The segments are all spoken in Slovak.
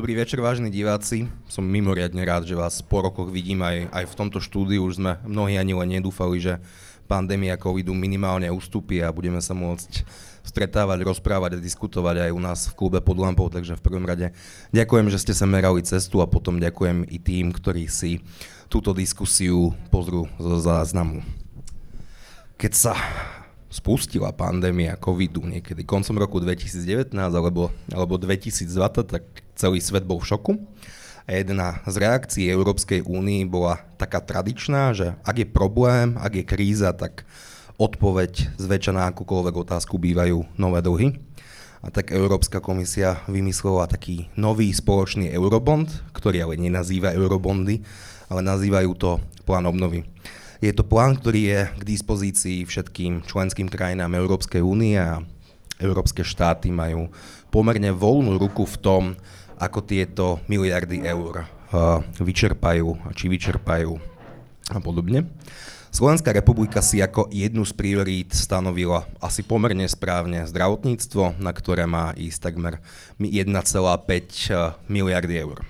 Dobrý večer, vážení diváci. Som mimoriadne rád, že vás po rokoch vidím aj, aj v tomto štúdiu. Už sme mnohí ani len nedúfali, že pandémia covidu minimálne ustúpi a budeme sa môcť stretávať, rozprávať a diskutovať aj u nás v klube pod lampou. Takže v prvom rade ďakujem, že ste sa merali cestu a potom ďakujem i tým, ktorí si túto diskusiu pozrú zo záznamu. Keď sa spustila pandémia covidu niekedy koncom roku 2019 alebo, alebo 2020, tak celý svet bol v šoku. A jedna z reakcií Európskej únii bola taká tradičná, že ak je problém, ak je kríza, tak odpoveď zväčša na akúkoľvek otázku bývajú nové dlhy. A tak Európska komisia vymyslela taký nový spoločný eurobond, ktorý ale nenazýva eurobondy, ale nazývajú to plán obnovy. Je to plán, ktorý je k dispozícii všetkým členským krajinám Európskej únie a európske štáty majú pomerne voľnú ruku v tom, ako tieto miliardy eur uh, vyčerpajú, či vyčerpajú a podobne. Slovenská republika si ako jednu z priorít stanovila asi pomerne správne zdravotníctvo, na ktoré má ísť takmer 1,5 uh, miliardy eur.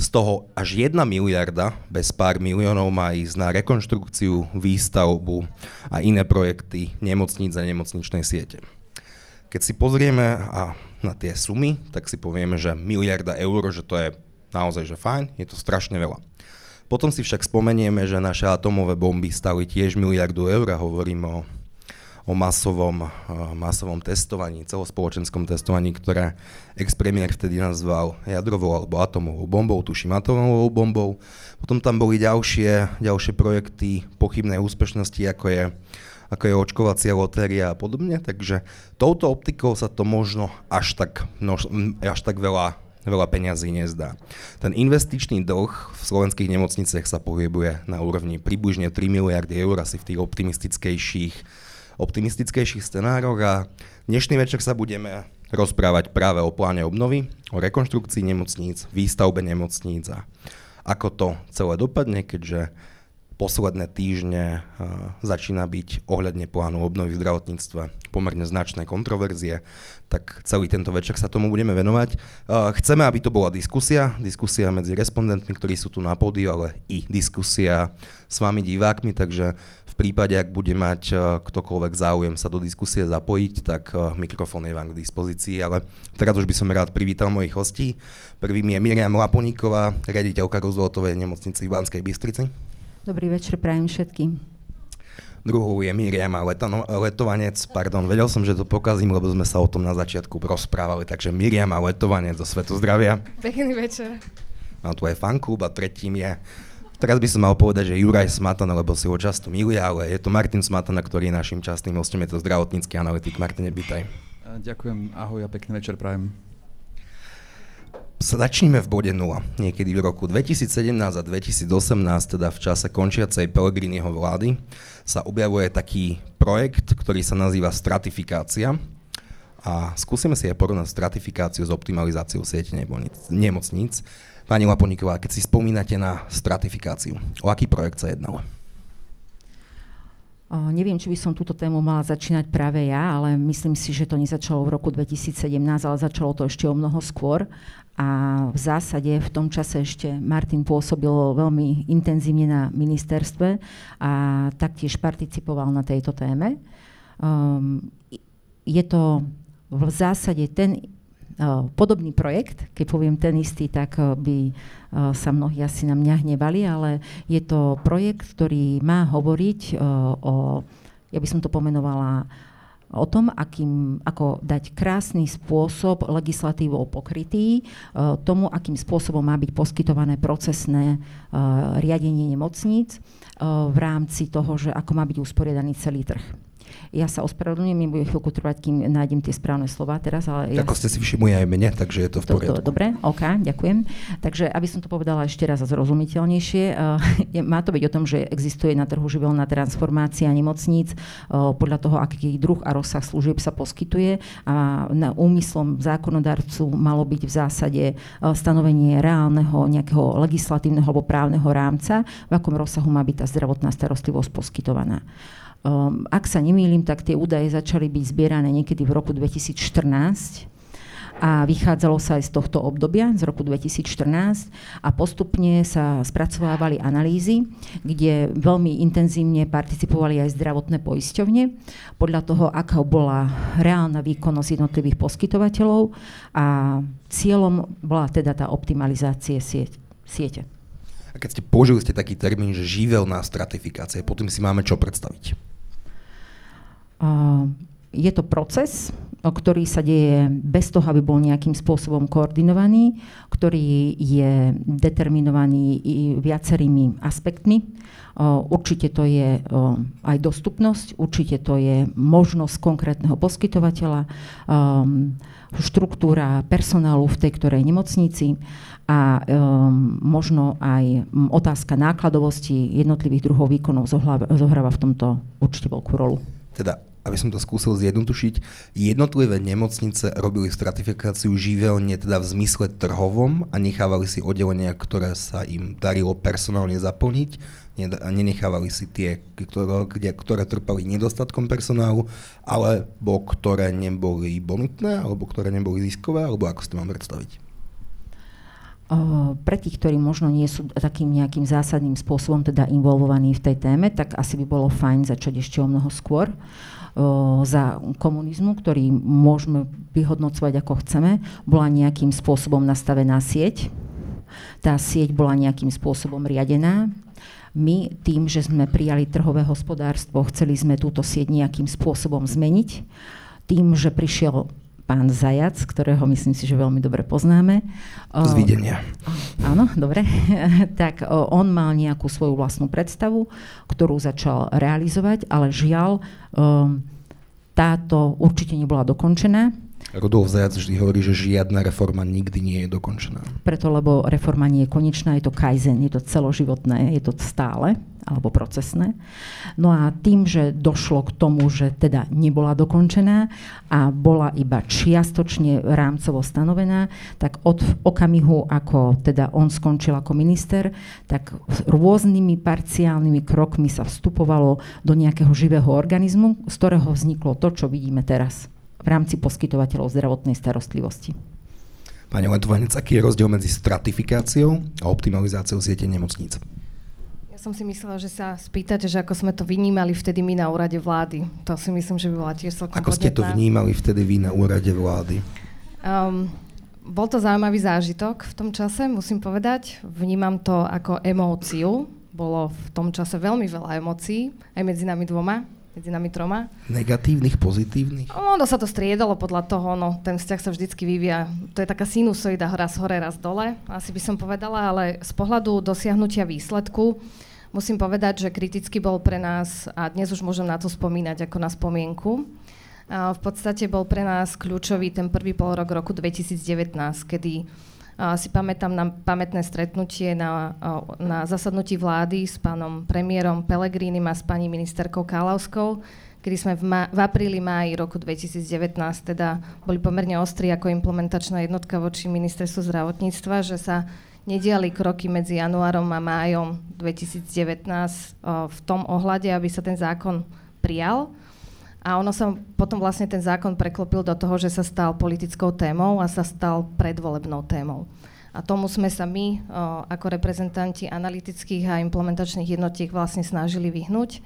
Z toho až 1 miliarda bez pár miliónov má ísť na rekonštrukciu, výstavbu a iné projekty nemocníc a nemocničnej siete. Keď si pozrieme a na tie sumy, tak si povieme, že miliarda eur, že to je naozaj že fajn, je to strašne veľa. Potom si však spomenieme, že naše atomové bomby stali tiež miliardu eur a hovoríme o o masovom, masovom testovaní, celospoločenskom testovaní, ktoré ex-premiér vtedy nazval jadrovou alebo atomovou bombou, tuším atomovou bombou. Potom tam boli ďalšie, ďalšie projekty pochybnej úspešnosti, ako je, ako je očkovacia lotéria a podobne. Takže touto optikou sa to možno až tak, množ, až tak veľa veľa peňazí nezdá. Ten investičný dlh v slovenských nemocniciach sa pohybuje na úrovni približne 3 miliardy eur, asi v tých optimistickejších optimistickejších scenároch a dnešný večer sa budeme rozprávať práve o pláne obnovy, o rekonštrukcii nemocníc, výstavbe nemocníc a ako to celé dopadne, keďže posledné týždne uh, začína byť ohľadne plánu obnovy v zdravotníctve pomerne značné kontroverzie, tak celý tento večer sa tomu budeme venovať. Uh, chceme, aby to bola diskusia, diskusia medzi respondentmi, ktorí sú tu na pódiu, ale i diskusia s vami divákmi, takže prípade, ak bude mať uh, ktokoľvek záujem sa do diskusie zapojiť, tak uh, mikrofón je vám k dispozícii, ale teraz už by som rád privítal mojich hostí. Prvým je Miriam Laponíková, riaditeľka Rooseveltovej nemocnice v Banskej Bystrici. Dobrý večer, prajem všetkým. Druhou je Miriam Letano, Letovanec, pardon, vedel som, že to pokazím, lebo sme sa o tom na začiatku rozprávali, takže Miriam Letovanec zo Svetu zdravia. Pekný večer. Mám tu aj fanklub a tretím je Teraz by som mal povedať, že Juraj Smatana, lebo si ho často miluje, ale je to Martin Smatana, ktorý je našim častým hostom, je to zdravotnícky analytik. Martin, vítaj. Ďakujem, ahoj a pekný večer prajem. Začníme v bode 0. Niekedy v roku 2017 a 2018, teda v čase končiacej Pelegriniho vlády, sa objavuje taký projekt, ktorý sa nazýva stratifikácia. A skúsime si aj porovnať stratifikáciu s optimalizáciou siete nemocníc. Pani Laponíková, keď si spomínate na stratifikáciu, o aký projekt sa jednalo? Neviem, či by som túto tému mala začínať práve ja, ale myslím si, že to nezačalo v roku 2017, ale začalo to ešte o mnoho skôr. A v zásade v tom čase ešte Martin pôsobil veľmi intenzívne na ministerstve a taktiež participoval na tejto téme. Um, je to v zásade ten podobný projekt, keď poviem ten istý, tak by sa mnohí asi na mňa hnevali, ale je to projekt, ktorý má hovoriť o, ja by som to pomenovala, o tom, akým, ako dať krásny spôsob legislatívou pokrytý tomu, akým spôsobom má byť poskytované procesné riadenie nemocníc v rámci toho, že ako má byť usporiadaný celý trh. Ja sa ospravedlňujem, mi bude chvíľku trvať, kým nájdem tie správne slova teraz. Ale ja... Ako ste si všimli aj mne, takže je to v poriadku. To, to, dobre, OK, ďakujem. Takže aby som to povedala ešte raz zrozumiteľnejšie, uh, má to byť o tom, že existuje na trhu živelná transformácia nemocníc uh, podľa toho, aký druh a rozsah služieb sa poskytuje a na úmyslom zákonodarcu malo byť v zásade uh, stanovenie reálneho nejakého legislatívneho alebo právneho rámca, v akom rozsahu má byť tá zdravotná starostlivosť poskytovaná. Um, ak sa nemýlim, tak tie údaje začali byť zbierané niekedy v roku 2014 a vychádzalo sa aj z tohto obdobia, z roku 2014 a postupne sa spracovávali analýzy, kde veľmi intenzívne participovali aj zdravotné poisťovne podľa toho, aká bola reálna výkonnosť jednotlivých poskytovateľov a cieľom bola teda tá optimalizácie sieť, siete. A keď ste použili ste taký termín, že živelná stratifikácia, potom si máme čo predstaviť? Je to proces, ktorý sa deje bez toho, aby bol nejakým spôsobom koordinovaný, ktorý je determinovaný viacerými aspektmi. Určite to je aj dostupnosť, určite to je možnosť konkrétneho poskytovateľa, štruktúra personálu v tej ktorej nemocnici a možno aj otázka nákladovosti jednotlivých druhov výkonov zohráva v tomto určite veľkú rolu. Teda aby som to skúsil zjednodušiť, jednotlivé nemocnice robili stratifikáciu živelne teda v zmysle trhovom a nechávali si oddelenia, ktoré sa im darilo personálne zaplniť a nenechávali si tie, ktoré, ktoré trpali nedostatkom personálu, alebo ktoré neboli bonitné, alebo ktoré neboli ziskové, alebo ako ste mám predstaviť? pre tých, ktorí možno nie sú takým nejakým zásadným spôsobom teda involvovaní v tej téme, tak asi by bolo fajn začať ešte o mnoho skôr za komunizmu, ktorý môžeme vyhodnocovať ako chceme, bola nejakým spôsobom nastavená sieť. Tá sieť bola nejakým spôsobom riadená. My tým, že sme prijali trhové hospodárstvo, chceli sme túto sieť nejakým spôsobom zmeniť. Tým, že prišiel pán Zajac, ktorého myslím si, že veľmi dobre poznáme. Z videnia. Áno, dobre. tak on mal nejakú svoju vlastnú predstavu, ktorú začal realizovať, ale žiaľ, táto určite nebola dokončená. Rudolf Zajac vždy hovorí, že žiadna reforma nikdy nie je dokončená. Preto, lebo reforma nie je konečná, je to kaizen, je to celoživotné, je to stále alebo procesné. No a tým, že došlo k tomu, že teda nebola dokončená a bola iba čiastočne rámcovo stanovená, tak od okamihu, ako teda on skončil ako minister, tak rôznymi parciálnymi krokmi sa vstupovalo do nejakého živého organizmu, z ktorého vzniklo to, čo vidíme teraz v rámci poskytovateľov zdravotnej starostlivosti. Pani Letovanec, aký je rozdiel medzi stratifikáciou a optimalizáciou siete nemocníc? som si myslela, že sa spýtate, že ako sme to vnímali vtedy my na úrade vlády. To si myslím, že by bola tiež celkom Ako podnetná. ste to vnímali vtedy vy na úrade vlády? Um, bol to zaujímavý zážitok v tom čase, musím povedať. Vnímam to ako emóciu. Bolo v tom čase veľmi veľa emócií, aj medzi nami dvoma medzi nami troma. Negatívnych, pozitívnych? Ono sa to striedalo podľa toho, no, ten vzťah sa vždycky vyvíja. To je taká sinusoida, raz hore, raz dole, asi by som povedala, ale z pohľadu dosiahnutia výsledku musím povedať, že kriticky bol pre nás, a dnes už môžem na to spomínať ako na spomienku, a v podstate bol pre nás kľúčový ten prvý pol rok roku 2019, kedy si pamätám na pamätné stretnutie na, na zasadnutí vlády s pánom premiérom Pelegrínim a s pani ministerkou Kálavskou, kedy sme v, ma- v apríli, máji roku 2019 teda boli pomerne ostrí ako implementačná jednotka voči ministerstvu zdravotníctva, že sa nediali kroky medzi januárom a májom 2019 v tom ohľade, aby sa ten zákon prijal. A ono sa potom vlastne ten zákon preklopil do toho, že sa stal politickou témou a sa stal predvolebnou témou. A tomu sme sa my ako reprezentanti analytických a implementačných jednotiek vlastne snažili vyhnúť,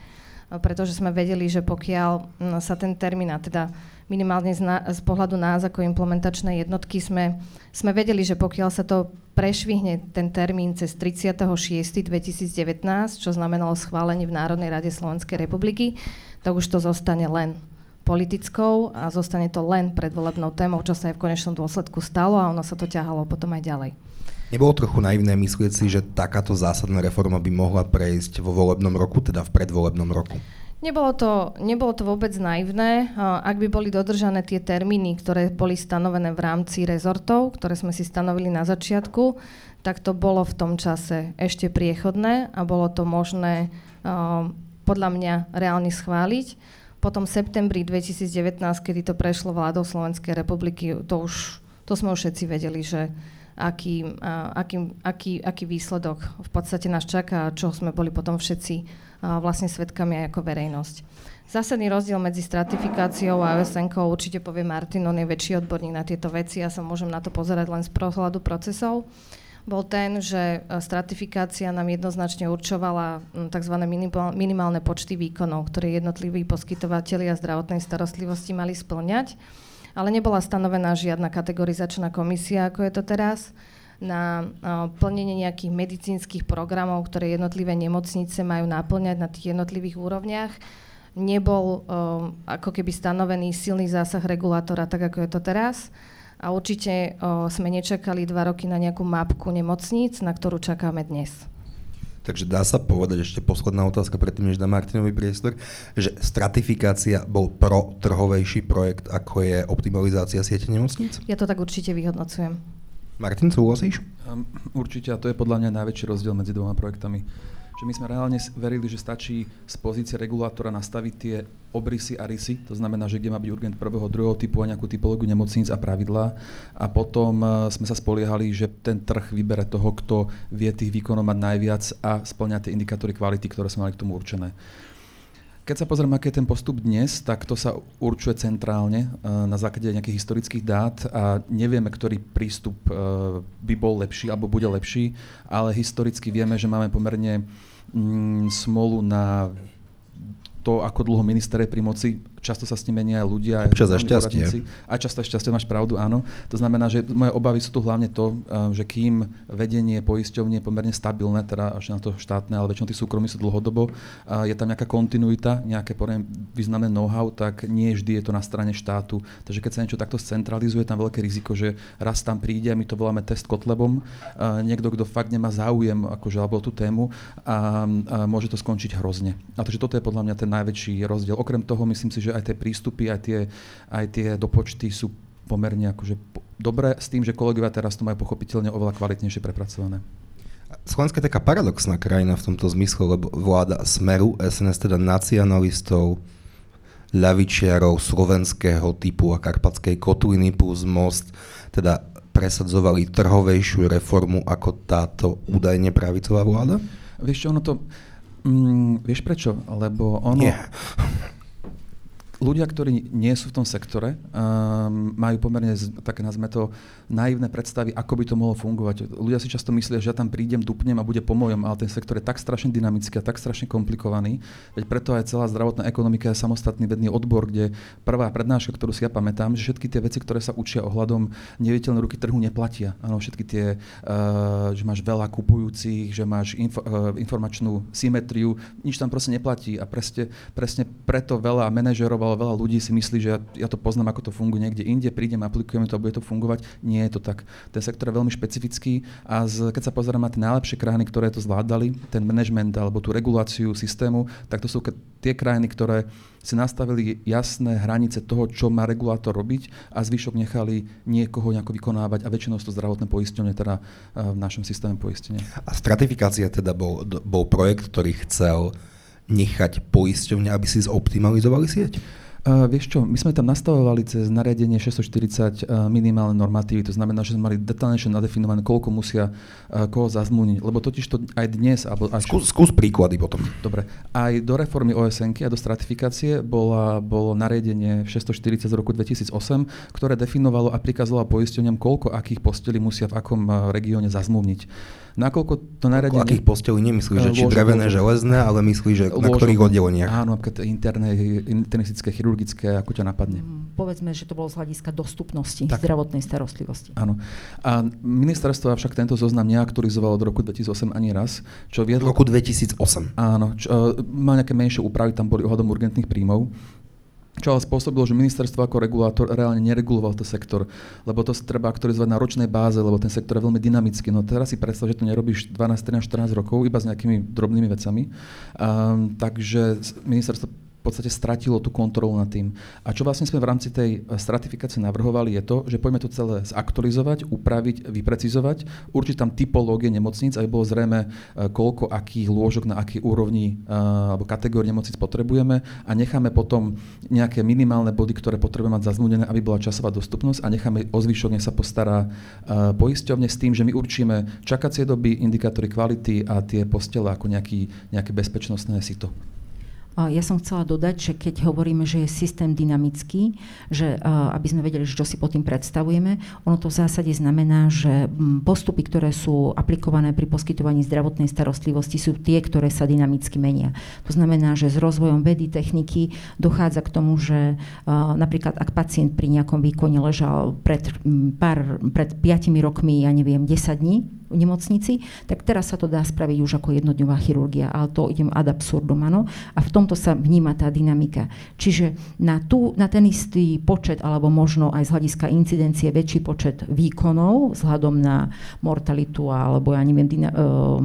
pretože sme vedeli, že pokiaľ sa ten termín, a teda minimálne z, na, z pohľadu nás ako implementačnej jednotky sme, sme vedeli, že pokiaľ sa to prešvihne ten termín cez 36.2019, čo znamenalo schválenie v Národnej rade Slovenskej republiky, tak už to zostane len politickou a zostane to len predvolebnou témou, čo sa aj v konečnom dôsledku stalo a ono sa to ťahalo potom aj ďalej. Nebolo trochu naivné myslieť si, že takáto zásadná reforma by mohla prejsť vo volebnom roku, teda v predvolebnom roku? Nebolo to, nebolo to vôbec naivné. Ak by boli dodržané tie termíny, ktoré boli stanovené v rámci rezortov, ktoré sme si stanovili na začiatku, tak to bolo v tom čase ešte priechodné a bolo to možné podľa mňa reálne schváliť. Potom v septembri 2019, kedy to prešlo vládou Slovenskej republiky, to už to sme už všetci vedeli, že aký, aký, aký, aký výsledok v podstate nás čaká a čo sme boli potom všetci vlastne svetkami aj ako verejnosť. Zásadný rozdiel medzi stratifikáciou a osn určite povie Martin, on je väčší odborník na tieto veci, ja sa môžem na to pozerať len z pohľadu procesov bol ten, že stratifikácia nám jednoznačne určovala tzv. minimálne počty výkonov, ktoré jednotliví poskytovateľi a zdravotnej starostlivosti mali splňať, ale nebola stanovená žiadna kategorizačná komisia, ako je to teraz na plnenie nejakých medicínskych programov, ktoré jednotlivé nemocnice majú naplňať na tých jednotlivých úrovniach. Nebol ako keby stanovený silný zásah regulátora, tak ako je to teraz. A určite o, sme nečakali dva roky na nejakú mapku nemocníc, na ktorú čakáme dnes. Takže dá sa povedať, ešte posledná otázka predtým, než dá Martinový priestor, že stratifikácia bol pro trhovejší projekt, ako je optimalizácia siete nemocníc? Ja to tak určite vyhodnocujem. Martin, súhlasíš? Um, určite, a to je podľa mňa najväčší rozdiel medzi dvoma projektami že my sme reálne verili, že stačí z pozície regulátora nastaviť tie obrysy a rysy, to znamená, že kde má byť urgent prvého, druhého typu a nejakú typológiu nemocníc a pravidlá. A potom uh, sme sa spoliehali, že ten trh vybere toho, kto vie tých výkonov mať najviac a splňa tie indikátory kvality, ktoré sme mali k tomu určené. Keď sa pozrieme, aký je ten postup dnes, tak to sa určuje centrálne uh, na základe nejakých historických dát a nevieme, ktorý prístup uh, by bol lepší alebo bude lepší, ale historicky vieme, že máme pomerne mm, smolu na to, ako dlho minister je pri moci často sa s ním menia ľudia. Občas aj šťastie. A často aj šťastie, máš pravdu, áno. To znamená, že moje obavy sú tu hlavne to, eh, že kým vedenie poisťovne je pomerne stabilné, teda až na to štátne, ale väčšinou tí súkromí sú dlhodobo, je tam nejaká kontinuita, nejaké poviem, významné know-how, tak nie vždy je to na strane štátu. Takže keď sa niečo takto centralizuje, tam veľké riziko, že raz tam príde a my to voláme test kotlebom, niekto, kto fakt nemá záujem akože, alebo tú tému a, a môže to skončiť hrozne. A takže toto je podľa mňa ten najväčší rozdiel. Okrem toho myslím si, že aj tie prístupy, aj tie, aj tie dopočty sú pomerne akože dobré, s tým, že kolegovia teraz to majú pochopiteľne oveľa kvalitnejšie prepracované. Slovenska je taká paradoxná krajina v tomto zmysle, lebo vláda Smeru, SNS teda nacionalistov, ľavičiarov slovenského typu a karpatskej kotliny plus most, teda presadzovali trhovejšiu reformu ako táto údajne pravicová vláda? Vieš čo, ono to... Mm, vieš prečo? Lebo ono... Yeah ľudia, ktorí nie sú v tom sektore, um, majú pomerne, také nazme to, naivné predstavy, ako by to mohlo fungovať. Ľudia si často myslia, že ja tam prídem, dupnem a bude po mojom, ale ten sektor je tak strašne dynamický a tak strašne komplikovaný. Veď preto aj celá zdravotná ekonomika je samostatný vedný odbor, kde prvá prednáška, ktorú si ja pamätám, že všetky tie veci, ktoré sa učia ohľadom neviditeľnej ruky trhu, neplatia. Áno, všetky tie, uh, že máš veľa kupujúcich, že máš info, uh, informačnú symetriu, nič tam proste neplatí a presne, presne preto veľa manažerov ale veľa ľudí si myslí, že ja, ja to poznám, ako to funguje niekde inde, prídem, aplikujeme to a bude to fungovať. Nie je to tak. Ten sektor je veľmi špecifický a z, keď sa pozerám na tie najlepšie krajiny, ktoré to zvládali, ten management alebo tú reguláciu systému, tak to sú tie krajiny, ktoré si nastavili jasné hranice toho, čo má regulátor robiť a zvyšok nechali niekoho nejako vykonávať a väčšinou to zdravotné poistenie teda v našom systéme poistenia. A stratifikácia teda bol, bol projekt, ktorý chcel nechať poisťovne, aby si zoptimalizovali sieť? Uh, vieš čo, my sme tam nastavovali cez nariadenie 640 uh, minimálne normatívy, to znamená, že sme mali detálnejšie nadefinované, koľko musia uh, koho zazmúniť, lebo totiž to aj dnes... Alebo, aj skús, skús príklady potom. Dobre, aj do reformy OSN a do stratifikácie bola, bolo nariadenie 640 z roku 2008, ktoré definovalo a prikazovalo poisťovňam, koľko akých postelí musia v akom regióne zazmúvniť. Nakoľko to nariadenie... akých postelí nemyslí, že či drevené, železné, ale myslí, že na ktorých oddeleniach? Áno, napríklad interné, internistické, chirurgické, ako ťa napadne. Mm, povedzme, že to bolo z hľadiska dostupnosti tak. zdravotnej starostlivosti. Áno. A ministerstvo však tento zoznam neaktualizovalo od roku 2008 ani raz, čo viedlo... V roku 2008. Áno, čo, uh, mal nejaké menšie úpravy, tam boli ohľadom urgentných príjmov čo ale spôsobilo, že ministerstvo ako regulátor reálne nereguloval ten sektor, lebo to treba aktualizovať na ročnej báze, lebo ten sektor je veľmi dynamický. No teraz si predstav, že to nerobíš 12, 13, 14 rokov iba s nejakými drobnými vecami. Um, takže ministerstvo podstate stratilo tú kontrolu nad tým. A čo vlastne sme v rámci tej stratifikácie navrhovali je to, že poďme to celé zaktualizovať, upraviť, vyprecizovať, určiť tam typológie nemocníc, aby bolo zrejme, koľko akých lôžok na akej úrovni alebo kategórii nemocníc potrebujeme a necháme potom nejaké minimálne body, ktoré potrebujeme mať zazmúdené, aby bola časová dostupnosť a necháme o zvyšok, sa postará poisťovne s tým, že my určíme čakacie doby, indikátory kvality a tie postele ako nejaký, nejaké bezpečnostné sito. Ja som chcela dodať, že keď hovoríme, že je systém dynamický, že aby sme vedeli, čo si pod tým predstavujeme, ono to v zásade znamená, že postupy, ktoré sú aplikované pri poskytovaní zdravotnej starostlivosti, sú tie, ktoré sa dynamicky menia. To znamená, že s rozvojom vedy, techniky dochádza k tomu, že napríklad ak pacient pri nejakom výkone ležal pred, pár, pred 5 rokmi, ja neviem, 10 dní, v nemocnici, tak teraz sa to dá spraviť už ako jednodňová chirurgia, ale to idem ad absurdum, áno. A v tomto sa vníma tá dynamika. Čiže na, tú, na ten istý počet, alebo možno aj z hľadiska incidencie väčší počet výkonov, vzhľadom na mortalitu alebo ja neviem, dyna, uh,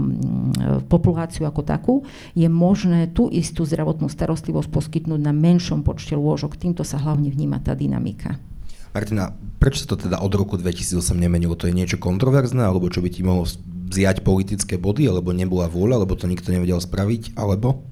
populáciu ako takú, je možné tú istú zdravotnú starostlivosť poskytnúť na menšom počte lôžok. Týmto sa hlavne vníma tá dynamika. Martina, prečo sa to teda od roku 2008 nemenilo? To je niečo kontroverzné, alebo čo by ti mohlo vziať politické body, alebo nebola vôľa, alebo to nikto nevedel spraviť, alebo?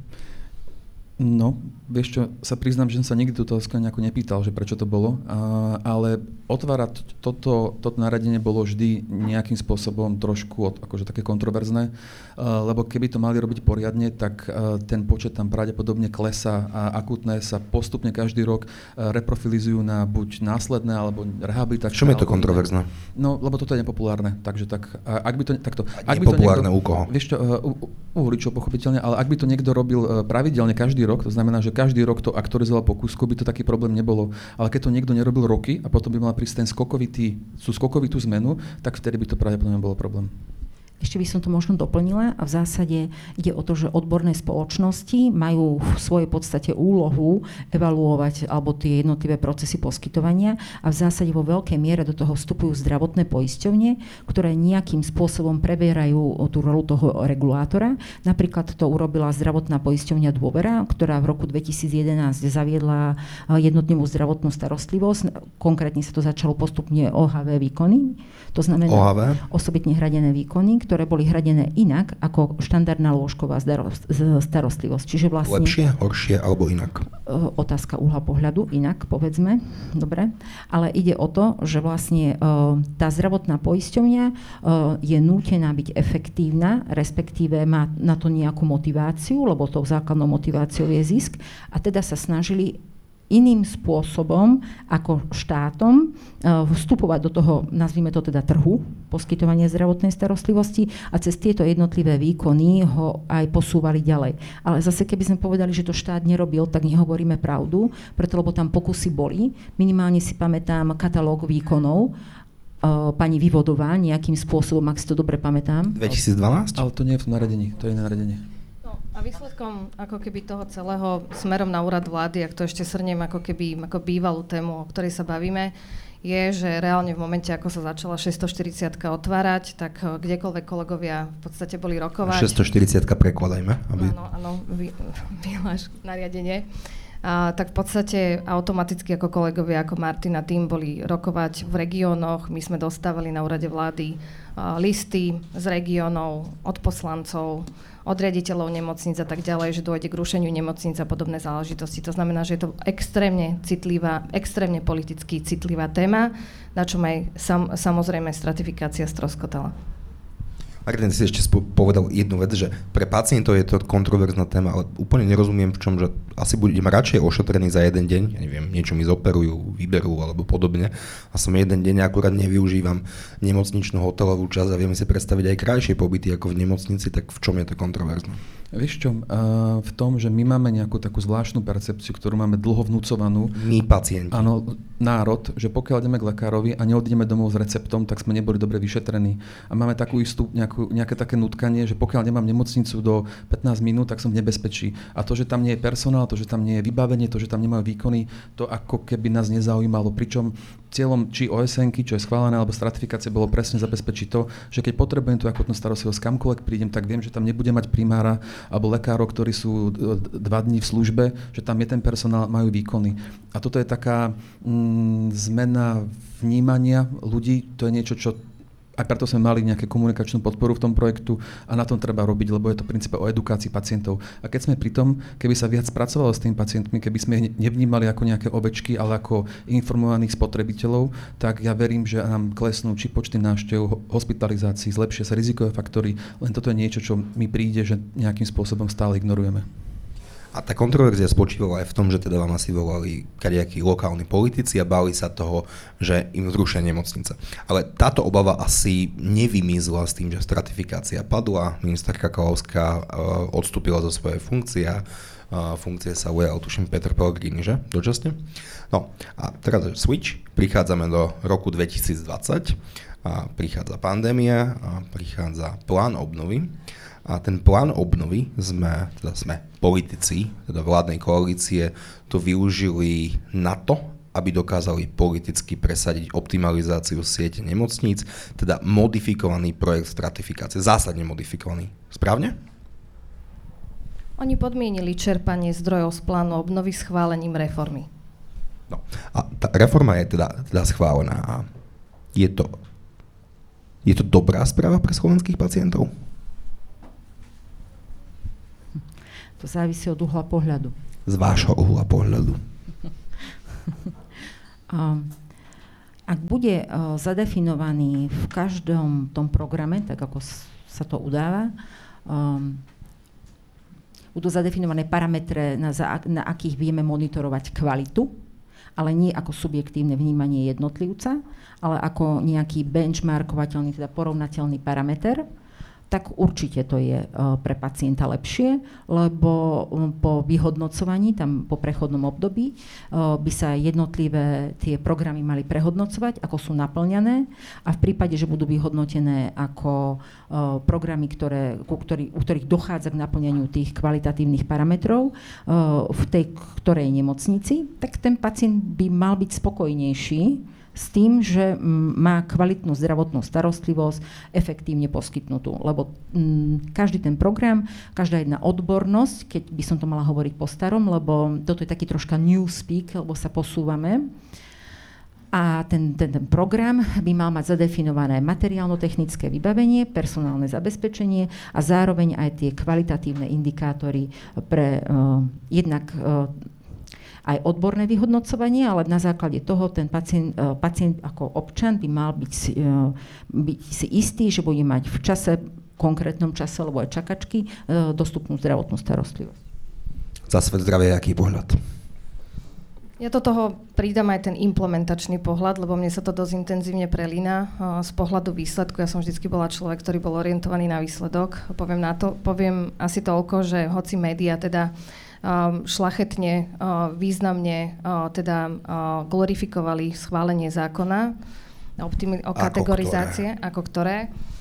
No, vieš čo, sa priznám, že som sa nikdy túto otázku nejako nepýtal, že prečo to bolo, a, ale otvárať toto, toto naradenie bolo vždy nejakým spôsobom trošku od, akože také kontroverzné, a, lebo keby to mali robiť poriadne, tak a, ten počet tam pravdepodobne klesa a akutné sa postupne každý rok reprofilizujú na buď následné alebo rehabilitačné. Čom je to kontroverzné? No, lebo toto je nepopulárne, takže tak, a, ak by to, takto, ak by to niekto, u koho? Vieš čo, u, u voličov pochopiteľne, ale ak by to niekto robil pravidelne každý rok, to znamená, že každý rok to aktualizoval po kúsku, by to taký problém nebolo. Ale keď to niekto nerobil roky a potom by mal prísť ten skokovitý, sú skokovitú zmenu, tak vtedy by to pravdepodobne bolo problém. Ešte by som to možno doplnila a v zásade ide o to, že odborné spoločnosti majú v svojej podstate úlohu evaluovať alebo tie jednotlivé procesy poskytovania a v zásade vo veľkej miere do toho vstupujú zdravotné poisťovne, ktoré nejakým spôsobom prebierajú tú rolu toho regulátora. Napríklad to urobila zdravotná poisťovňa Dôvera, ktorá v roku 2011 zaviedla jednotnú zdravotnú starostlivosť. Konkrétne sa to začalo postupne OHV výkony, to znamená OHV? osobitne hradené výkony, ktoré boli hradené inak ako štandardná lôžková starostlivosť. Čiže vlastne... Lepšie, horšie alebo inak? Otázka uhla pohľadu, inak povedzme. Dobre. Ale ide o to, že vlastne tá zdravotná poisťovňa je nútená byť efektívna, respektíve má na to nejakú motiváciu, lebo tou základnou motiváciou je zisk. A teda sa snažili iným spôsobom ako štátom eh, vstupovať do toho, nazvime to teda trhu, poskytovania zdravotnej starostlivosti a cez tieto jednotlivé výkony ho aj posúvali ďalej. Ale zase keby sme povedali, že to štát nerobil, tak nehovoríme pravdu, preto lebo tam pokusy boli. Minimálne si pamätám katalóg výkonov, Uh, pani Vyvodová nejakým spôsobom, ak si to dobre pamätám. 2012? Ale to nie je v naredení, to je naredenie. A výsledkom ako keby toho celého smerom na úrad vlády, ak to ešte srniem ako keby ako bývalú tému, o ktorej sa bavíme, je, že reálne v momente, ako sa začala 640 otvárať, tak eh, kdekoľvek kolegovia v podstate boli rokovať. 640 prekladajme. Aby... Áno, áno, vy, vyhláš nariadenie. A, tak v podstate automaticky ako kolegovia, ako Martina tým boli rokovať v regiónoch. My sme dostávali na úrade vlády a, listy z regiónov od poslancov, od riaditeľov nemocníc a tak ďalej, že dôjde k rušeniu nemocníc a podobné záležitosti. To znamená, že je to extrémne citlivá, extrémne politicky citlivá téma, na čom aj sam, samozrejme stratifikácia stroskotala. Martin, si ešte povedal jednu vec, že pre pacientov je to kontroverzná téma, ale úplne nerozumiem v čom, že asi budem radšej ošetrený za jeden deň, ja neviem, niečo mi zoperujú, vyberú alebo podobne a som jeden deň akurát nevyužívam nemocničnú hotelovú časť a vieme si predstaviť aj krajšie pobyty ako v nemocnici, tak v čom je to kontroverzné? Vieš čo, v tom, že my máme nejakú takú zvláštnu percepciu, ktorú máme dlho vnúcovanú. My pacienti. Áno, národ, že pokiaľ ideme k lekárovi a neodídeme domov s receptom, tak sme neboli dobre vyšetrení. A máme takú istú, nejakú, nejaké také nutkanie, že pokiaľ nemám nemocnicu do 15 minút, tak som v nebezpečí. A to, že tam nie je personál, to, že tam nie je vybavenie, to, že tam nemajú výkony, to ako keby nás nezaujímalo. Pričom cieľom či OSN, čo je schválené, alebo stratifikácie bolo presne zabezpečiť to, že keď potrebujem tú akutnú starostlivosť, kamkoľvek prídem, tak viem, že tam nebude mať primára alebo lekárov, ktorí sú dva dní v službe, že tam je ten personál, majú výkony. A toto je taká mm, zmena vnímania ľudí, to je niečo, čo aj preto sme mali nejakú komunikačnú podporu v tom projektu a na tom treba robiť, lebo je to v princípe o edukácii pacientov. A keď sme pri tom, keby sa viac pracovalo s tými pacientmi, keby sme ich nevnímali ako nejaké obečky, ale ako informovaných spotrebiteľov, tak ja verím, že nám klesnú či počty návštev, hospitalizácií, zlepšia sa rizikové faktory, len toto je niečo, čo mi príde, že nejakým spôsobom stále ignorujeme. A tá kontroverzia spočívala aj v tom, že teda vám asi volali kadejakí lokálni politici a báli sa toho, že im zrušia nemocnice. Ale táto obava asi nevymizla s tým, že stratifikácia padla, ministerka Kalovská uh, odstúpila zo svojej funkcie uh, funkcie sa ujal, tuším, Peter Pellegrini, že? Dočasne? No a teraz switch, prichádzame do roku 2020, a prichádza pandémia, a prichádza plán obnovy a ten plán obnovy sme, teda sme politici, teda vládnej koalície, to využili na to, aby dokázali politicky presadiť optimalizáciu siete nemocníc, teda modifikovaný projekt stratifikácie, zásadne modifikovaný. Správne? Oni podmienili čerpanie zdrojov z plánu obnovy schválením reformy. No a tá reforma je teda, teda schválená je to, je to dobrá správa pre slovenských pacientov? To závisí od uhla pohľadu. Z vášho uhla pohľadu. Ak bude e, zadefinovaný v každom tom programe, tak ako sa to udáva, um, budú zadefinované parametre, na, na akých vieme monitorovať kvalitu, ale nie ako subjektívne vnímanie jednotlivca, ale ako nejaký benchmarkovateľný, teda porovnateľný parameter, tak určite to je e, pre pacienta lepšie, lebo po vyhodnocovaní, tam po prechodnom období, e, by sa jednotlivé tie programy mali prehodnocovať, ako sú naplňané a v prípade, že budú vyhodnotené ako e, programy, ktoré, ku ktorý, u ktorých dochádza k naplňaniu tých kvalitatívnych parametrov v tej ktorej nemocnici, tak ten pacient by mal byť spokojnejší, s tým, že mm, má kvalitnú zdravotnú starostlivosť efektívne poskytnutú. Lebo mm, každý ten program, každá jedna odbornosť, keď by som to mala hovoriť po starom, lebo toto je taký troška new speak, lebo sa posúvame, a ten, ten, ten program by mal mať zadefinované materiálno-technické vybavenie, personálne zabezpečenie a zároveň aj tie kvalitatívne indikátory pre uh, jednak uh, aj odborné vyhodnocovanie, ale na základe toho ten pacient, e, pacient ako občan by mal byť si, e, byť si istý, že bude mať v čase, konkrétnom čase, alebo aj čakačky, e, dostupnú zdravotnú starostlivosť. Za svet zdravia, aký pohľad? Ja do toho pridám aj ten implementačný pohľad, lebo mne sa to dosť intenzívne prelína z pohľadu výsledku. Ja som vždy bola človek, ktorý bol orientovaný na výsledok. Poviem, na to, poviem asi toľko, že hoci média teda uh, šlachetne, uh, významne uh, teda uh, glorifikovali schválenie zákona o kategorizácie, ako ktoré. Ako ktoré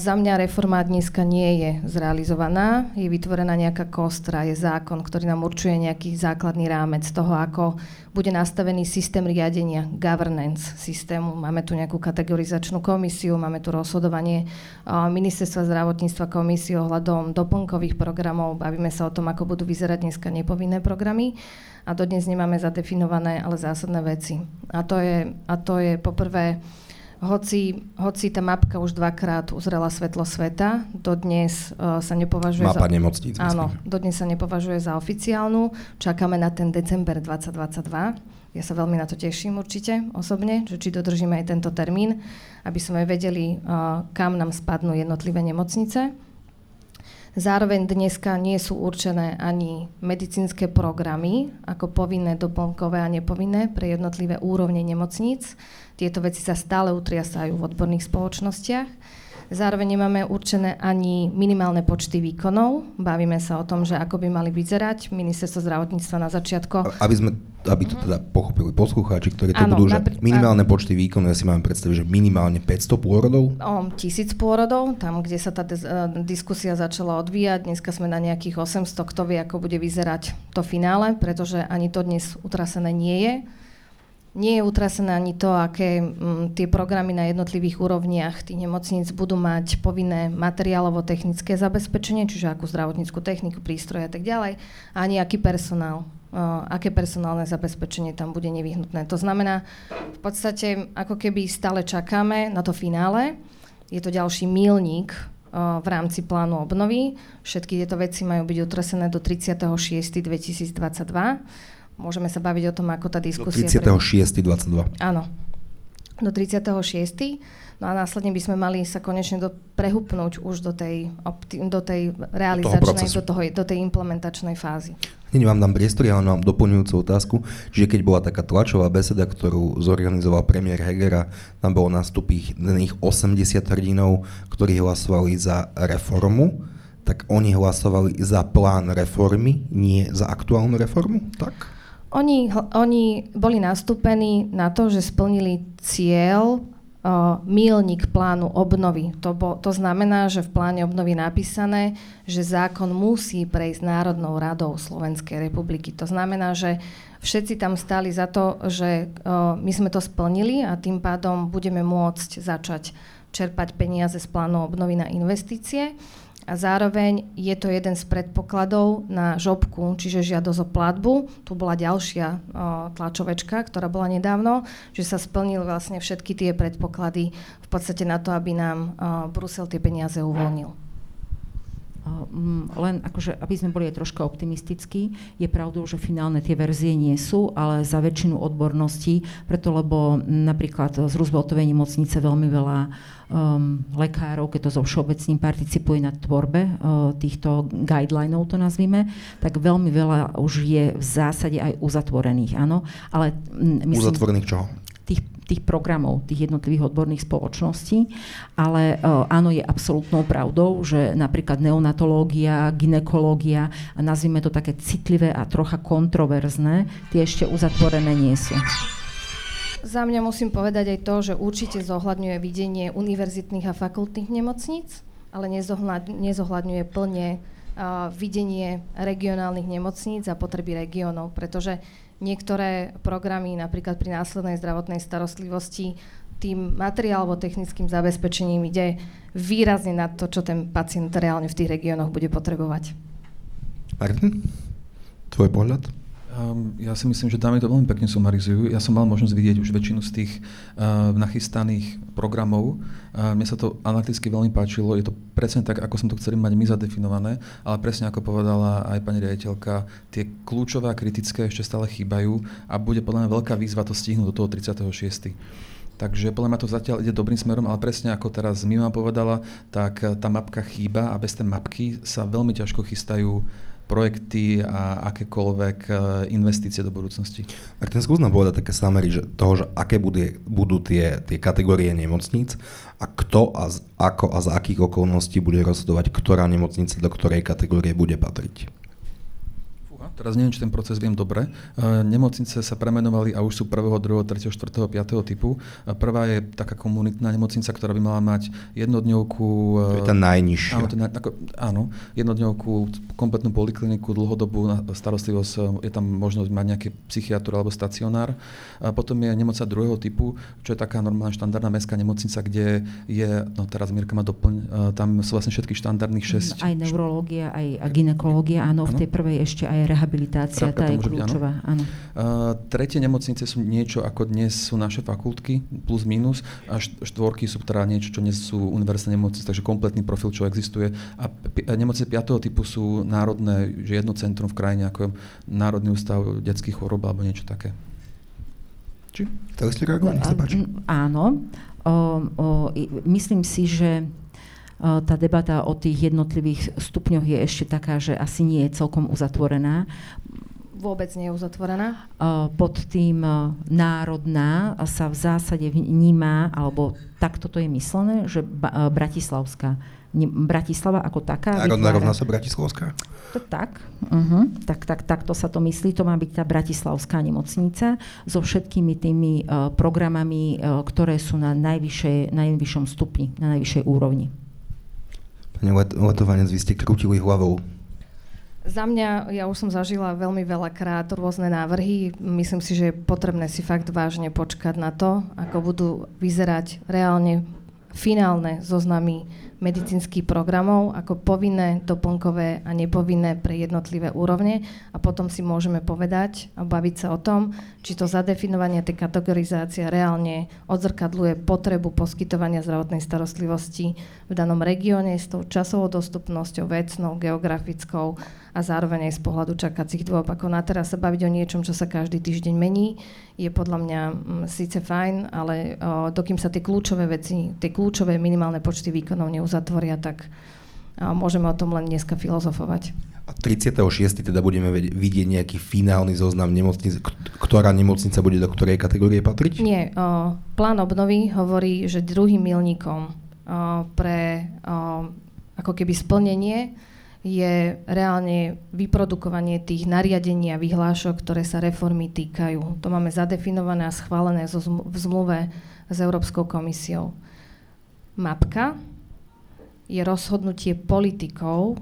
za mňa reforma dneska nie je zrealizovaná. Je vytvorená nejaká kostra, je zákon, ktorý nám určuje nejaký základný rámec toho, ako bude nastavený systém riadenia, governance systému. Máme tu nejakú kategorizačnú komisiu, máme tu rozhodovanie ministerstva zdravotníctva komisiu ohľadom doplnkových programov. Bavíme sa o tom, ako budú vyzerať dneska nepovinné programy a dodnes nemáme zadefinované, ale zásadné veci. A to je, a to je poprvé hoci, hoci tá mapka už dvakrát uzrela svetlo sveta, dodnes uh, sa nepovažuje Mapa za... nemocníc. Áno, dodnes sa nepovažuje za oficiálnu. Čakáme na ten december 2022. Ja sa veľmi na to teším určite osobne, že či dodržíme aj tento termín, aby sme vedeli, uh, kam nám spadnú jednotlivé nemocnice. Zároveň dneska nie sú určené ani medicínske programy ako povinné, doplnkové a nepovinné pre jednotlivé úrovne nemocníc. Tieto veci sa stále utriasajú v odborných spoločnostiach. Zároveň nemáme určené ani minimálne počty výkonov. Bavíme sa o tom, že ako by mali vyzerať. Ministerstvo zdravotníctva na začiatku. Aby, sme, aby to teda pochopili poslucháči, ktorí to ano, budú, že napr- minimálne počty výkonov, ja si mám predstaviť, že minimálne 500 pôrodov? O, tisíc pôrodov, tam, kde sa tá dis- diskusia začala odvíjať. Dneska sme na nejakých 800, kto vie, ako bude vyzerať to finále, pretože ani to dnes utrasené nie je. Nie je utrasené ani to, aké m, mm, tie programy na jednotlivých úrovniach tých nemocníc budú mať povinné materiálovo-technické zabezpečenie, čiže akú zdravotníckú techniku, prístroje a tak ďalej, ani aký personál, uh, aké personálne zabezpečenie tam bude nevyhnutné. To znamená, v podstate ako keby stále čakáme na to finále, je to ďalší mílnik v rámci plánu obnovy. Všetky tieto veci majú byť utresené do 36.2022. Môžeme sa baviť o tom, ako tá diskusia... Do 36.22. Áno, do 36. No a následne by sme mali sa konečne do, prehupnúť už do tej, opti- do tej realizačnej, do, toho, do tej implementačnej fázy. Hneď vám dám priestor, ja mám doplňujúcu otázku, že keď bola taká tlačová beseda, ktorú zorganizoval premiér Hegera, tam bolo nastúpených 80 hrdinov, ktorí hlasovali za reformu, tak oni hlasovali za plán reformy, nie za aktuálnu reformu, tak? Oni, oni boli nastúpení na to, že splnili cieľ mílnik plánu obnovy. To, bo, to znamená, že v pláne obnovy napísané, že zákon musí prejsť Národnou radou Slovenskej republiky. To znamená, že všetci tam stáli za to, že o, my sme to splnili a tým pádom budeme môcť začať čerpať peniaze z plánu obnovy na investície a zároveň je to jeden z predpokladov na žobku, čiže žiadosť o platbu. Tu bola ďalšia o, tlačovečka, ktorá bola nedávno, že sa splnili vlastne všetky tie predpoklady v podstate na to, aby nám o, Brusel tie peniaze uvoľnil. Len akože, aby sme boli aj troška optimistickí, je pravdou, že finálne tie verzie nie sú, ale za väčšinu odborností, preto lebo napríklad z Rooseveltovej nemocnice veľmi veľa um, lekárov, keď to zo všeobecným participuje na tvorbe uh, týchto guidelinov, to nazvime, tak veľmi veľa už je v zásade aj uzatvorených, áno. Ale, myslím, uzatvorených čoho? Tých, tých programov, tých jednotlivých odborných spoločností, ale uh, áno, je absolútnou pravdou, že napríklad neonatológia, ginekológia, a nazvime to také citlivé a trocha kontroverzné, tie ešte uzatvorené nie sú. Za mňa musím povedať aj to, že určite zohľadňuje videnie univerzitných a fakultných nemocníc, ale nezohľadňuje plne uh, videnie regionálnych nemocníc a potreby regiónov, pretože niektoré programy, napríklad pri následnej zdravotnej starostlivosti, tým materiálovo-technickým zabezpečením ide výrazne na to, čo ten pacient reálne v tých regiónoch bude potrebovať. Martin, tvoj pohľad? Um, ja si myslím, že dámy to veľmi pekne sumarizujú. Ja som mal možnosť vidieť už väčšinu z tých uh, nachystaných programov. Uh, mne sa to analyticky veľmi páčilo. Je to presne tak, ako som to chceli mať my zadefinované, ale presne ako povedala aj pani riaditeľka, tie kľúčové a kritické ešte stále chýbajú a bude podľa mňa veľká výzva to stihnúť do toho 36. Takže podľa mňa to zatiaľ ide dobrým smerom, ale presne ako teraz Mima povedala, tak tá mapka chýba a bez tej mapky sa veľmi ťažko chystajú projekty a akékoľvek e, investície do budúcnosti. Tak ten skús nám povedať také samery, že toho, že aké budú, budú tie, tie kategórie nemocníc a kto a z, ako a za akých okolností bude rozhodovať, ktorá nemocnica do ktorej kategórie bude patriť. Teraz neviem, či ten proces viem dobre. E, nemocnice sa premenovali a už sú 1., 2., 3., 4., 5. typu. E, prvá je taká komunitná nemocnica, ktorá by mala mať jednodňovku... To je tá najnižšia. Áno, ten, ako, áno jednodňovku, kompletnú polikliniku, dlhodobú starostlivosť, je tam možnosť mať nejaký psychiatr alebo stacionár. A potom je nemocnica druhého typu, čo je taká normálna štandardná mestská nemocnica, kde je, no teraz Mirka ma doplň, tam sú vlastne všetky štandardných 6... Aj neurológia, aj ginekológia, áno, áno, v tej prvej ešte aj rehabilitácia rehabilitácia, tá je kľúčová. Áno. áno. Uh, tretie nemocnice sú niečo, ako dnes sú naše fakultky, plus minus, a štvorky sú teda niečo, čo dnes sú univerzitné nemocnice, takže kompletný profil, čo existuje. A nemocnice piatého typu sú národné, že jedno centrum v krajine, ako je Národný ústav detských chorób alebo niečo také. Či? Chceli ste reagovať? Áno. O, o, myslím si, že tá debata o tých jednotlivých stupňoch je ešte taká, že asi nie je celkom uzatvorená. Vôbec nie je uzatvorená. Pod tým národná sa v zásade vníma, alebo takto to je myslené, že Bratislavská Bratislava ako taká. Národná rovná sa Bratislavská? To tak, uh-huh. tak, tak, tak to sa to myslí. To má byť tá Bratislavská nemocnica so všetkými tými uh, programami, uh, ktoré sú na najvyššej, najvyššom stupni, na najvyššej úrovni. Pani Letovanec, vy ste krútili hlavou. Za mňa, ja už som zažila veľmi veľakrát rôzne návrhy. Myslím si, že je potrebné si fakt vážne počkať na to, ako budú vyzerať reálne finálne zoznamy medicínskych programov ako povinné, doplnkové a nepovinné pre jednotlivé úrovne a potom si môžeme povedať a baviť sa o tom, či to zadefinovanie tej kategorizácie reálne odzrkadluje potrebu poskytovania zdravotnej starostlivosti v danom regióne s tou časovou dostupnosťou, vecnou, geografickou a zároveň aj z pohľadu čakacích dôb. Ako na teraz sa baviť o niečom, čo sa každý týždeň mení, je podľa mňa mm, síce fajn, ale o, dokým sa tie kľúčové veci, tie kľúčové minimálne počty výkonov neuzatvoria, tak môžeme o tom len dneska filozofovať. A 36. teda budeme vidieť nejaký finálny zoznam nemocnic, ktorá nemocnica bude do ktorej kategórie patriť? Nie. O, plán obnovy hovorí, že druhým milníkom o, pre o, ako keby splnenie je reálne vyprodukovanie tých nariadení a vyhlášok, ktoré sa reformy týkajú. To máme zadefinované a schválené v zmluve s Európskou komisiou. Mapka je rozhodnutie politikov,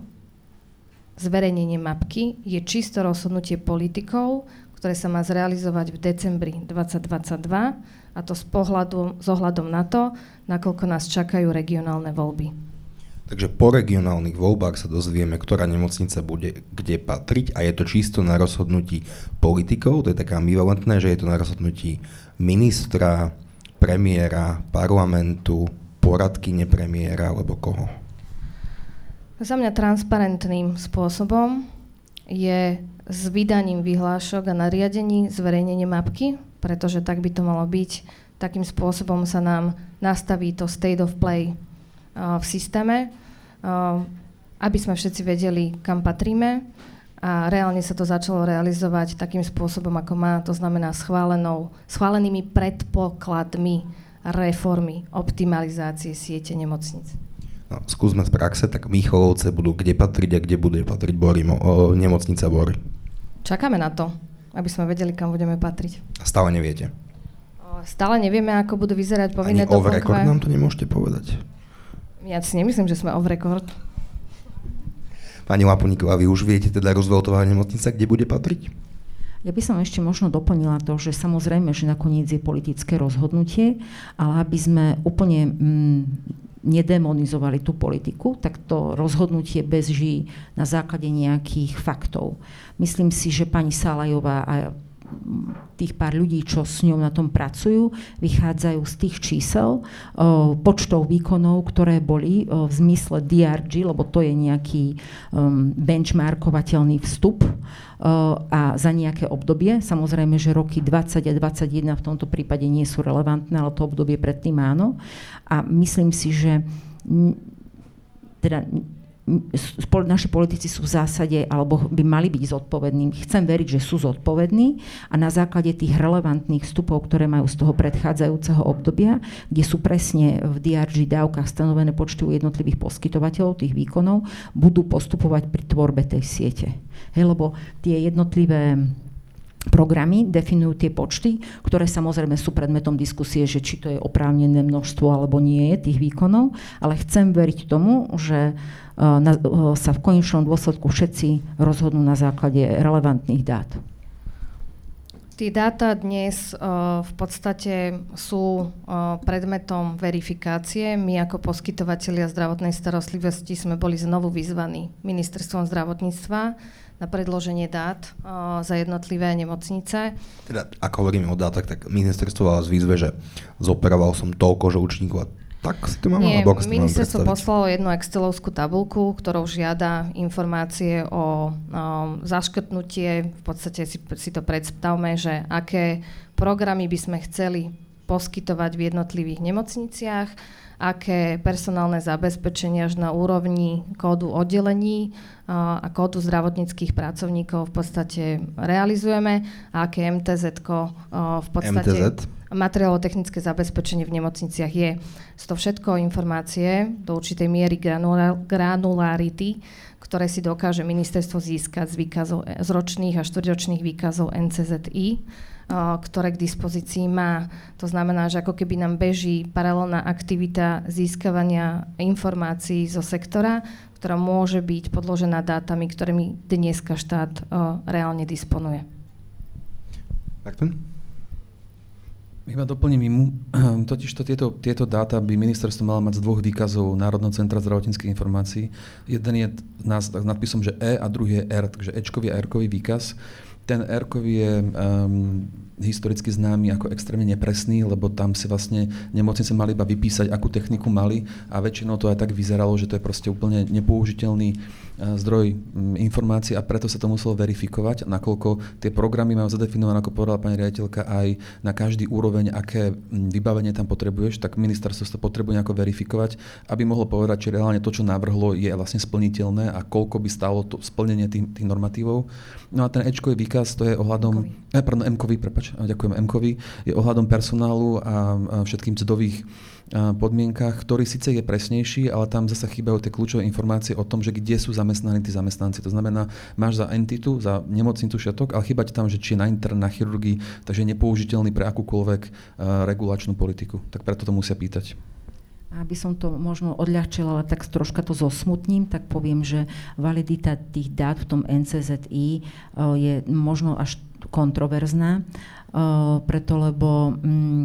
zverejnenie mapky je čisto rozhodnutie politikov, ktoré sa má zrealizovať v decembri 2022 a to s, pohľadu, s ohľadom na to, nakoľko nás čakajú regionálne voľby. Takže po regionálnych voľbách sa dozvieme, ktorá nemocnica bude kde patriť a je to čisto na rozhodnutí politikov, to je také ambivalentné, že je to na rozhodnutí ministra, premiéra, parlamentu, poradky nepremiéra alebo koho? Za mňa transparentným spôsobom je s vydaním vyhlášok a nariadení zverejnenie mapky, pretože tak by to malo byť. Takým spôsobom sa nám nastaví to state of play v systéme, aby sme všetci vedeli, kam patríme a reálne sa to začalo realizovať takým spôsobom, ako má, to znamená schválenou, schválenými predpokladmi reformy, optimalizácie siete nemocnic. No, skúsme z praxe, tak Mícholovce budú kde patriť a kde bude patriť Bory, o, nemocnica Bory. Čakáme na to, aby sme vedeli, kam budeme patriť. Stále neviete? Stále nevieme, ako budú vyzerať povinné Ani off record nám to nemôžete povedať. Ja si nemyslím, že sme off record. Pani Lapuníková, vy už viete teda rozvoltová nemocnica, kde bude patriť? Ja by som ešte možno doplnila to, že samozrejme, že nakoniec je politické rozhodnutie, ale aby sme úplne mm, nedemonizovali tú politiku, tak to rozhodnutie beží na základe nejakých faktov. Myslím si, že pani Salajová a tých pár ľudí, čo s ňou na tom pracujú, vychádzajú z tých čísel, počtov výkonov, ktoré boli v zmysle DRG, lebo to je nejaký um, benchmarkovateľný vstup a za nejaké obdobie. Samozrejme, že roky 20 a 21 v tomto prípade nie sú relevantné, ale to obdobie predtým áno. A myslím si, že teda naši politici sú v zásade, alebo by mali byť zodpovední. Chcem veriť, že sú zodpovední a na základe tých relevantných vstupov, ktoré majú z toho predchádzajúceho obdobia, kde sú presne v DRG dávkach stanovené počty u jednotlivých poskytovateľov tých výkonov, budú postupovať pri tvorbe tej siete. Hej, lebo tie jednotlivé programy definujú tie počty, ktoré samozrejme sú predmetom diskusie, že či to je oprávnené množstvo alebo nie je tých výkonov, ale chcem veriť tomu, že na, eh, sa v konečnom dôsledku všetci rozhodnú na základe relevantných dát. Tí dáta dnes uh, v podstate sú predmetom verifikácie. My ako poskytovateľia zdravotnej starostlivosti sme boli znovu vyzvaní ministerstvom zdravotníctva na predloženie dát uh, za jednotlivé nemocnice. Teda, ako hovoríme o dátach, tak ministerstvo vás výzve, že zoperoval som toľko žlčníkov a tak si to mám Nie, ministerstvo poslalo jednu excelovskú tabulku, ktorou žiada informácie o, o zaškrtnutie. V podstate si, si to predstavme, že aké programy by sme chceli poskytovať v jednotlivých nemocniciach, aké personálne zabezpečenia až na úrovni kódu oddelení a kódu zdravotníckých pracovníkov v podstate realizujeme a aké MTZ v podstate... MTZ? materiálo-technické zabezpečenie v nemocniciach je. Sú to všetko informácie do určitej miery granularity, ktoré si dokáže ministerstvo získať z, výkazov, z ročných a štvrťročných výkazov NCZI, ktoré k dispozícii má. To znamená, že ako keby nám beží paralelná aktivita získavania informácií zo sektora, ktorá môže byť podložená dátami, ktorými dneska štát reálne disponuje. Takto? Iba doplním im, totiž to tieto, tieto dáta by ministerstvo malo mať z dvoch výkazov Národného centra zdravotníckých informácií. Jeden je s nadpisom, že E a druhý je R, takže Ečkový a Rkový výkaz. Ten r je um, historicky známy ako extrémne nepresný, lebo tam si vlastne nemocnice mali iba vypísať, akú techniku mali a väčšinou to aj tak vyzeralo, že to je proste úplne nepoužiteľný E, zdroj informácií a preto sa to muselo verifikovať, nakoľko tie programy majú zadefinované, ako povedala pani riaditeľka, aj na každý úroveň, aké vybavenie tam potrebuješ, tak ministerstvo to potrebuje nejako verifikovať, aby mohlo povedať, či reálne to, čo navrhlo, je vlastne splniteľné a koľko by stalo to splnenie tých, tých normatívov. No a ten Ečkový výkaz, to je ohľadom, eh, pardon, M-kový, prepač, ďakujem, M-kový, je ohľadom personálu a, všetkým mzdových podmienkach, ktorý síce je presnejší, ale tam zase chýbajú tie kľúčové informácie o tom, že kde sú zamestnaní tí zamestnanci. To znamená, máš za entitu, za nemocnicu všetok, ale chýba ti tam, že či je na intern, na chirurgii, takže je nepoužiteľný pre akúkoľvek regulačnú politiku. Tak preto to musia pýtať. Aby som to možno odľahčila, ale tak troška to zosmutním, tak poviem, že validita tých dát v tom NCZI je možno až kontroverzná preto lebo mm,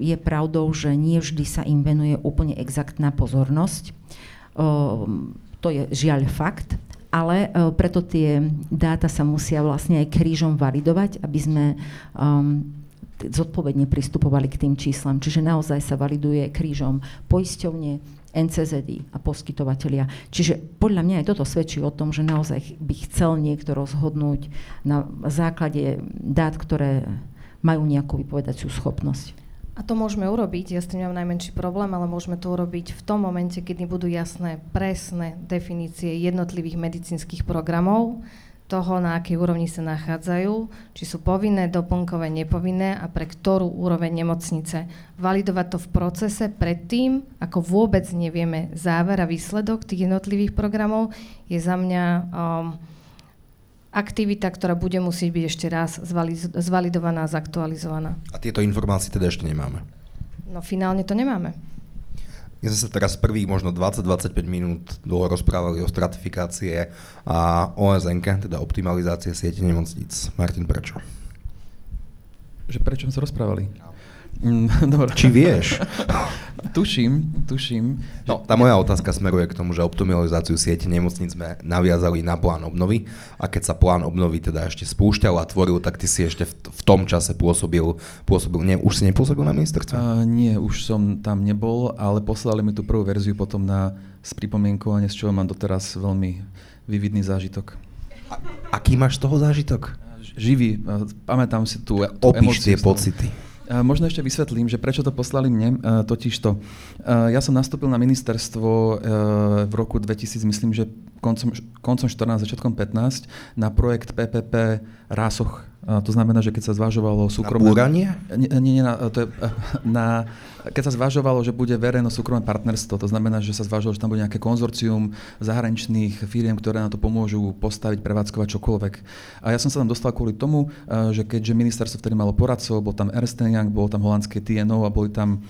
je pravdou, že nie vždy sa im venuje úplne exaktná pozornosť. To je žiaľ fakt, ale preto tie dáta sa musia vlastne aj krížom validovať, aby sme um, zodpovedne pristupovali k tým číslam. Čiže naozaj sa validuje krížom poisťovne, NCZI a poskytovateľia. Čiže podľa mňa aj toto svedčí o tom, že naozaj by chcel niekto rozhodnúť na základe dát, ktoré majú nejakú vypovedaciu schopnosť. A to môžeme urobiť, ja s tým mám najmenší problém, ale môžeme to urobiť v tom momente, kedy budú jasné, presné definície jednotlivých medicínskych programov, toho, na akej úrovni sa nachádzajú, či sú povinné, doplnkové, nepovinné a pre ktorú úroveň nemocnice. Validovať to v procese predtým, ako vôbec nevieme záver a výsledok tých jednotlivých programov, je za mňa um, aktivita, ktorá bude musieť byť ešte raz zvalidovaná a zaktualizovaná. A tieto informácie teda ešte nemáme? No finálne to nemáme. My sme sa teraz prvých možno 20-25 minút dlho rozprávali o stratifikácie a OSN, teda optimalizácie siete nemocníc. Martin, prečo? Že prečo sme sa rozprávali? Mm, dobre. Či vieš? tuším, tuším. No, tá moja otázka smeruje k tomu, že optimalizáciu siete nemocníc sme naviazali na plán obnovy a keď sa plán obnovy teda ešte spúšťal a tvoril, tak ty si ešte v, v tom čase pôsobil, pôsobil nie, už si nepôsobil na ministerstve? Uh, nie, už som tam nebol, ale poslali mi tú prvú verziu potom na spripomienkovanie, z čoho mám doteraz veľmi vividný zážitok. A, aký máš z toho zážitok? Živý, pamätám si tú, tú Opíš tie pocity. Možno ešte vysvetlím, že prečo to poslali mne, totiž to. Ja som nastúpil na ministerstvo v roku 2000, myslím, že koncom, koncom 14, začiatkom 15, na projekt PPP Rásoch to znamená, že keď sa zvažovalo súkromné... Na búranie? Nie, nie, na, to je, na, keď sa zvažovalo, že bude verejno-súkromné partnerstvo, to znamená, že sa zvažovalo, že tam bude nejaké konzorcium zahraničných firiem, ktoré na to pomôžu postaviť, prevádzkovať čokoľvek. A ja som sa tam dostal kvôli tomu, že keďže ministerstvo vtedy malo poradcov, bol tam Ernst Young, bol tam holandské TNO a boli tam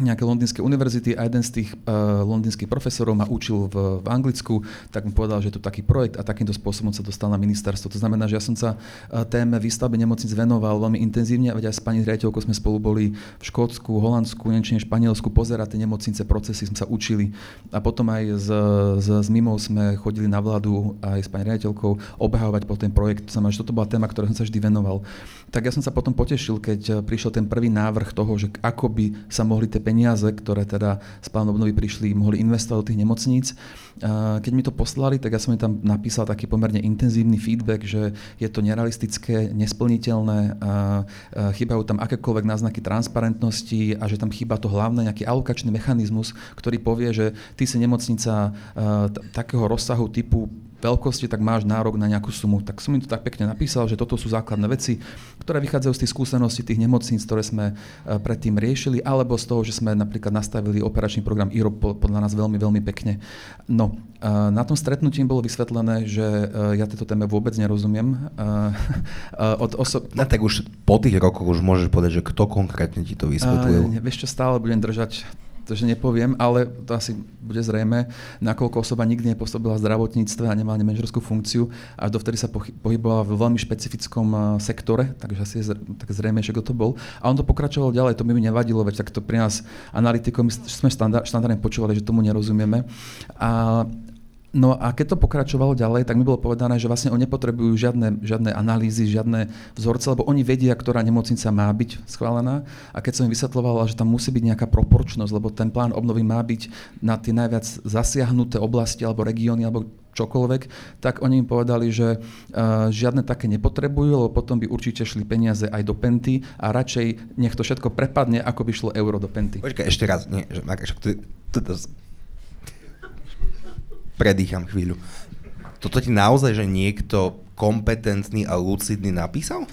nejaké londýnske univerzity a jeden z tých uh, londýnskych profesorov ma učil v, v Anglicku, tak mi povedal, že je to taký projekt a takýmto spôsobom sa dostal na ministerstvo. To znamená, že ja som sa uh, téme výstavby nemocnic venoval veľmi intenzívne, veď aj s pani riaditeľkou sme spolu boli v Škótsku, Holandsku, Nemčine, Španielsku, pozerať tie nemocnice, procesy sme sa učili a potom aj s, s, s Mimou sme chodili na vládu aj s pani riaditeľkou obehovať po ten projekt. To znamená, že toto bola téma, ktorá som sa vždy venoval. Tak ja som sa potom potešil, keď prišiel ten prvý návrh toho, že ako by sa mohli tie peniaze, ktoré teda z plánu obnovy prišli, mohli investovať do tých nemocníc. Keď mi to poslali, tak ja som mi tam napísal taký pomerne intenzívny feedback, že je to nerealistické, nesplniteľné, chýbajú tam akékoľvek náznaky transparentnosti a že tam chýba to hlavné, nejaký alokačný mechanizmus, ktorý povie, že ty si nemocnica takého rozsahu typu veľkosti, tak máš nárok na nejakú sumu. Tak som im to tak pekne napísal, že toto sú základné veci, ktoré vychádzajú z tých skúseností tých nemocníc, ktoré sme e, predtým riešili, alebo z toho, že sme napríklad nastavili operačný program IROP podľa nás veľmi, veľmi pekne. No, e, na tom stretnutí bolo vysvetlené, že e, ja tejto téme vôbec nerozumiem. Od oso- no, tak už po tých rokoch už môžeš povedať, že kto konkrétne ti to vysvetlil? Vieš čo, stále budem držať to, že nepoviem, ale to asi bude zrejme, nakoľko osoba nikdy nepôsobila v zdravotníctve a nemala manažerskú funkciu a dovtedy sa pohybovala v veľmi špecifickom sektore, takže asi je tak zrejme, že kto to bol. A on to pokračoval ďalej, to by mi nevadilo, veď tak to pri nás analytikom, sme štandard, štandardne počúvali, že tomu nerozumieme. A No a keď to pokračovalo ďalej, tak mi bolo povedané, že vlastne oni nepotrebujú žiadne, žiadne analýzy, žiadne vzorce, lebo oni vedia, ktorá nemocnica má byť schválená. A keď som im vysvetlovala, že tam musí byť nejaká proporčnosť, lebo ten plán obnovy má byť na tie najviac zasiahnuté oblasti alebo regióny alebo čokoľvek, tak oni im povedali, že uh, žiadne také nepotrebujú, lebo potom by určite šli peniaze aj do Penty a radšej nech to všetko prepadne, ako by šlo euro do Penty. Počkaj, ešte raz. Nie, že, to, to, to, predýcham chvíľu. Toto ti naozaj, že niekto kompetentný a lucidný napísal?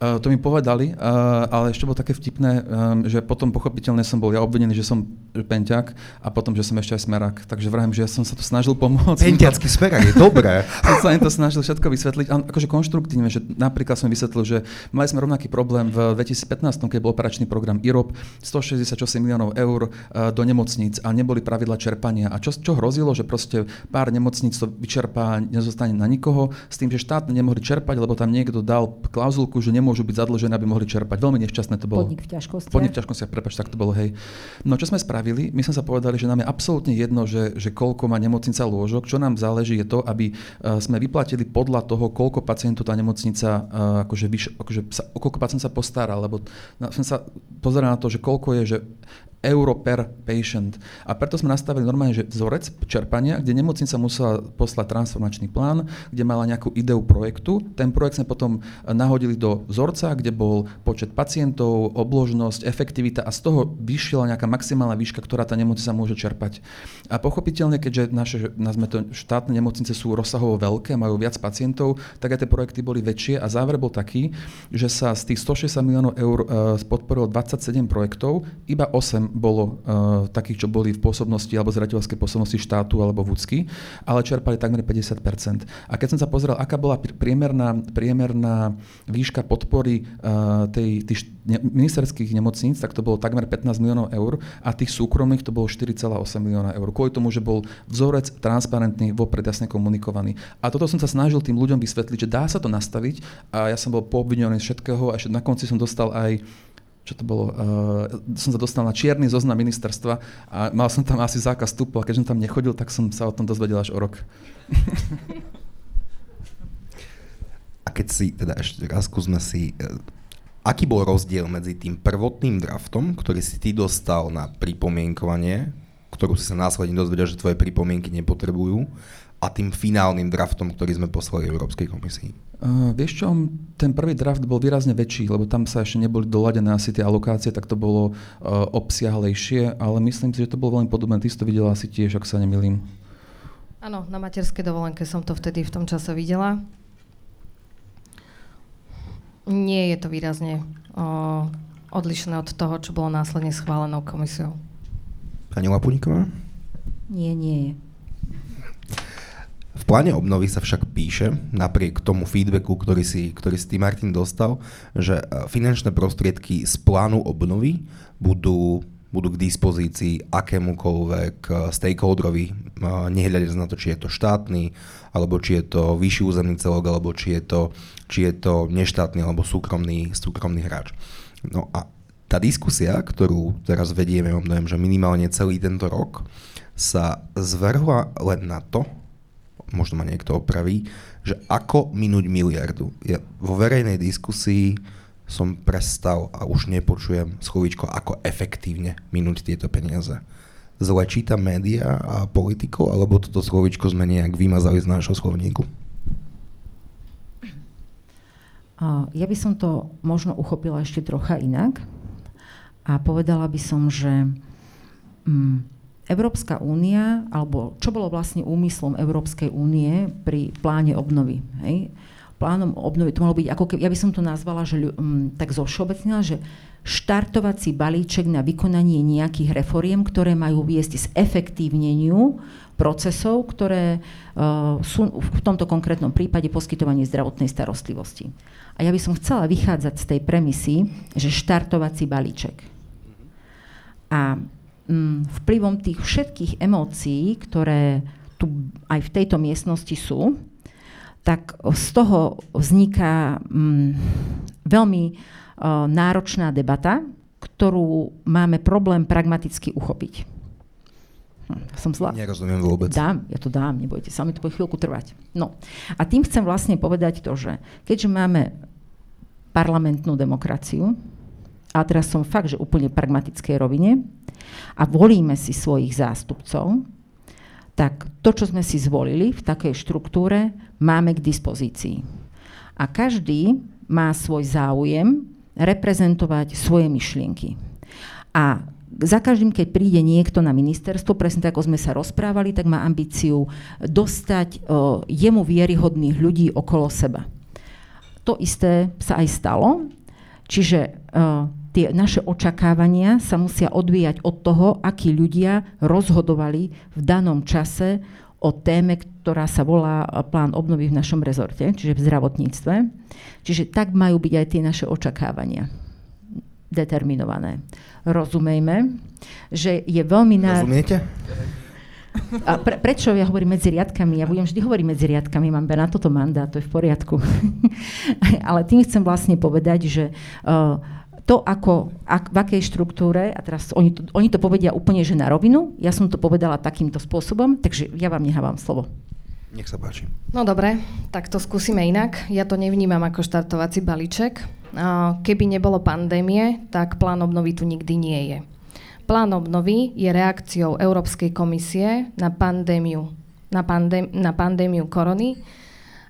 Uh, to mi povedali, uh, ale ešte bolo také vtipné, um, že potom pochopiteľne som bol ja obvinený, že som penťak a potom, že som ešte aj smerak. Takže vrajím, že ja som sa to snažil pomôcť. Penťacký smerak je dobré. som sa im to snažil všetko vysvetliť. A akože konštruktívne, že napríklad som vysvetlil, že mali sme rovnaký problém v 2015, keď bol operačný program IROP, 168 miliónov eur uh, do nemocníc a neboli pravidla čerpania. A čo, čo hrozilo, že proste pár nemocníc to vyčerpá, nezostane na nikoho, s tým, že štát nemohli čerpať, lebo tam niekto dal klauzulku, že nemôžu nemôžu byť zadlžené, aby mohli čerpať. Veľmi nešťastné to bolo. Podnik v ťažkostiach. Podnik v ťažkostiach, prepač, tak to bolo, hej. No čo sme spravili? My sme sa povedali, že nám je absolútne jedno, že, že koľko má nemocnica lôžok. Čo nám záleží je to, aby uh, sme vyplatili podľa toho, koľko pacientov tá nemocnica, uh, akože, vyš, akože sa, o koľko pacient sa postará, lebo na, sme sa pozerali na to, že koľko je, že euro per patient. A preto sme nastavili normálne, že vzorec čerpania, kde nemocnica musela poslať transformačný plán, kde mala nejakú ideu projektu. Ten projekt sme potom nahodili do vzorca, kde bol počet pacientov, obložnosť, efektivita a z toho vyšla nejaká maximálna výška, ktorá tá nemocnica môže čerpať. A pochopiteľne, keďže naše nazme to, štátne nemocnice sú rozsahovo veľké, majú viac pacientov, tak aj tie projekty boli väčšie a záver bol taký, že sa z tých 160 miliónov eur uh, podporilo 27 projektov, iba 8 bolo uh, takých, čo boli v pôsobnosti alebo zrateľskej pôsobnosti štátu alebo vúcky, ale čerpali takmer 50% A keď som sa pozrel, aká bola priemerná, priemerná výška podpory uh, tej, tých ne, ministerských nemocníc, tak to bolo takmer 15 miliónov eur a tých súkromných to bolo 4,8 milióna eur. Kvôli tomu, že bol vzorec transparentný, vopred jasne komunikovaný. A toto som sa snažil tým ľuďom vysvetliť, že dá sa to nastaviť a ja som bol poobvinený z všetkého a na konci som dostal aj čo to bolo, uh, som sa dostal na čierny zoznam ministerstva a mal som tam asi zákaz vstupu a keď som tam nechodil, tak som sa o tom dozvedel až o rok. a keď si, teda ešte raz skúsme si, uh, aký bol rozdiel medzi tým prvotným draftom, ktorý si ty dostal na pripomienkovanie, ktorú si sa následne dozvedel, že tvoje pripomienky nepotrebujú, a tým finálnym draftom, ktorý sme poslali Európskej komisii? Uh, vieš čo, ten prvý draft bol výrazne väčší, lebo tam sa ešte neboli doladené asi tie alokácie, tak to bolo uh, obsiahlejšie, ale myslím si, že to bolo veľmi podobné. Ty si to videla asi tiež, ak sa nemýlim. Áno, na materskej dovolenke som to vtedy v tom čase videla. Nie je to výrazne uh, odlišné od toho, čo bolo následne schválenou komisiou. Pani Lapuníková? Nie, nie je. V pláne obnovy sa však píše, napriek tomu feedbacku, ktorý si, ktorý si Martin dostal, že e, finančné prostriedky z plánu obnovy budú, budú k dispozícii akémukoľvek e, stakeholderovi, e, nehľadiac na to, či je to štátny, alebo či je to vyšší územný celok, alebo či je to, či je to neštátny alebo súkromný, súkromný hráč. No a tá diskusia, ktorú teraz vedieme, mám dojem, že minimálne celý tento rok, sa zvrhla len na to, možno ma niekto opraví, že ako minúť miliardu. Ja vo verejnej diskusii som prestal a už nepočujem slovíčko, ako efektívne minúť tieto peniaze. Zle číta média a politikov, alebo toto slovíčko sme nejak vymazali z nášho slovníku? Ja by som to možno uchopila ešte trocha inak a povedala by som, že mm, Európska únia, alebo čo bolo vlastne úmyslom Európskej únie pri pláne obnovy. Hej? Plánom obnovy to malo byť, ako keby, ja by som to nazvala, že um, tak zo že štartovací balíček na vykonanie nejakých reforiem, ktoré majú viesť z efektívneniu procesov, ktoré uh, sú v tomto konkrétnom prípade poskytovanie zdravotnej starostlivosti. A ja by som chcela vychádzať z tej premisy, že štartovací balíček. A vplyvom tých všetkých emócií, ktoré tu aj v tejto miestnosti sú, tak z toho vzniká um, veľmi uh, náročná debata, ktorú máme problém pragmaticky uchopiť. Hm, som zlá. Nerozumiem vôbec. Dám, ja to dám, nebojte sa, mi to bude chvíľku trvať. No a tým chcem vlastne povedať to, že keďže máme parlamentnú demokraciu, a teraz som fakt, že úplne pragmatickej rovine, a volíme si svojich zástupcov, tak to, čo sme si zvolili v takej štruktúre, máme k dispozícii. A každý má svoj záujem reprezentovať svoje myšlienky. A za každým, keď príde niekto na ministerstvo, presne tak, ako sme sa rozprávali, tak má ambíciu dostať o, jemu vieryhodných ľudí okolo seba. To isté sa aj stalo, čiže o, tie naše očakávania sa musia odvíjať od toho, akí ľudia rozhodovali v danom čase o téme, ktorá sa volá plán obnovy v našom rezorte, čiže v zdravotníctve. Čiže tak majú byť aj tie naše očakávania determinované. Rozumejme, že je veľmi... Ná... Rozumiete? A pre, prečo ja hovorím medzi riadkami? Ja budem vždy hovoriť medzi riadkami, mám na toto mandát, to je v poriadku. Ale tým chcem vlastne povedať, že uh, to, ako, ak, v akej štruktúre, a teraz oni to, oni to povedia úplne, že na rovinu, ja som to povedala takýmto spôsobom, takže ja vám nehávam slovo. Nech sa páči. No dobre, tak to skúsime inak. Ja to nevnímam ako štartovací balíček. Keby nebolo pandémie, tak plán obnovy tu nikdy nie je. Plán obnovy je reakciou Európskej komisie na pandémiu, na, pandém, na pandémiu korony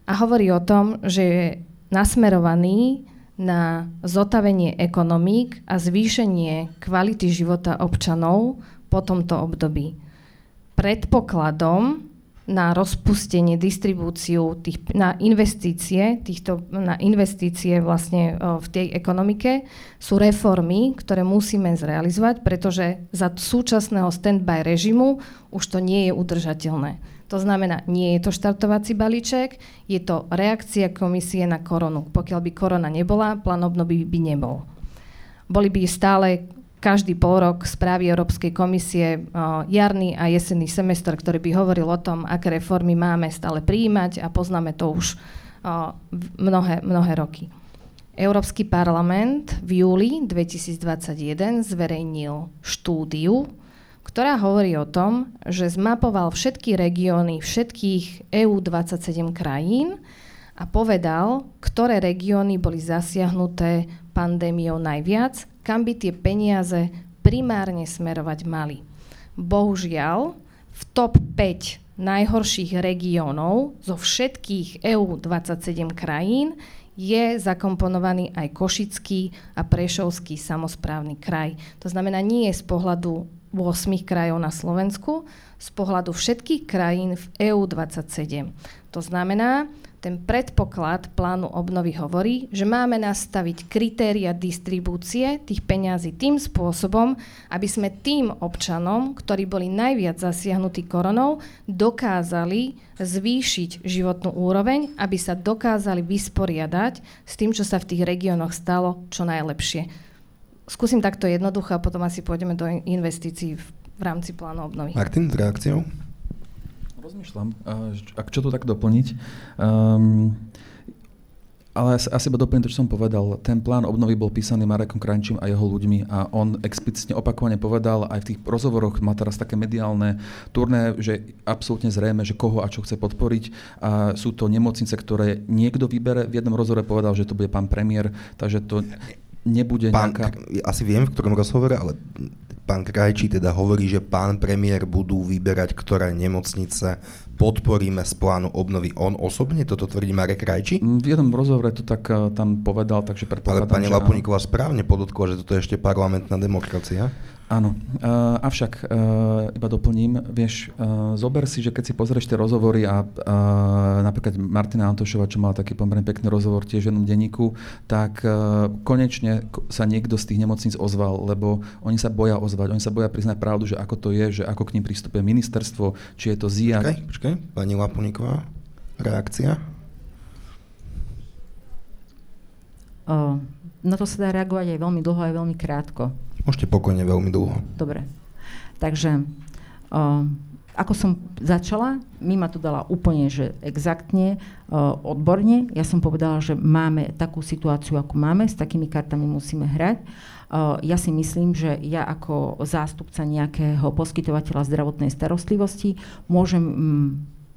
a hovorí o tom, že je nasmerovaný na zotavenie ekonomík a zvýšenie kvality života občanov po tomto období. Predpokladom na rozpustenie, distribúciu, tých, na investície, týchto, na investície vlastne v tej ekonomike sú reformy, ktoré musíme zrealizovať, pretože za súčasného stand-by režimu už to nie je udržateľné. To znamená, nie je to štartovací balíček, je to reakcia komisie na koronu. Pokiaľ by korona nebola, plán obnovy by nebol. Boli by stále každý pol rok správy Európskej komisie jarný a jesenný semester, ktorý by hovoril o tom, aké reformy máme stále prijímať a poznáme to už mnohé, mnohé roky. Európsky parlament v júli 2021 zverejnil štúdiu ktorá hovorí o tom, že zmapoval všetky regióny všetkých EU27 krajín a povedal, ktoré regióny boli zasiahnuté pandémiou najviac, kam by tie peniaze primárne smerovať mali. Bohužiaľ, v top 5 najhorších regiónov zo všetkých EU27 krajín je zakomponovaný aj Košický a Prešovský samozprávny kraj. To znamená, nie je z pohľadu 8 krajov na Slovensku z pohľadu všetkých krajín v EU27. To znamená, ten predpoklad plánu obnovy hovorí, že máme nastaviť kritéria distribúcie tých peňazí tým spôsobom, aby sme tým občanom, ktorí boli najviac zasiahnutí koronou, dokázali zvýšiť životnú úroveň, aby sa dokázali vysporiadať s tým, čo sa v tých regiónoch stalo čo najlepšie skúsim takto jednoducho a potom asi pôjdeme do investícií v, v rámci plánu obnovy. Martin, s reakciou? Rozmýšľam, ak čo to tak doplniť. Um, ale asi, asi doplním to, čo som povedal. Ten plán obnovy bol písaný Marekom Krančím a jeho ľuďmi a on explicitne opakovane povedal aj v tých rozhovoroch, má teraz také mediálne turné, že absolútne zrejme, že koho a čo chce podporiť. A sú to nemocnice, ktoré niekto vybere. V jednom rozhovore povedal, že to bude pán premiér, takže to nebude pán, nejaká... Asi viem, v ktorom rozhovore, ale pán Krajčí teda hovorí, že pán premiér budú vyberať, ktoré nemocnice podporíme z plánu obnovy on osobne? Toto tvrdí Marek Krajči? Mm, v jednom rozhovore to tak uh, tam povedal, takže predpokladám, Ale pani Lapuníková správne podotkla, že toto je ešte parlamentná demokracia. Áno, uh, avšak uh, iba doplním, vieš, uh, zober si, že keď si pozrieš tie rozhovory a uh, napríklad Martina Antošova, čo mal taký pomerne pekný rozhovor tiež v jednom denníku, tak uh, konečne sa niekto z tých nemocníc ozval, lebo oni sa boja ozvať, oni sa boja priznať pravdu, že ako to je, že ako k ním prístupuje ministerstvo, či je to ZIA. Počkaj, počkaj, pani Lapuníková, reakcia? Uh, na to sa dá reagovať aj veľmi dlho, aj veľmi krátko. Môžete pokojne veľmi dlho. Dobre. Takže, uh, ako som začala, Mima to dala úplne, že exaktne, uh, odborne. Ja som povedala, že máme takú situáciu, ako máme, s takými kartami musíme hrať. Uh, ja si myslím, že ja ako zástupca nejakého poskytovateľa zdravotnej starostlivosti môžem um,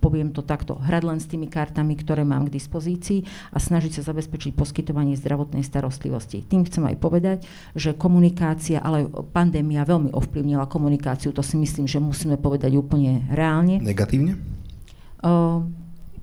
poviem to takto, hrať len s tými kartami, ktoré mám k dispozícii a snažiť sa zabezpečiť poskytovanie zdravotnej starostlivosti. Tým chcem aj povedať, že komunikácia, ale pandémia veľmi ovplyvnila komunikáciu, to si myslím, že musíme povedať úplne reálne. Negatívne? Uh,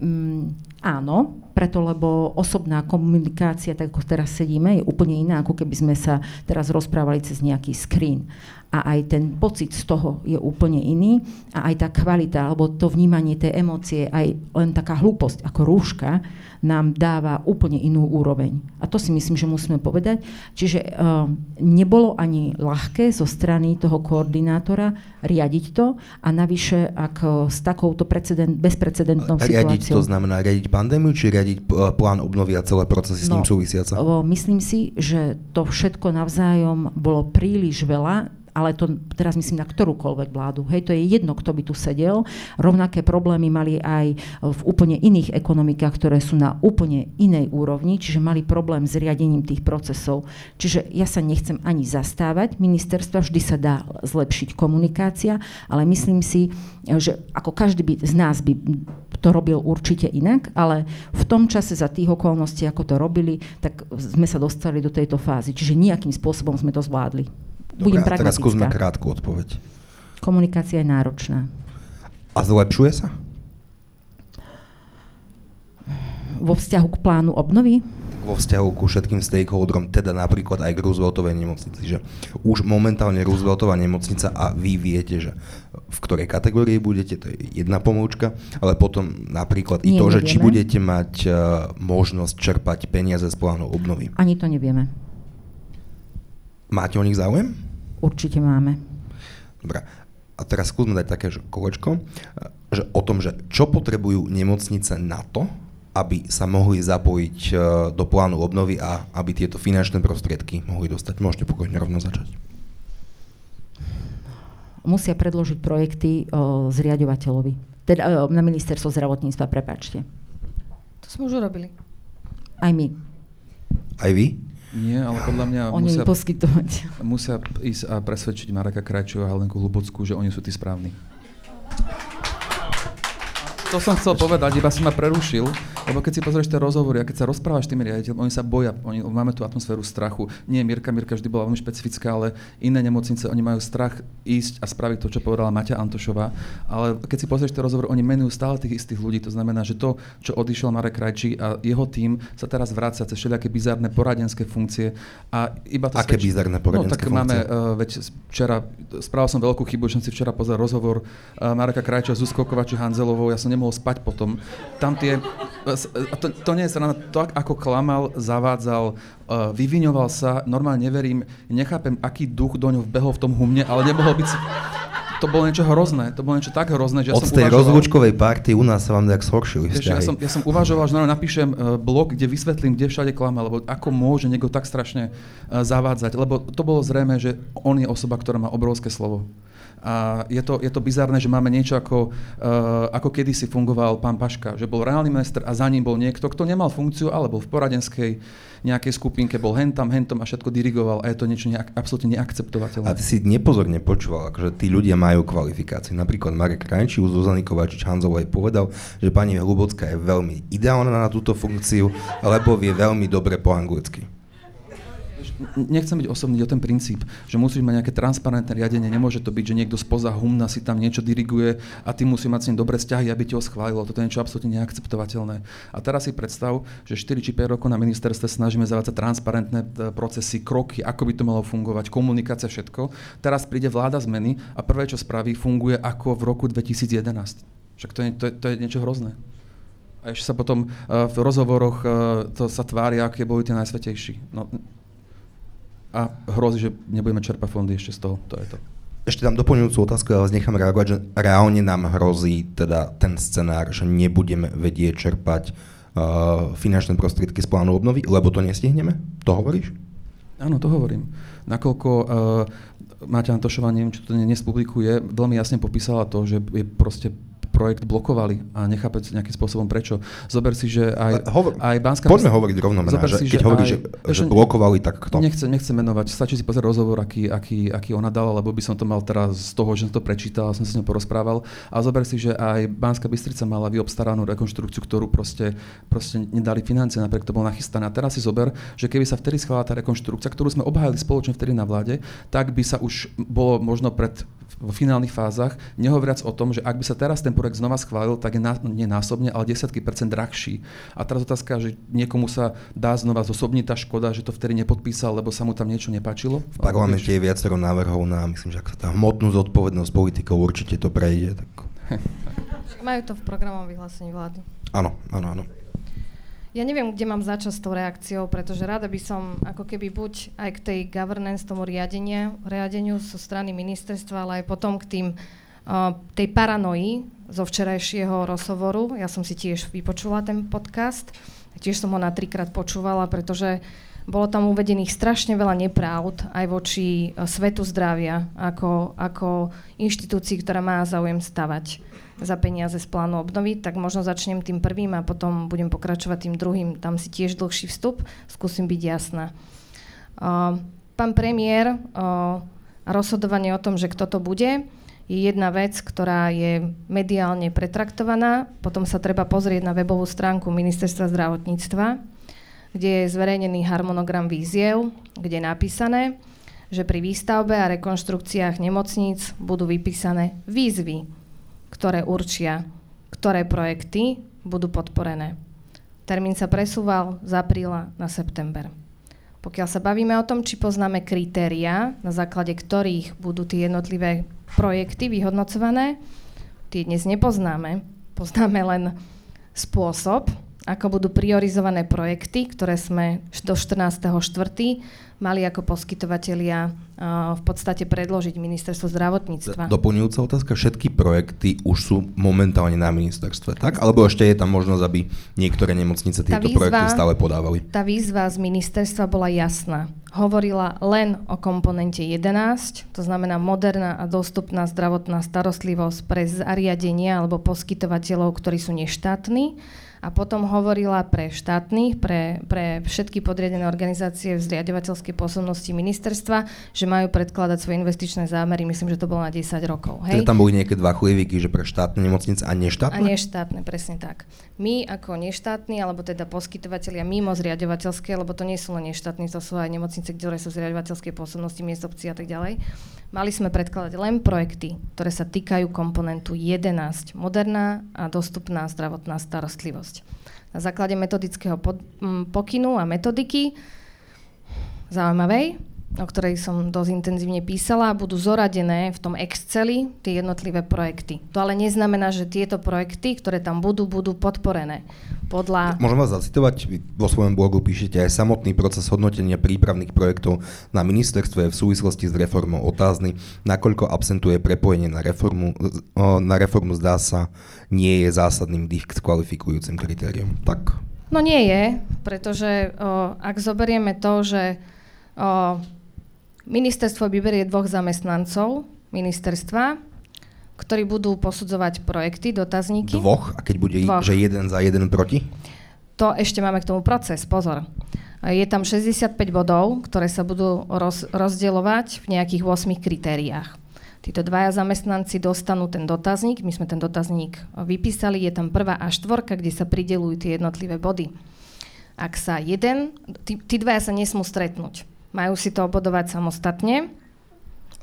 um, áno, preto lebo osobná komunikácia, tak ako teraz sedíme, je úplne iná, ako keby sme sa teraz rozprávali cez nejaký screen a aj ten pocit z toho je úplne iný a aj tá kvalita, alebo to vnímanie tej emócie, aj len taká hlúposť ako rúška nám dáva úplne inú úroveň. A to si myslím, že musíme povedať. Čiže uh, nebolo ani ľahké zo strany toho koordinátora riadiť to a navyše, ak uh, s takouto precedent, bezprecedentnou riadiť situáciou... Riadiť to znamená riadiť pandémiu, či riadiť uh, plán obnovy a celé procesy no, s ním no, súvisiace? Myslím si, že to všetko navzájom bolo príliš veľa ale to teraz myslím na ktorúkoľvek vládu. Hej, to je jedno, kto by tu sedel. Rovnaké problémy mali aj v úplne iných ekonomikách, ktoré sú na úplne inej úrovni, čiže mali problém s riadením tých procesov. Čiže ja sa nechcem ani zastávať ministerstva, vždy sa dá zlepšiť komunikácia, ale myslím si, že ako každý by z nás by to robil určite inak, ale v tom čase za tých okolností, ako to robili, tak sme sa dostali do tejto fázy. Čiže nejakým spôsobom sme to zvládli budem pragmatická. teraz skúsme krátku odpoveď. Komunikácia je náročná. A zlepšuje sa? Vo vzťahu k plánu obnovy? vo vzťahu ku všetkým stakeholderom, teda napríklad aj k Rooseveltovej nemocnici, že už momentálne Rooseveltová nemocnica a vy viete, že v ktorej kategórii budete, to je jedna pomôčka, ale potom napríklad Nie, i to, nevieme. že či budete mať uh, možnosť čerpať peniaze z plánu obnovy. Ani to nevieme. Máte o nich záujem? Určite máme. Dobre. A teraz skúsme dať také že kolečko, že o tom, že čo potrebujú nemocnice na to, aby sa mohli zapojiť e, do plánu obnovy a aby tieto finančné prostriedky mohli dostať. Môžete pokojne rovno začať. Musia predložiť projekty o, zriadovateľovi. Teda o, na ministerstvo zdravotníctva, prepačte. To sme už urobili. Aj my. Aj vy? Nie, ale podľa mňa oni musia, poskytovať. musia ísť a presvedčiť Mareka Krajčova a Helenku Hlubockú, že oni sú tí správni. To som chcel povedať, iba si ma prerušil, lebo keď si pozrieš tie rozhovory a keď sa rozprávaš s tými riaditeľmi, oni sa boja, oni, máme tú atmosféru strachu. Nie, Mirka, Mirka vždy bola veľmi špecifická, ale iné nemocnice, oni majú strach ísť a spraviť to, čo povedala Maťa Antošová. Ale keď si pozrieš tie rozhovory, oni menujú stále tých istých ľudí, to znamená, že to, čo odišiel Marek Krajčí a jeho tým sa teraz vracia cez všelijaké bizarné poradenské funkcie. A iba to Aké svedčí... bizarné poradenské no, tak funkcie? máme, uh, veď včera, spravil som veľkú chybu, že som si včera pozrel rozhovor uh, Mareka Krajčia s Zuzkou Kovači Hanzelovou, ja som nemohol spať potom. Tam tie, to, to nie je sranda, to ako klamal, zavádzal, uh, vyviňoval sa, normálne neverím, nechápem, aký duch do ňo vbehol v tom humne, ale nemohol byť... To bolo niečo hrozné, to bolo niečo tak hrozné, že ja Od som tej uvažoval, rozlúčkovej party u nás sa vám nejak zhoršili Ja som, ja som uvažoval, že napíšem uh, blog, kde vysvetlím, kde všade klamal, lebo ako môže niekto tak strašne uh, zavádzať, lebo to bolo zrejme, že on je osoba, ktorá má obrovské slovo A je to, je to bizarné, že máme niečo ako, uh, ako kedysi fungoval pán Paška, že bol reálny minister a za ním bol niekto, kto nemal funkciu, alebo v poradenskej nejakej skupinke bol hentam, hentom a všetko dirigoval a je to niečo nejak, absolútne neakceptovateľné. A ty si nepozorne počúval, akože tí ľudia majú kvalifikácie. Napríklad Marek Krajčí, Zuzany Kovačič Hanzovej povedal, že pani Hlubocká je veľmi ideálna na túto funkciu, lebo vie veľmi dobre po anglicky nechcem byť osobný o ten princíp, že musíš mať nejaké transparentné riadenie, nemôže to byť, že niekto spoza humna si tam niečo diriguje a ty musí mať s ním dobré vzťahy, aby ti schválilo. Toto je niečo absolútne neakceptovateľné. A teraz si predstav, že 4 či 5 rokov na ministerstve snažíme zavádzať transparentné e, procesy, kroky, ako by to malo fungovať, komunikácia, všetko. Teraz príde vláda zmeny a prvé, čo spraví, funguje ako v roku 2011. Však to je, to je, to je niečo hrozné. A ešte sa potom uh, v rozhovoroch uh, to sa tvária, aké boli tie najsvetejší. No, a hrozí, že nebudeme čerpať fondy ešte z toho. To je to. Ešte tam doplňujúcu otázku, ale nechám reagovať, že reálne nám hrozí teda ten scenár, že nebudeme vedieť čerpať uh, finančné prostriedky z plánu obnovy, lebo to nestihneme? To hovoríš? Áno, to hovorím. Nakoľko uh, Máťa Antošová, neviem, čo to dnes publikuje, veľmi jasne popísala to, že je proste projekt blokovali a nechápe nejakým spôsobom prečo. Zober si, že aj, Hovor, aj Banská... Poďme hovoriť rovno mená, že, si, keď že hovorí, aj, že, že blokovali, tak kto? Nechcem, nechcem menovať, stačí si pozrieť rozhovor, aký, aký, aký ona dala, lebo by som to mal teraz z toho, že som to prečítal som sa s ňou porozprával. A zober si, že aj Banská Bystrica mala vyobstaranú rekonštrukciu, ktorú proste, proste nedali financie, napriek to bolo nachystané. A teraz si zober, že keby sa vtedy schválila tá rekonštrukcia, ktorú sme obhájili spoločne vtedy na vláde, tak by sa už bolo možno pred v finálnych fázach, nehovoriac o tom, že ak by sa teraz ten projekt znova schválil, tak je ná, nie násobne, ale desiatky percent drahší. A teraz otázka, že niekomu sa dá znova zosobniť tá škoda, že to vtedy nepodpísal, lebo sa mu tam niečo nepáčilo. V parlamente je viacero návrhov na, myslím, že ak sa tá hmotnú zodpovednosť politikov určite to prejde. Tak... Majú to v programovom vyhlásení vlády. Áno, áno, áno. Ja neviem, kde mám začať s tou reakciou, pretože rada by som ako keby buď aj k tej governance, tomu riadeniu, riadeniu zo strany ministerstva, ale aj potom k tým, uh, tej paranoji zo včerajšieho rozhovoru. Ja som si tiež vypočula ten podcast, tiež som ho na trikrát počúvala, pretože bolo tam uvedených strašne veľa nepravd aj voči svetu zdravia ako, ako inštitúcii, ktorá má záujem stavať za peniaze z plánu obnovy, tak možno začnem tým prvým a potom budem pokračovať tým druhým. Tam si tiež dlhší vstup, skúsim byť jasná. Uh, pán premiér, uh, rozhodovanie o tom, že kto to bude, je jedna vec, ktorá je mediálne pretraktovaná. Potom sa treba pozrieť na webovú stránku Ministerstva zdravotníctva, kde je zverejnený harmonogram víziev, kde je napísané, že pri výstavbe a rekonštrukciách nemocníc budú vypísané výzvy ktoré určia, ktoré projekty budú podporené. Termín sa presúval z apríla na september. Pokiaľ sa bavíme o tom, či poznáme kritéria, na základe ktorých budú tie jednotlivé projekty vyhodnocované, tie dnes nepoznáme. Poznáme len spôsob, ako budú priorizované projekty, ktoré sme do 14.4. mali ako poskytovatelia uh, v podstate predložiť ministerstvo zdravotníctva. Doplňujúca otázka, všetky projekty už sú momentálne na ministerstve, tak? Alebo ešte je tam možnosť, aby niektoré nemocnice tieto výzva, projekty stále podávali? Tá výzva z ministerstva bola jasná. Hovorila len o komponente 11, to znamená moderná a dostupná zdravotná starostlivosť pre zariadenia alebo poskytovateľov, ktorí sú neštátni a potom hovorila pre štátnych, pre, pre všetky podriadené organizácie v zriadovateľskej pôsobnosti ministerstva, že majú predkladať svoje investičné zámery, myslím, že to bolo na 10 rokov. Hej? Teda tam boli nejaké dva chujevky, že pre štátne nemocnice a neštátne? A neštátne, presne tak. My ako neštátni, alebo teda poskytovateľia mimo zriadovateľské, lebo to nie sú len neštátni, to sú aj nemocnice, ktoré sú v zriadovateľskej pôsobnosti, miest obcí a tak ďalej. Mali sme predkladať len projekty, ktoré sa týkajú komponentu 11, moderná a dostupná zdravotná starostlivosť. Na základe metodického pokynu a metodiky zaujímavej, o ktorej som dosť intenzívne písala, budú zoradené v tom Exceli tie jednotlivé projekty. To ale neznamená, že tieto projekty, ktoré tam budú, budú podporené. Podľa... Môžem vás zacitovať, vy vo svojom blogu píšete aj samotný proces hodnotenia prípravných projektov na ministerstve v súvislosti s reformou otázny, nakoľko absentuje prepojenie na reformu, na reformu zdá sa, nie je zásadným diskvalifikujúcim kritériom. Tak. No nie je, pretože o, ak zoberieme to, že o, Ministerstvo vyberie dvoch zamestnancov ministerstva, ktorí budú posudzovať projekty, dotazníky. Dvoch? A keď bude, Dvoch. že jeden za jeden proti? To ešte máme k tomu proces, pozor. Je tam 65 bodov, ktoré sa budú roz, rozdielovať v nejakých 8 kritériách. Títo dvaja zamestnanci dostanú ten dotazník, my sme ten dotazník vypísali, je tam prvá a štvorka, kde sa pridelujú tie jednotlivé body. Ak sa jeden, tí, tí dvaja sa nesmú stretnúť. Majú si to obodovať samostatne.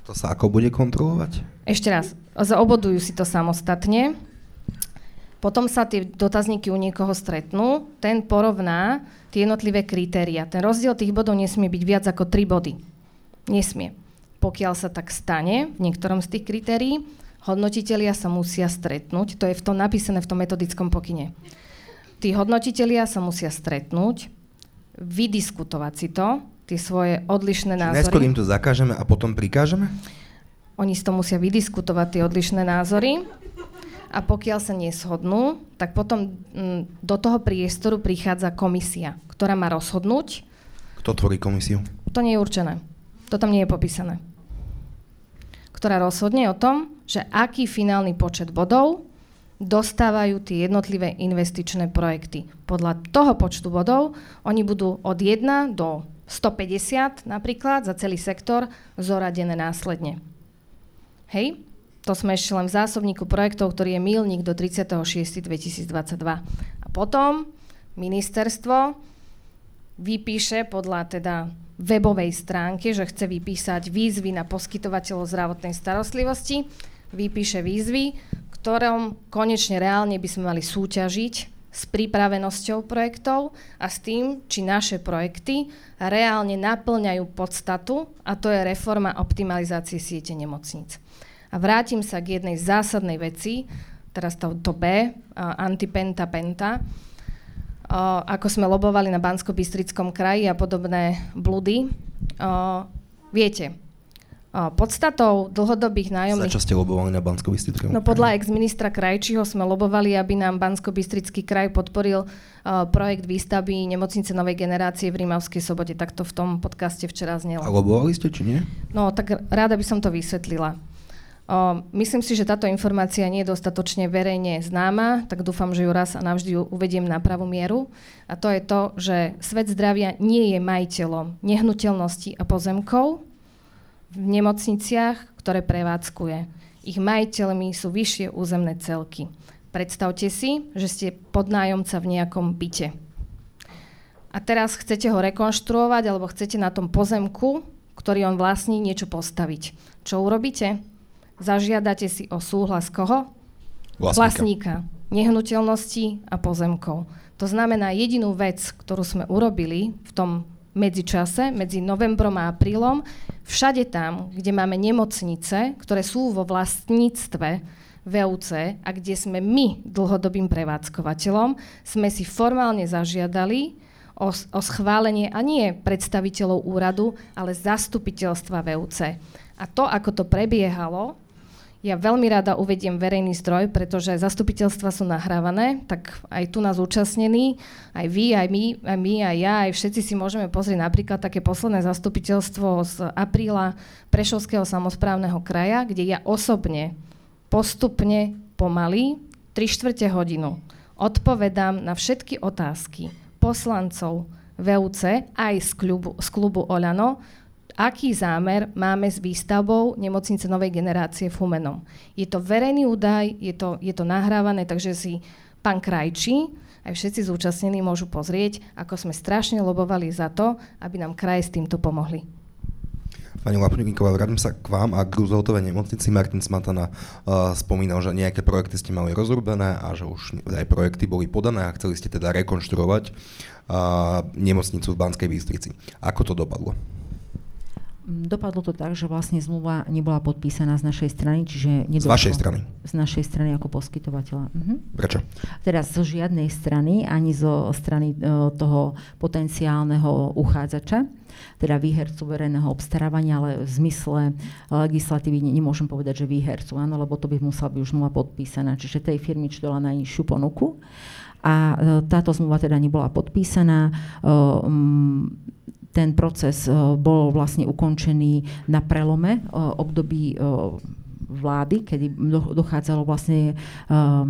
To sa ako bude kontrolovať? Ešte raz, zaobodujú si to samostatne. Potom sa tie dotazníky u niekoho stretnú, ten porovná tie jednotlivé kritéria. Ten rozdiel tých bodov nesmie byť viac ako 3 body. Nesmie. Pokiaľ sa tak stane v niektorom z tých kritérií, hodnotitelia sa musia stretnúť, to je v tom napísané v tom metodickom pokyne. Tí hodnotitelia sa musia stretnúť, vydiskutovať si to, tie svoje odlišné názory. Najskôr im to zakážeme a potom prikážeme? Oni si to musia vydiskutovať, tie odlišné názory. A pokiaľ sa neshodnú, tak potom mm, do toho priestoru prichádza komisia, ktorá má rozhodnúť. Kto tvorí komisiu? To nie je určené. To tam nie je popísané. Ktorá rozhodne o tom, že aký finálny počet bodov dostávajú tie jednotlivé investičné projekty. Podľa toho počtu bodov oni budú od 1 do 150 napríklad za celý sektor zoradené následne. Hej? To sme ešte len v zásobníku projektov, ktorý je milník do 36.2022. A potom ministerstvo vypíše podľa teda webovej stránke, že chce vypísať výzvy na poskytovateľov zdravotnej starostlivosti, vypíše výzvy, ktorom konečne reálne by sme mali súťažiť s pripravenosťou projektov a s tým, či naše projekty reálne naplňajú podstatu, a to je reforma optimalizácie siete nemocníc. A vrátim sa k jednej zásadnej veci, teraz to, to B, antipenta penta, ako sme lobovali na Bansko-Bystrickom kraji a podobné blúdy. Viete, podstatou dlhodobých nájomných... Za čo ste lobovali na bansko No podľa ex-ministra Krajčího sme lobovali, aby nám bansko kraj podporil uh, projekt výstavby nemocnice novej generácie v Rímavskej sobote. Tak to v tom podcaste včera znelo. A lobovali ste, či nie? No tak rada by som to vysvetlila. O, myslím si, že táto informácia nie je dostatočne verejne známa, tak dúfam, že ju raz a navždy ju uvediem na pravú mieru. A to je to, že svet zdravia nie je majiteľom nehnuteľností a pozemkov v nemocniciach, ktoré prevádzkuje. Ich majiteľmi sú vyššie územné celky. Predstavte si, že ste podnájomca v nejakom byte. A teraz chcete ho rekonštruovať alebo chcete na tom pozemku, ktorý on vlastní, niečo postaviť. Čo urobíte? zažiadate si o súhlas koho? Vlastníka. Vlastníka nehnuteľností a pozemkov. To znamená, jedinú vec, ktorú sme urobili v tom medzičase, medzi novembrom a aprílom, všade tam, kde máme nemocnice, ktoré sú vo vlastníctve VUC a kde sme my dlhodobým prevádzkovateľom, sme si formálne zažiadali o, o schválenie a nie predstaviteľov úradu, ale zastupiteľstva VUC. A to, ako to prebiehalo, ja veľmi rada uvediem verejný zdroj, pretože zastupiteľstva sú nahrávané, tak aj tu nás účastnení, aj vy, aj my, aj my, aj ja, aj všetci si môžeme pozrieť napríklad také posledné zastupiteľstvo z apríla Prešovského samozprávneho kraja, kde ja osobne postupne pomaly 3 štvrte hodinu odpovedám na všetky otázky poslancov VUC aj z klubu, z klubu Oľano, aký zámer máme s výstavbou nemocnice novej generácie v Humenom. Je to verejný údaj, je to, je to nahrávané, takže si pán Krajčí aj všetci zúčastnení môžu pozrieť, ako sme strašne lobovali za to, aby nám kraje s týmto pomohli. Pani Lapníková, vrátim sa k vám a k Rooseveltovej nemocnici. Martin Smatana uh, spomínal, že nejaké projekty ste mali rozrobené a že už aj projekty boli podané a chceli ste teda rekonštruovať uh, nemocnicu v Banskej Bystrici. Ako to dopadlo? Dopadlo to tak, že vlastne zmluva nebola podpísaná z našej strany, čiže nedošlo, Z vašej strany? Z našej strany ako poskytovateľa. Mhm. Prečo? Teraz zo žiadnej strany, ani zo strany uh, toho potenciálneho uchádzača, teda výhercu verejného obstarávania, ale v zmysle legislatívy nemôžem povedať, že výhercu, áno, lebo to by musela byť už zmluva podpísaná. Čiže tej firmy, čo dala najnižšiu ponuku. A uh, táto zmluva teda nebola podpísaná. Uh, um, ten proces e, bol vlastne ukončený na prelome e, období e, vlády, kedy dochádzalo vlastne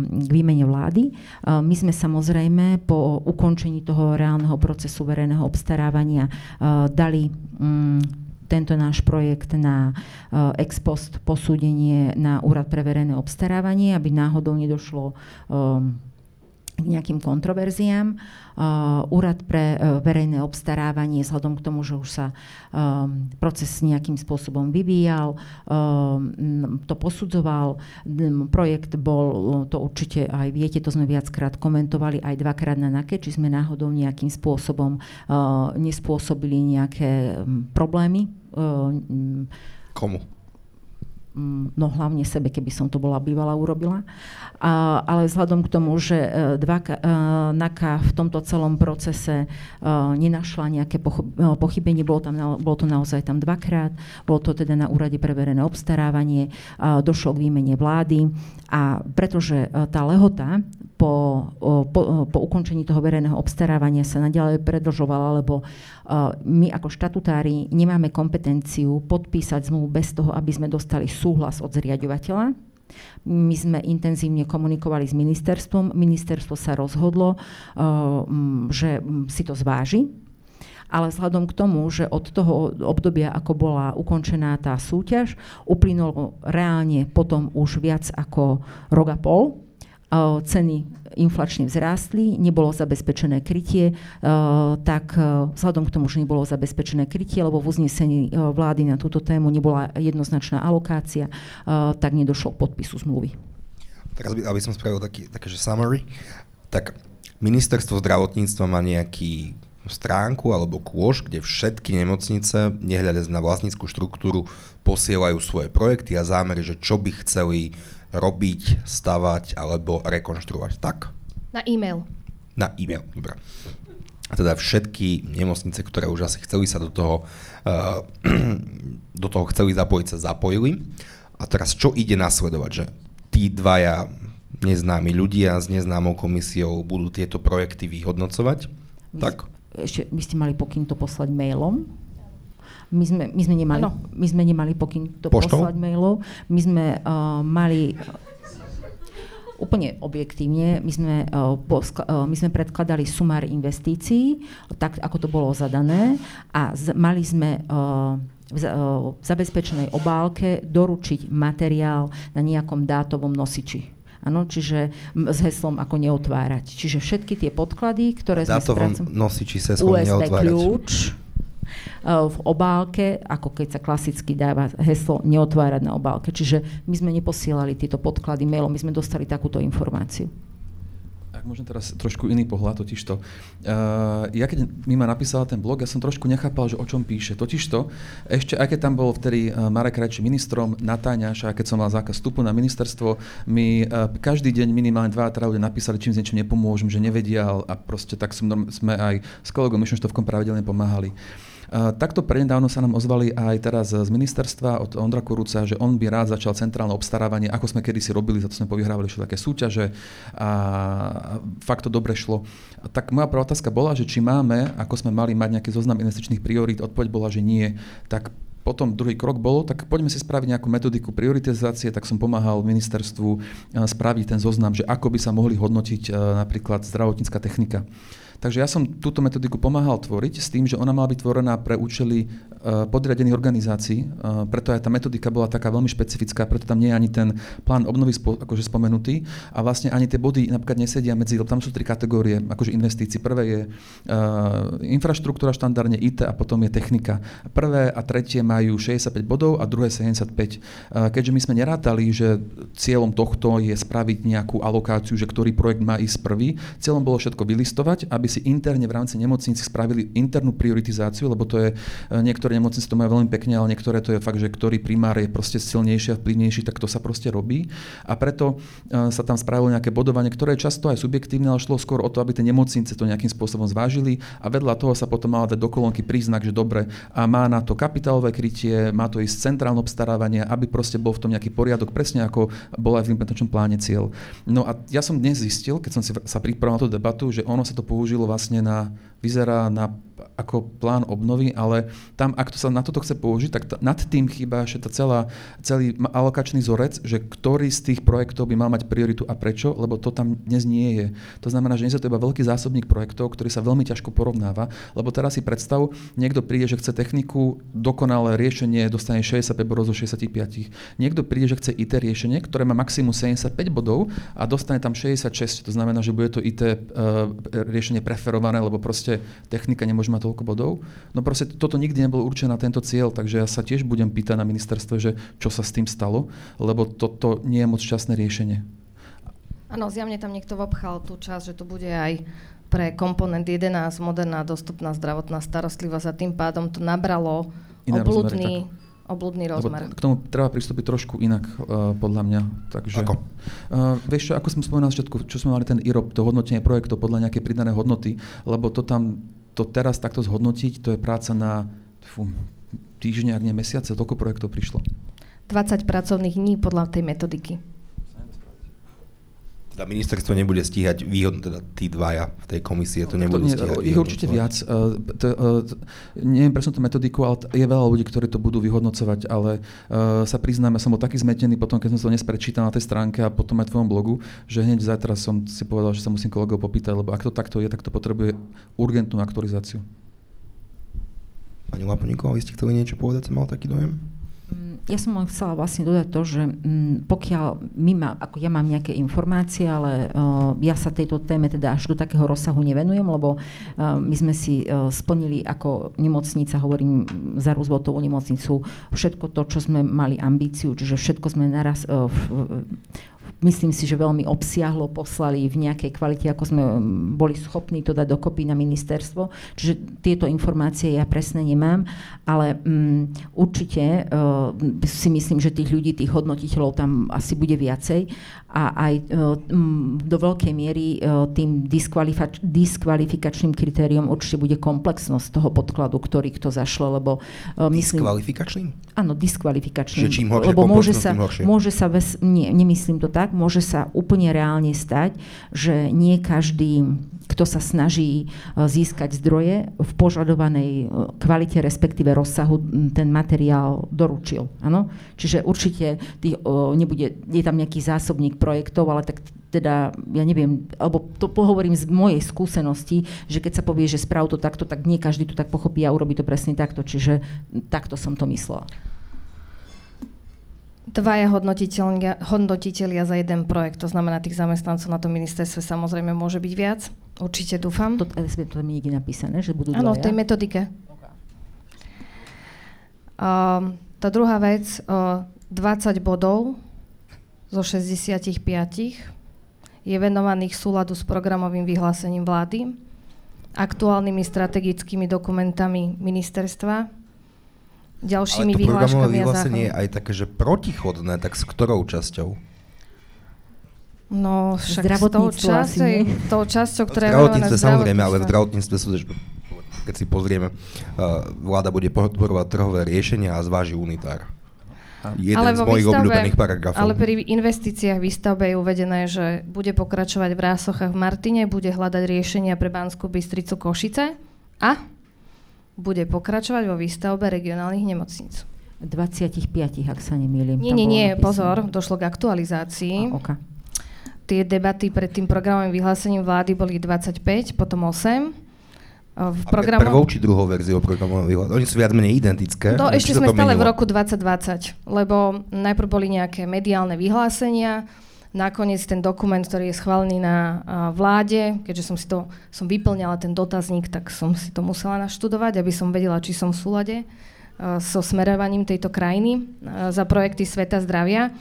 k výmene vlády. My sme samozrejme po ukončení toho reálneho procesu verejného obstarávania dali mm, tento náš projekt na ex post posúdenie na Úrad pre verejné obstarávanie, aby náhodou nedošlo k nejakým kontroverziám. Uh, úrad pre uh, verejné obstarávanie, vzhľadom k tomu, že už sa um, proces nejakým spôsobom vyvíjal, um, to posudzoval. Um, projekt bol, to určite aj viete, to sme viackrát komentovali, aj dvakrát na NAKE, či sme náhodou nejakým spôsobom uh, nespôsobili nejaké problémy. Uh, Komu? No hlavne sebe, keby som to bola bývala urobila. A, ale vzhľadom k tomu, že e, dva, uh, NAKA v tomto celom procese uh, nenašla nejaké pochybenie, bolo, tam, bolo to naozaj tam dvakrát, bolo to teda na úrade pre verejné obstarávanie, došlo k výmene vlády a pretože tá lehota po, po, po ukončení toho verejného obstarávania sa naďalej predlžovala, lebo my ako štatutári nemáme kompetenciu podpísať zmluvu bez toho, aby sme dostali súhlas od zriadovateľa. My sme intenzívne komunikovali s ministerstvom. Ministerstvo sa rozhodlo, že si to zváži, ale vzhľadom k tomu, že od toho obdobia, ako bola ukončená tá súťaž, uplynulo reálne potom už viac ako rok a pol, ceny inflačne vzrástli, nebolo zabezpečené krytie, tak vzhľadom k tomu, že nebolo zabezpečené krytie, lebo v uznesení vlády na túto tému nebola jednoznačná alokácia, tak nedošlo k podpisu zmluvy. Teraz by, aby som spravil taký, také, summary, tak ministerstvo zdravotníctva má nejaký stránku alebo kôž, kde všetky nemocnice, nehľadať na vlastníckú štruktúru, posielajú svoje projekty a zámery, že čo by chceli robiť, stavať alebo rekonštruovať. Tak? Na e-mail. Na e-mail, dobre. A teda všetky nemocnice, ktoré už asi chceli sa do toho, uh, do toho chceli zapojiť, sa zapojili. A teraz čo ide nasledovať? Že tí dvaja neznámi ľudia s neznámou komisiou budú tieto projekty vyhodnocovať? Vy, tak? Ešte, by ste mali pokyn to poslať mailom? My sme, my sme, nemali, my sme nemali pokyn to Poštou? poslať mailov. My sme uh, mali úplne objektívne, my sme, uh, poskla, uh, my sme predkladali sumár investícií, tak ako to bolo zadané a z, mali sme uh, v, zabezpečenej obálke doručiť materiál na nejakom dátovom nosiči. Ano, čiže s heslom ako neotvárať. Čiže všetky tie podklady, ktoré sme spracovali... nosiči sa USB neotvárať. kľúč, v obálke, ako keď sa klasicky dáva heslo neotvárať na obálke. Čiže my sme neposielali tieto podklady mailom, my sme dostali takúto informáciu. Ak môžem teraz trošku iný pohľad, totižto. Uh, ja keď mi ma napísala ten blog, ja som trošku nechápal, že o čom píše. Totižto, ešte aj keď tam bol vtedy uh, Marek Rajči ministrom, Natáňaš, a keď som mal zákaz vstupu na ministerstvo, mi uh, každý deň minimálne dva a ľudia napísali, čím s niečím nepomôžem, že nevedia a proste tak som, sme aj s kolegom Myšenštovkom pravidelne pomáhali. Takto prednedávno sa nám ozvali aj teraz z ministerstva od Ondra Kuruca, že on by rád začal centrálne obstarávanie, ako sme kedysi robili, za to sme povyhrávali všetké súťaže a fakt to dobre šlo. Tak moja prvá otázka bola, že či máme, ako sme mali mať nejaký zoznam investičných priorít, odpoveď bola, že nie. Tak potom druhý krok bolo, tak poďme si spraviť nejakú metodiku prioritizácie, tak som pomáhal ministerstvu spraviť ten zoznam, že ako by sa mohli hodnotiť napríklad zdravotnícka technika. Takže ja som túto metodiku pomáhal tvoriť s tým, že ona mala byť tvorená pre účely uh, podriadených organizácií, uh, preto aj tá metodika bola taká veľmi špecifická, preto tam nie je ani ten plán obnovy spo, akože spomenutý a vlastne ani tie body napríklad nesedia medzi, tam sú tri kategórie akože investícií. Prvé je uh, infraštruktúra štandardne IT a potom je technika. Prvé a tretie majú 65 bodov a druhé 75. Uh, keďže my sme nerátali, že cieľom tohto je spraviť nejakú alokáciu, že ktorý projekt má ísť prvý, cieľom bolo všetko vylistovať, aby aby si interne v rámci nemocnici spravili internú prioritizáciu, lebo to je, e, niektoré nemocnice to majú veľmi pekne, ale niektoré to je fakt, že ktorý primár je proste silnejší a vplyvnejší, tak to sa proste robí. A preto e, sa tam spravilo nejaké bodovanie, ktoré je často aj subjektívne, ale šlo skôr o to, aby tie nemocnice to nejakým spôsobom zvážili a vedľa toho sa potom mala dať do kolónky príznak, že dobre, a má na to kapitálové krytie, má to ísť centrálne obstarávanie, aby proste bol v tom nejaký poriadok, presne ako bol aj v implementačnom pláne cieľ. No a ja som dnes zistil, keď som si sa pripravil na tú debatu, že ono sa to použilo použilo vlastne na vyzerá na ako plán obnovy, ale tam, ak to sa na toto chce použiť, tak t- nad tým chýba ešte tá celá, celý alokačný zorec, že ktorý z tých projektov by mal mať prioritu a prečo, lebo to tam dnes nie je. To znamená, že dnes je to iba veľký zásobník projektov, ktorý sa veľmi ťažko porovnáva, lebo teraz si predstav, niekto príde, že chce techniku, dokonalé riešenie, dostane 65 bodov zo 65. Niekto príde, že chce IT riešenie, ktoré má maximum 75 bodov a dostane tam 66. To znamená, že bude to IT uh, eh, riešenie preferované, lebo proste technika nemôže mať toľko bodov. No proste toto nikdy nebolo určené na tento cieľ, takže ja sa tiež budem pýtať na ministerstve, že čo sa s tým stalo, lebo toto nie je moc šťastné riešenie. Áno, zjavne tam niekto obchal tú časť, že to bude aj pre komponent 11 moderná dostupná zdravotná starostlivosť a tým pádom to nabralo Iné obludný, rozmery, obludný rozmer. Lebo k tomu treba pristúpiť trošku inak, uh, podľa mňa. Takže, ako? Uh, vieš čo, ako som spomínal všetko, čo sme mali ten IROP, to hodnotenie projektov podľa nejakej pridanej hodnoty, lebo to tam to teraz takto zhodnotiť, to je práca na fú, týždne, ak nie mesiace, toľko projektov prišlo. 20 pracovných dní podľa tej metodiky. Teda ministerstvo nebude stíhať výhodno, teda tí dvaja v tej komisie to nebudú to nie, stíhať. Ich určite viac. Uh, to, uh, neviem presne tú metodiku, ale je veľa ľudí, ktorí to budú vyhodnocovať, ale uh, sa priznám, ja som bol taký zmetený potom, keď som to dnes prečítal na tej stránke a potom aj v tvojom blogu, že hneď zajtra som si povedal, že sa musím kolegov popýtať, lebo ak to takto je, tak to potrebuje urgentnú aktualizáciu. Pani Laponíková, vy ste chceli niečo povedať, som mal taký dojem? Ja som len chcela vlastne dodať to, že m, pokiaľ my má, ako ja mám nejaké informácie, ale uh, ja sa tejto téme teda až do takého rozsahu nevenujem, lebo uh, my sme si uh, splnili ako nemocnica, hovorím za Rooseveltovú nemocnicu, všetko to, čo sme mali ambíciu, čiže všetko sme naraz uh, v, myslím si, že veľmi obsiahlo poslali v nejakej kvalite, ako sme boli schopní to dať dokopy na ministerstvo. Čiže tieto informácie ja presne nemám, ale um, určite uh, si myslím, že tých ľudí, tých hodnotiteľov tam asi bude viacej a aj um, do veľkej miery uh, tým diskvalifikač- diskvalifikačným kritériom určite bude komplexnosť toho podkladu, ktorý kto zašle, lebo uh, myslím... Diskvalifikačným? Áno, diskvalifikačným. Že čím horšie, lebo môže sa, môže sa bez, nie, nemyslím to tak, tak, môže sa úplne reálne stať, že nie každý, kto sa snaží e, získať zdroje v požadovanej e, kvalite, respektíve rozsahu, ten materiál doručil. Ano? Čiže určite tých, nebude, je tam nejaký zásobník projektov, ale tak teda, ja neviem, alebo to pohovorím z mojej skúsenosti, že keď sa povie, že sprav to takto, tak nie každý to tak pochopí a urobí to presne takto. Čiže takto som to myslela dvaja hodnotiteľia, hodnotiteľia za jeden projekt, to znamená tých zamestnancov na tom ministerstve samozrejme môže byť viac, určite dúfam. To, to je niekde napísané, že budú Áno, v tej metodike. Okay. Uh, tá druhá vec, uh, 20 bodov zo 65 je venovaných súladu s programovým vyhlásením vlády, aktuálnymi strategickými dokumentami ministerstva, ďalšími Ale to programové vyhlásenie je aj také, že protichodné, tak s ktorou časťou? No, však s tou, časťou, tou časťou, ktorá je Zdravotníctve samozrejme, ale v zdravotníctve sú, keď si pozrieme, vláda bude podporovať trhové riešenia a zváži unitár. Jeden ale z mojich výstave, obľúbených paragrafov. Ale pri investíciách výstavbe je uvedené, že bude pokračovať v Rásochách v Martine, bude hľadať riešenia pre Banskú Bystricu Košice a bude pokračovať vo výstavbe regionálnych nemocníc. 25, ak sa nemýlim. Nie, nie, nie, pozor, došlo k aktualizácii. A, okay. Tie debaty pred tým programovým vyhlásením vlády boli 25, potom 8. V programu... Prvou či druhou verziou programového? Oni sú viac menej identické. No, ešte sme stále v roku 2020, lebo najprv boli nejaké mediálne vyhlásenia, nakoniec ten dokument, ktorý je schválený na vláde, keďže som si to, som vyplňala ten dotazník, tak som si to musela naštudovať, aby som vedela, či som v súlade so smerovaním tejto krajiny za projekty Sveta zdravia.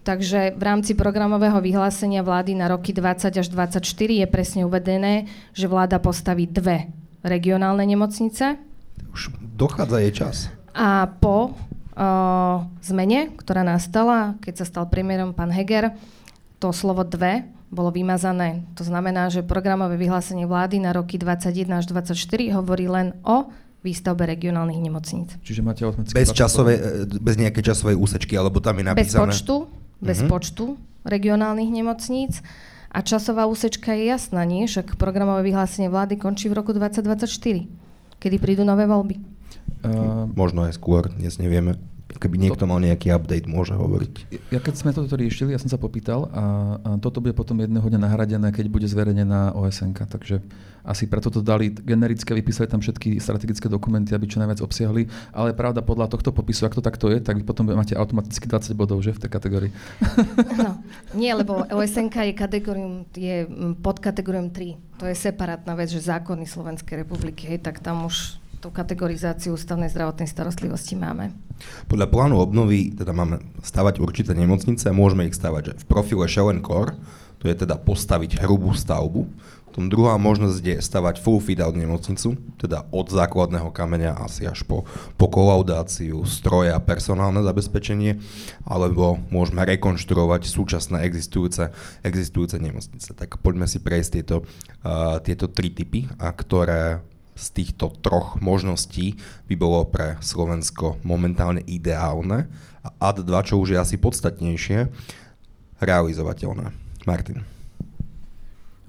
Takže v rámci programového vyhlásenia vlády na roky 20 až 24 je presne uvedené, že vláda postaví dve regionálne nemocnice. Už dochádza jej čas. A po uh, zmene, ktorá nastala, keď sa stal premiérom pán Heger, to slovo dve bolo vymazané. To znamená, že programové vyhlásenie vlády na roky 2021 až 2024 hovorí len o výstavbe regionálnych nemocníc. Čiže máte bez, časovej, e, bez nejakej časovej úsečky, alebo tam je napísané... Bez počtu, bez uh-huh. počtu regionálnych nemocníc A časová úsečka je jasná, nie? Však programové vyhlásenie vlády končí v roku 2024, kedy prídu nové voľby. Uh, Možno aj skôr, dnes nevieme. Keby niekto mal nejaký update, môže hovoriť. Ja keď sme toto riešili, ja som sa popýtal a, a toto bude potom jedného dňa nahradené, keď bude zverejnená OSN. Takže asi preto to dali generické, vypísali tam všetky strategické dokumenty, aby čo najviac obsiahli. Ale pravda, podľa tohto popisu, ak to takto je, tak vy potom máte automaticky 20 bodov, že v tej kategórii. No, nie, lebo OSN je, kategórium, je pod kategórium 3. To je separátna vec, že zákony Slovenskej republiky, hej, tak tam už tú kategorizáciu ústavnej zdravotnej starostlivosti máme. Podľa plánu obnovy teda máme stavať určité nemocnice a môžeme ich stavať že v profile Shell Core, to je teda postaviť hrubú stavbu. Tom druhá možnosť je stavať full fit out nemocnicu, teda od základného kameňa asi až po, po kolaudáciu, stroje a personálne zabezpečenie, alebo môžeme rekonštruovať súčasné existujúce, existujúce nemocnice. Tak poďme si prejsť tieto, uh, tieto tri typy, a ktoré z týchto troch možností by bolo pre Slovensko momentálne ideálne a AD2, čo už je asi podstatnejšie, realizovateľné. Martin.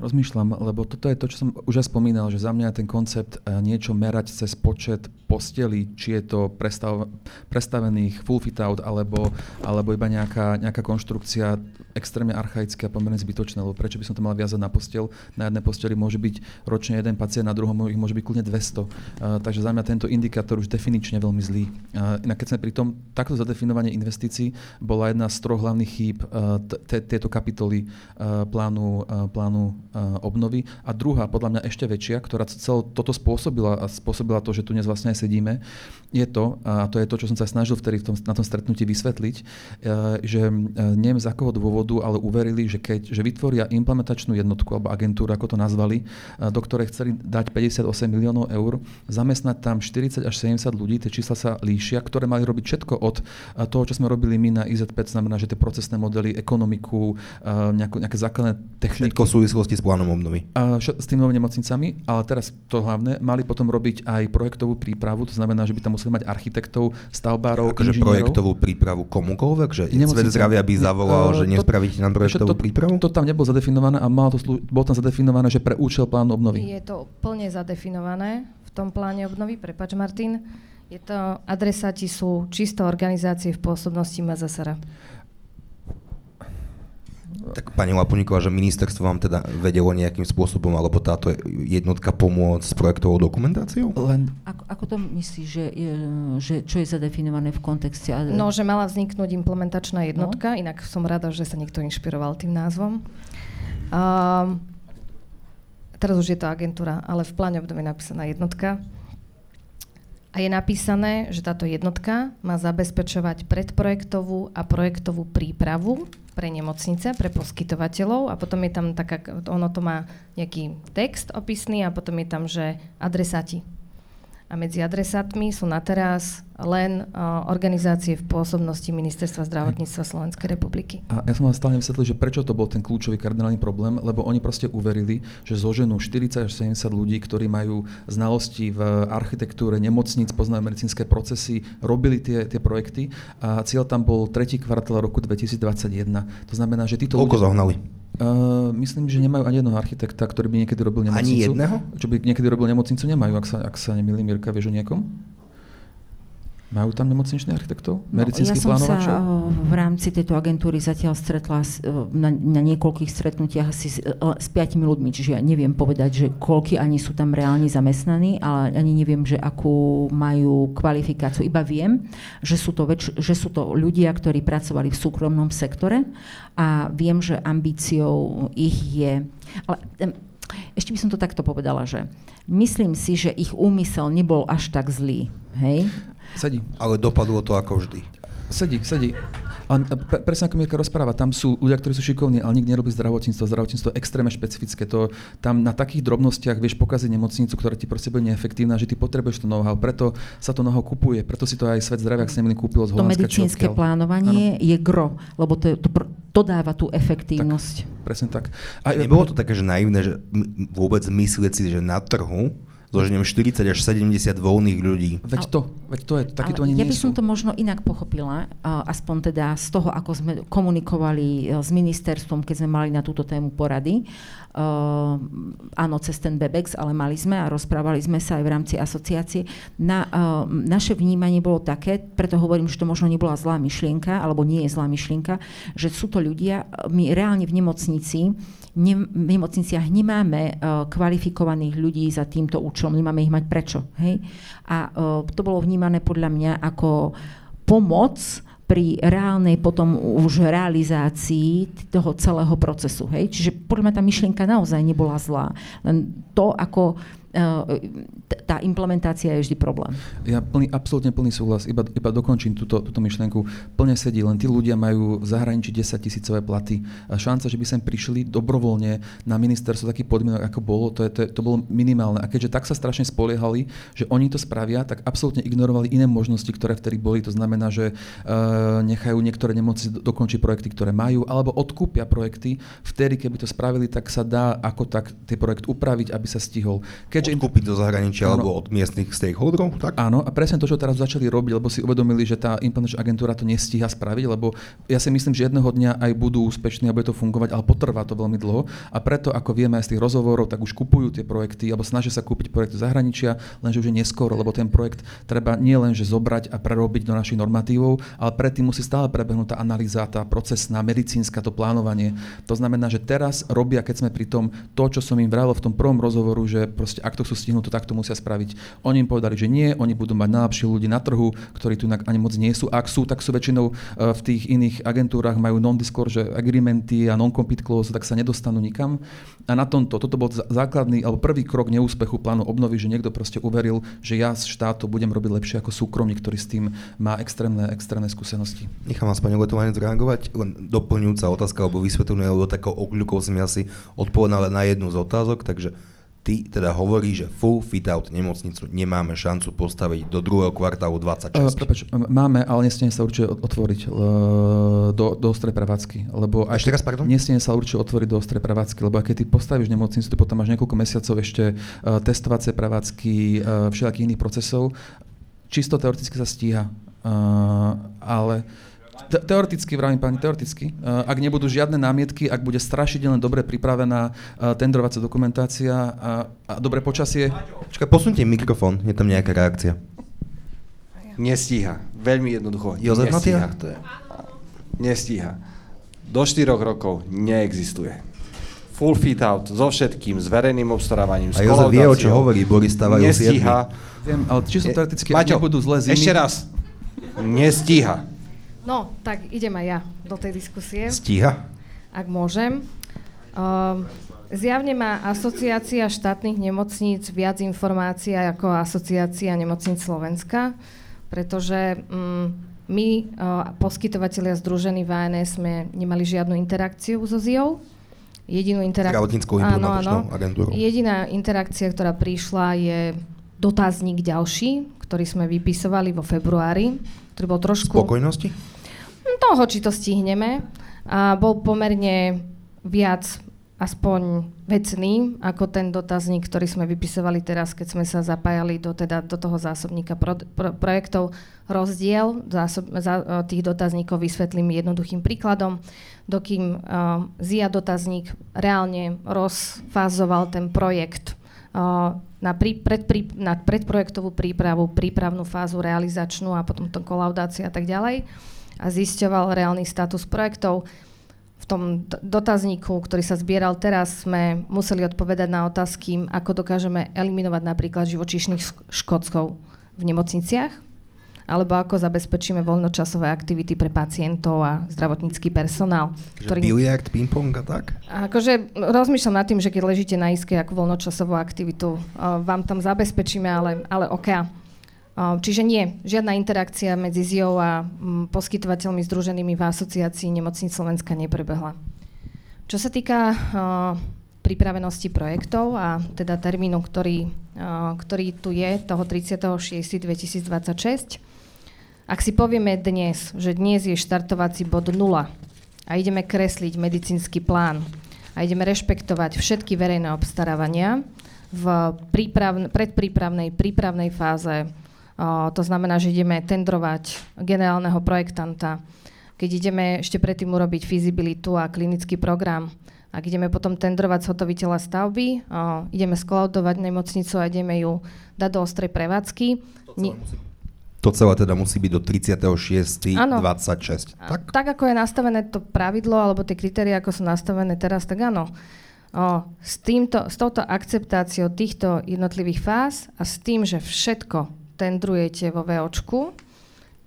Rozmýšľam, lebo toto je to, čo som už aj spomínal, že za mňa ten koncept eh, niečo merať cez počet postelí, či je to prestav, prestavených full fit out, alebo, alebo iba nejaká, nejaká konštrukcia extrémne archaická a pomerne zbytočná, lebo prečo by som to mal viazať na postel? Na jednej posteli môže byť ročne jeden pacient, na druhom ich môže byť kľudne 200. Uh, takže za mňa tento indikátor už definične veľmi zlý. Uh, inak keď sme pri tom takto zadefinovanie investícií, bola jedna z troch hlavných chýb uh, tejto kapitoly uh, plánu, plánu obnovy. A druhá, podľa mňa ešte väčšia, ktorá celé toto spôsobila a spôsobila to, že tu dnes vlastne aj sedíme, je to, a to je to, čo som sa snažil vtedy v tom, na tom stretnutí vysvetliť, uh, že uh, neviem z akého dôvodu, ale uverili, že keď že vytvoria implementačnú jednotku alebo agentúru, ako to nazvali, uh, do ktorej chceli dať 58 miliónov eur, zamestnať tam 40 až 70 ľudí, tie čísla sa líšia, ktoré mali robiť všetko od toho, čo sme robili my na IZP, znamená, že tie procesné modely, ekonomiku, nejaké, nejaké základné techniky. Všetko v súvislosti s plánom obnovy. S tými nemocnicami, ale teraz to hlavné, mali potom robiť aj projektovú prípravu, to znamená, že by tam museli mať architektov, stavbárov, akože projektovú prípravu komukoľvek, že Svet zdravia by zavolal, uh, že nespravíte nám projektovú to, prípravu? To, to tam nebolo zadefinované a malo to, bolo tam zadefinované, že pre účel plánu obnovy. Je to plne zadefinované v tom pláne obnovy, prepač Martin. Je to, adresáti sú čisto organizácie v pôsobnosti MZSR. Tak pani Lapuníková, že ministerstvo vám teda vedelo nejakým spôsobom, alebo táto jednotka pomôcť s projektovou dokumentáciou? Len... Ako, ako to myslíš, že, že čo je zadefinované v kontexte? No, že mala vzniknúť implementačná jednotka, no? inak som rada, že sa niekto inšpiroval tým názvom. Um, teraz už je to agentúra, ale v pláne obdobie napísaná jednotka. A je napísané, že táto jednotka má zabezpečovať predprojektovú a projektovú prípravu pre nemocnice, pre poskytovateľov. A potom je tam taká, ono to má nejaký text opisný a potom je tam, že adresáti. A medzi adresátmi sú na teraz len uh, organizácie v pôsobnosti Ministerstva zdravotníctva Slovenskej republiky. A ja som vám stále vysvetlil, že prečo to bol ten kľúčový kardinálny problém, lebo oni proste uverili, že zoženú 40 až 70 ľudí, ktorí majú znalosti v architektúre nemocníc, poznajú medicínske procesy, robili tie, tie projekty a cieľ tam bol tretí kvartál roku 2021. To znamená, že títo Koľko ľudia... zohnali? Uh, myslím, že nemajú ani jedného architekta, ktorý by niekedy robil nemocnicu. Ani jedného? Čo by niekedy robil nemocnicu, nemajú, ak sa, ak sa nemýlim, Mirka, vieš o niekom? Majú tam nemocničných architektov? No, ja som sa v rámci tejto agentúry zatiaľ stretla na, na niekoľkých stretnutiach asi s, e, s piatimi ľuďmi, čiže ja neviem povedať, že koľky ani sú tam reálne zamestnaní, ale ani neviem, že akú majú kvalifikáciu. Iba viem, že sú to, väč- že sú to ľudia, ktorí pracovali v súkromnom sektore a viem, že ambíciou ich je... Ale, ešte by som to takto povedala, že myslím si, že ich úmysel nebol až tak zlý. Hej? Sedí. Ale dopadlo to ako vždy. Sedí, sedí. A pre, presne ako Mirka rozpráva, tam sú ľudia, ktorí sú šikovní, ale nikto nerobí zdravotníctvo. Zdravotníctvo je extrémne špecifické. To, tam na takých drobnostiach vieš pokaziť nemocnicu, ktorá ti proste bude neefektívna, že ty potrebuješ to know-how. Preto sa to know-how kupuje. Preto si to aj svet zdravia, ak sa kúpil z Holandska. To medicínske plánovanie ano. je gro, lebo to, to, to dáva tú efektívnosť. Tak, presne tak. A, Nebolo to také, že naivné, že vôbec myslieť si, že na trhu zoženiem 40 až 70 voľných ľudí. Veď to, veď to je, takí to ani ja by som to možno inak pochopila, aspoň teda z toho, ako sme komunikovali uh, s ministerstvom, keď sme mali na túto tému porady. Uh, áno, cez ten Bebex, ale mali sme a rozprávali sme sa aj v rámci asociácie. Na, uh, naše vnímanie bolo také, preto hovorím, že to možno nebola zlá myšlienka, alebo nie je zlá myšlienka, že sú to ľudia, my reálne v nemocnici, ne, v nemocniciach nemáme kvalifikovaných ľudí za týmto účelom, nemáme ich mať prečo. Hej? A to bolo vnímané podľa mňa ako pomoc pri reálnej potom už realizácii toho celého procesu. Hej? Čiže podľa mňa tá myšlienka naozaj nebola zlá. Len to, ako tá implementácia je vždy problém. Ja plný, absolútne plný súhlas, iba, iba dokončím túto, túto myšlienku. Plne sedí, len tí ľudia majú v zahraničí 10 tisícové platy. A šanca, že by sem prišli dobrovoľne na ministerstvo taký podmienok, ako bolo, to, je, to, to bolo minimálne. A keďže tak sa strašne spoliehali, že oni to spravia, tak absolútne ignorovali iné možnosti, ktoré vtedy boli. To znamená, že uh, nechajú niektoré nemoci dokončiť projekty, ktoré majú, alebo odkúpia projekty. Vtedy, keby to spravili, tak sa dá ako tak tie projekt upraviť, aby sa stihol. Keďže Odkúpiť do zahraničia áno, alebo od miestnych stakeholderov? Tak? Áno, a presne to, čo teraz začali robiť, lebo si uvedomili, že tá implementačná agentúra to nestíha spraviť, lebo ja si myslím, že jedného dňa aj budú úspešní a bude to fungovať, ale potrvá to veľmi dlho. A preto, ako vieme aj z tých rozhovorov, tak už kupujú tie projekty alebo snažia sa kúpiť projekty zahraničia, lenže už je neskoro, lebo ten projekt treba nie len že zobrať a prerobiť do našich normatívov, ale predtým musí stále prebehnúť tá analýza, tá procesná, medicínska, to plánovanie. To znamená, že teraz robia, keď sme pri tom, to, čo som im vravil v tom prvom rozhovoru, že proste ak to chcú stihnúť, to takto musia spraviť. Oni im povedali, že nie, oni budú mať najlepšie ľudí na trhu, ktorí tu ani moc nie sú. Ak sú, tak sú väčšinou e, v tých iných agentúrach majú non-disclosure agreementy a non-compete clause, tak sa nedostanú nikam. A na tomto, toto bol základný alebo prvý krok neúspechu plánu obnovy, že niekto proste uveril, že ja z štátu budem robiť lepšie ako súkromník, ktorý s tým má extrémne, extrémne skúsenosti. Nechám vás, pani Letovanec, reagovať. Len doplňujúca otázka alebo vysvetlenie, lebo takou okľukou som ja si odpovedal na jednu z otázok, takže ty teda hovorí, že full fit-out nemocnicu nemáme šancu postaviť do druhého kvartálu 26. Uh, prepač, máme, ale nestane sa určite otvoriť uh, do, do ostrej prevádzky. Lebo ešte raz, pardon? Nestane sa určite otvoriť do ostrej prevádzky, lebo keď ty postavíš nemocnicu, ty potom máš niekoľko mesiacov ešte uh, testovacie prevádzky, uh, všelijakých iných procesov. Čisto teoreticky sa stíha, uh, ale Te- teoreticky, vravím pani, teoreticky. Uh, ak nebudú žiadne námietky, ak bude strašidelne dobre pripravená uh, tendrovacia dokumentácia a, a dobre počasie. Počkaj, posunte mikrofón, je tam nejaká reakcia. Nestíha. Veľmi jednoducho. Jozef nestíha. To je... Nestíha. Do 4 rokov neexistuje. Full fit out so všetkým, s verejným obstarávaním, a Jozef vie, o čo hovorí, Boris stávajú Nestíha. Viem, ale čisto teoreticky, ak nebudú zlé zimy... Ešte raz. Nestíha. No, tak idem aj ja do tej diskusie. Stíha? Ak môžem. Uh, zjavne má asociácia štátnych nemocníc viac informácií ako asociácia nemocníc Slovenska, pretože um, my, uh, poskytovateľia združení v ANS, sme nemali žiadnu interakciu so ZIO. Jedinú interakciu... áno, áno. agentúrou. Jediná interakcia, ktorá prišla, je dotazník ďalší, ktorý sme vypisovali vo februári, ktorý bol trošku... Spokojnosti? Toho, či to stihneme. A bol pomerne viac aspoň vecný, ako ten dotazník, ktorý sme vypisovali teraz, keď sme sa zapájali do, teda, do toho zásobníka pro, pro, projektov. Rozdiel zásob, za, tých dotazníkov vysvetlím jednoduchým príkladom. Dokým uh, ZIA dotazník reálne rozfázoval ten projekt uh, na, prí, predprí, na predprojektovú prípravu, prípravnú fázu, realizačnú a potom to kolaudácia a tak ďalej a zisťoval reálny status projektov. V tom dotazníku, ktorý sa zbieral teraz, sme museli odpovedať na otázky, ako dokážeme eliminovať napríklad živočíšnych škodcov v nemocniciach, alebo ako zabezpečíme voľnočasové aktivity pre pacientov a zdravotnícky personál. Ktorý... Biliard, ping-pong a tak? Akože rozmýšľam nad tým, že keď ležíte na iske, akú voľnočasovú aktivitu uh, vám tam zabezpečíme, ale, ale OK. Čiže nie, žiadna interakcia medzi ZIO a poskytovateľmi združenými v asociácii nemocníc Slovenska neprebehla. Čo sa týka pripravenosti projektov a teda termínu, ktorý, ktorý tu je, toho 36.2026, ak si povieme dnes, že dnes je štartovací bod 0 a ideme kresliť medicínsky plán a ideme rešpektovať všetky verejné obstarávania, v prípravn- predprípravnej, prípravnej fáze. To znamená, že ideme tendrovať generálneho projektanta, keď ideme ešte predtým urobiť fizibilitu a klinický program, ak ideme potom tendrovať zhotoviteľa stavby, ideme skolaudovať nemocnicu a ideme ju dať do ostrej prevádzky. To celé teda musí byť do 36.26. Tak? tak ako je nastavené to pravidlo, alebo tie kritéria, ako sú nastavené teraz, tak áno. O, s, týmto, s touto akceptáciou týchto jednotlivých fáz a s tým, že všetko tendrujete vo VOčku,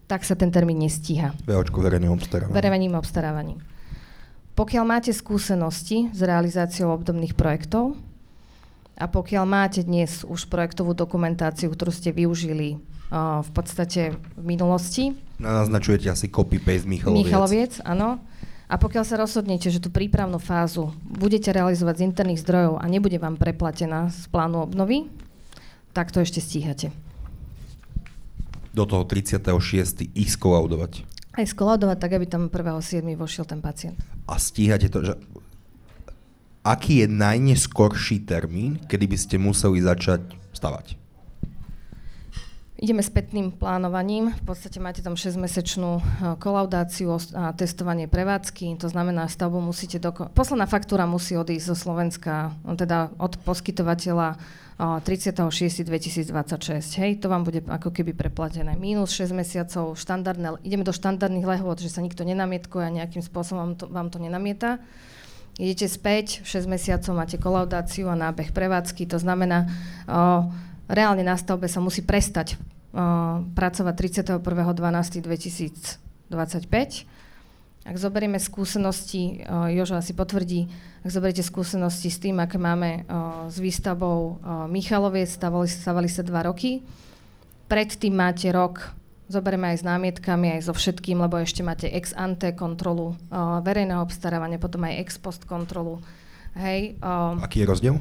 tak sa ten termín nestíha. VOčku verejným obstarávaním. Verejným obstarávaním. Pokiaľ máte skúsenosti s realizáciou obdobných projektov a pokiaľ máte dnes už projektovú dokumentáciu, ktorú ste využili v podstate v minulosti. Naznačujete asi copy-paste Michaloviec. Michaloviec, áno a pokiaľ sa rozhodnete, že tú prípravnú fázu budete realizovať z interných zdrojov a nebude vám preplatená z plánu obnovy, tak to ešte stíhate. Do toho 36. ich skolaudovať. Aj skolaudovať tak, aby tam 1.7. vošiel ten pacient. A stíhate to, že aký je najneskorší termín, kedy by ste museli začať stavať? Ideme spätným plánovaním. V podstate máte tam 6-mesečnú eh, kolaudáciu a testovanie prevádzky. To znamená, stavbu musíte doko- Posledná faktúra musí odísť zo Slovenska, teda od poskytovateľa 36.2026. Eh, Hej, to vám bude ako keby preplatené. Minus 6 mesiacov, štandardné, ideme do štandardných lehôd, že sa nikto nenamietkuje a nejakým spôsobom to, vám to nenamieta. Idete späť, 6 mesiacov máte kolaudáciu a nábeh prevádzky, to znamená, o, eh, reálne na stavbe sa musí prestať pracovať 31.12.2025. Ak zoberieme skúsenosti, Jožo asi potvrdí, ak zoberiete skúsenosti s tým, aké máme s výstavbou Michalovie, stavali, stavali sa dva roky. Predtým máte rok, zoberieme aj s námietkami, aj so všetkým, lebo ešte máte ex ante kontrolu verejného obstarávania, potom aj ex post kontrolu. Hej, Aký je rozdiel?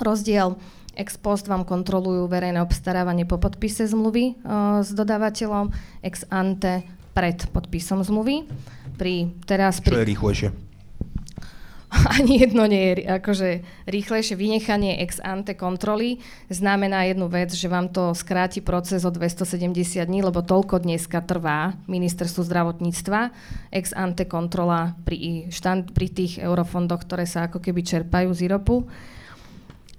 Rozdiel Ex post vám kontrolujú verejné obstarávanie po podpise zmluvy uh, s dodávateľom, ex ante pred podpisom zmluvy. Pri, teraz pri... Čo je rýchlejšie? Ani jedno nie je akože rýchlejšie vynechanie ex ante kontroly znamená jednu vec, že vám to skráti proces o 270 dní, lebo toľko dneska trvá ministerstvu zdravotníctva ex ante kontrola pri, štand, pri tých eurofondoch, ktoré sa ako keby čerpajú z IROPu.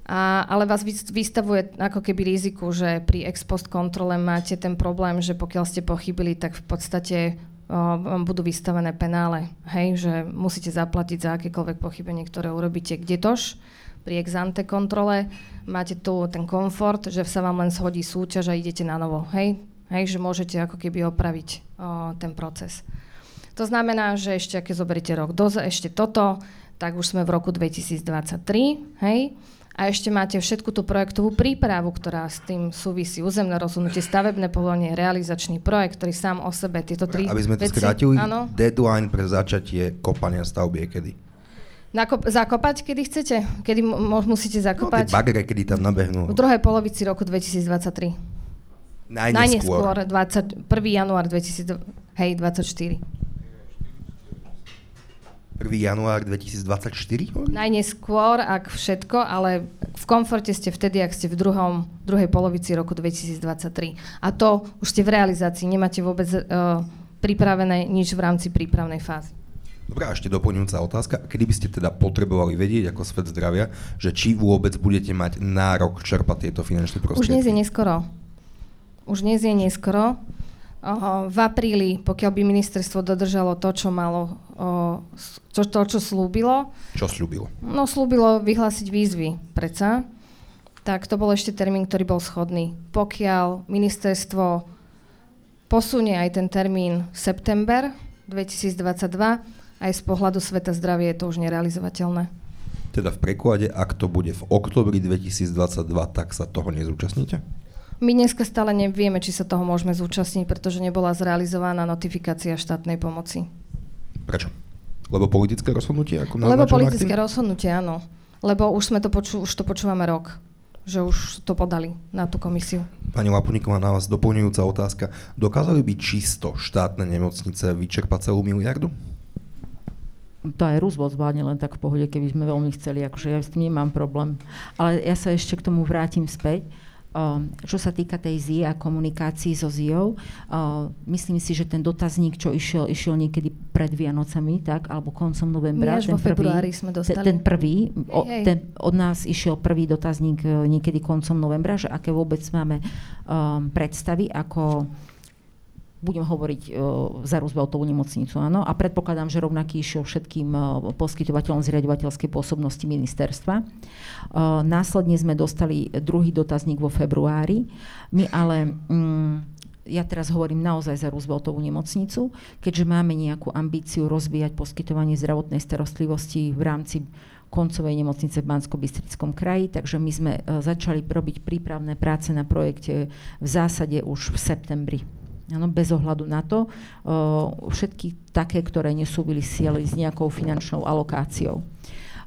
A, ale vás vystavuje ako keby riziku, že pri ex post kontrole máte ten problém, že pokiaľ ste pochybili, tak v podstate o, budú vystavené penále. Hej, že musíte zaplatiť za akékoľvek pochybenie, ktoré urobíte tož. Pri ex ante kontrole máte tu ten komfort, že sa vám len shodí súťaž a idete na novo. Hej, hej že môžete ako keby opraviť o, ten proces. To znamená, že ešte, keď zoberiete rok doze, ešte toto, tak už sme v roku 2023, hej, a ešte máte všetku tú projektovú prípravu, ktorá s tým súvisí. Územné rozhodnutie, stavebné povolenie, realizačný projekt, ktorý sám o sebe tieto tri Aby sme to veci, skrátili, áno? deadline pre začatie kopania stavby je kedy? Nakop- zakopať, kedy chcete? Kedy m- musíte zakopať? No, tie bagre, kedy tam nabehnú. V druhej polovici roku 2023. Najneskôr. Najneskôr 20, 1. január 2024. Hej, 24. 1. január 2024? Najneskôr, ak všetko, ale v komforte ste vtedy, ak ste v druhom, druhej polovici roku 2023. A to už ste v realizácii, nemáte vôbec uh, pripravené nič v rámci prípravnej fázy. Dobrá, ešte doplňujúca otázka. Kedy by ste teda potrebovali vedieť ako svet zdravia, že či vôbec budete mať nárok čerpať tieto finančné prostriedky? Už dnes je neskoro. Už dnes je neskoro v apríli, pokiaľ by ministerstvo dodržalo to, čo malo, čo, to, čo slúbilo. Čo slúbilo? No, slúbilo vyhlásiť výzvy, predsa. Tak to bol ešte termín, ktorý bol schodný. Pokiaľ ministerstvo posunie aj ten termín september 2022, aj z pohľadu sveta zdravia je to už nerealizovateľné. Teda v preklade, ak to bude v oktobri 2022, tak sa toho nezúčastníte? My dneska stále nevieme, či sa toho môžeme zúčastniť, pretože nebola zrealizovaná notifikácia štátnej pomoci. Prečo? Lebo politické rozhodnutie? Ako Lebo politické Martin? rozhodnutie, áno. Lebo už, sme to poču, už to počúvame rok, že už to podali na tú komisiu. Pani Lapuníková, na vás doplňujúca otázka. Dokázali by čisto štátne nemocnice vyčerpať celú miliardu? to aj Roosevelt zvládne len tak v pohode, keby sme veľmi chceli, akože ja s tým nemám problém. Ale ja sa ešte k tomu vrátim späť. Čo sa týka tej ZI a komunikácií so ZIou, uh, myslím si, že ten dotazník, čo išiel, išiel niekedy pred Vianocami, tak, alebo koncom novembra. My až ten vo februári sme dostali. Ten, ten prvý, o, ten, od nás išiel prvý dotazník e, niekedy koncom novembra, že aké vôbec máme um, predstavy, ako budem hovoriť uh, za Rooseveltovú nemocnicu, áno, a predpokladám, že rovnaký išiel všetkým uh, poskytovateľom zriadovateľskej pôsobnosti ministerstva. Uh, následne sme dostali druhý dotazník vo februári. My ale, um, ja teraz hovorím naozaj za Rooseveltovú nemocnicu, keďže máme nejakú ambíciu rozvíjať poskytovanie zdravotnej starostlivosti v rámci koncovej nemocnice v bansko bystrickom kraji, takže my sme začali robiť prípravné práce na projekte v zásade už v septembri. Ano, bez ohľadu na to, uh, všetky také, ktoré nesúviseli s nejakou finančnou alokáciou.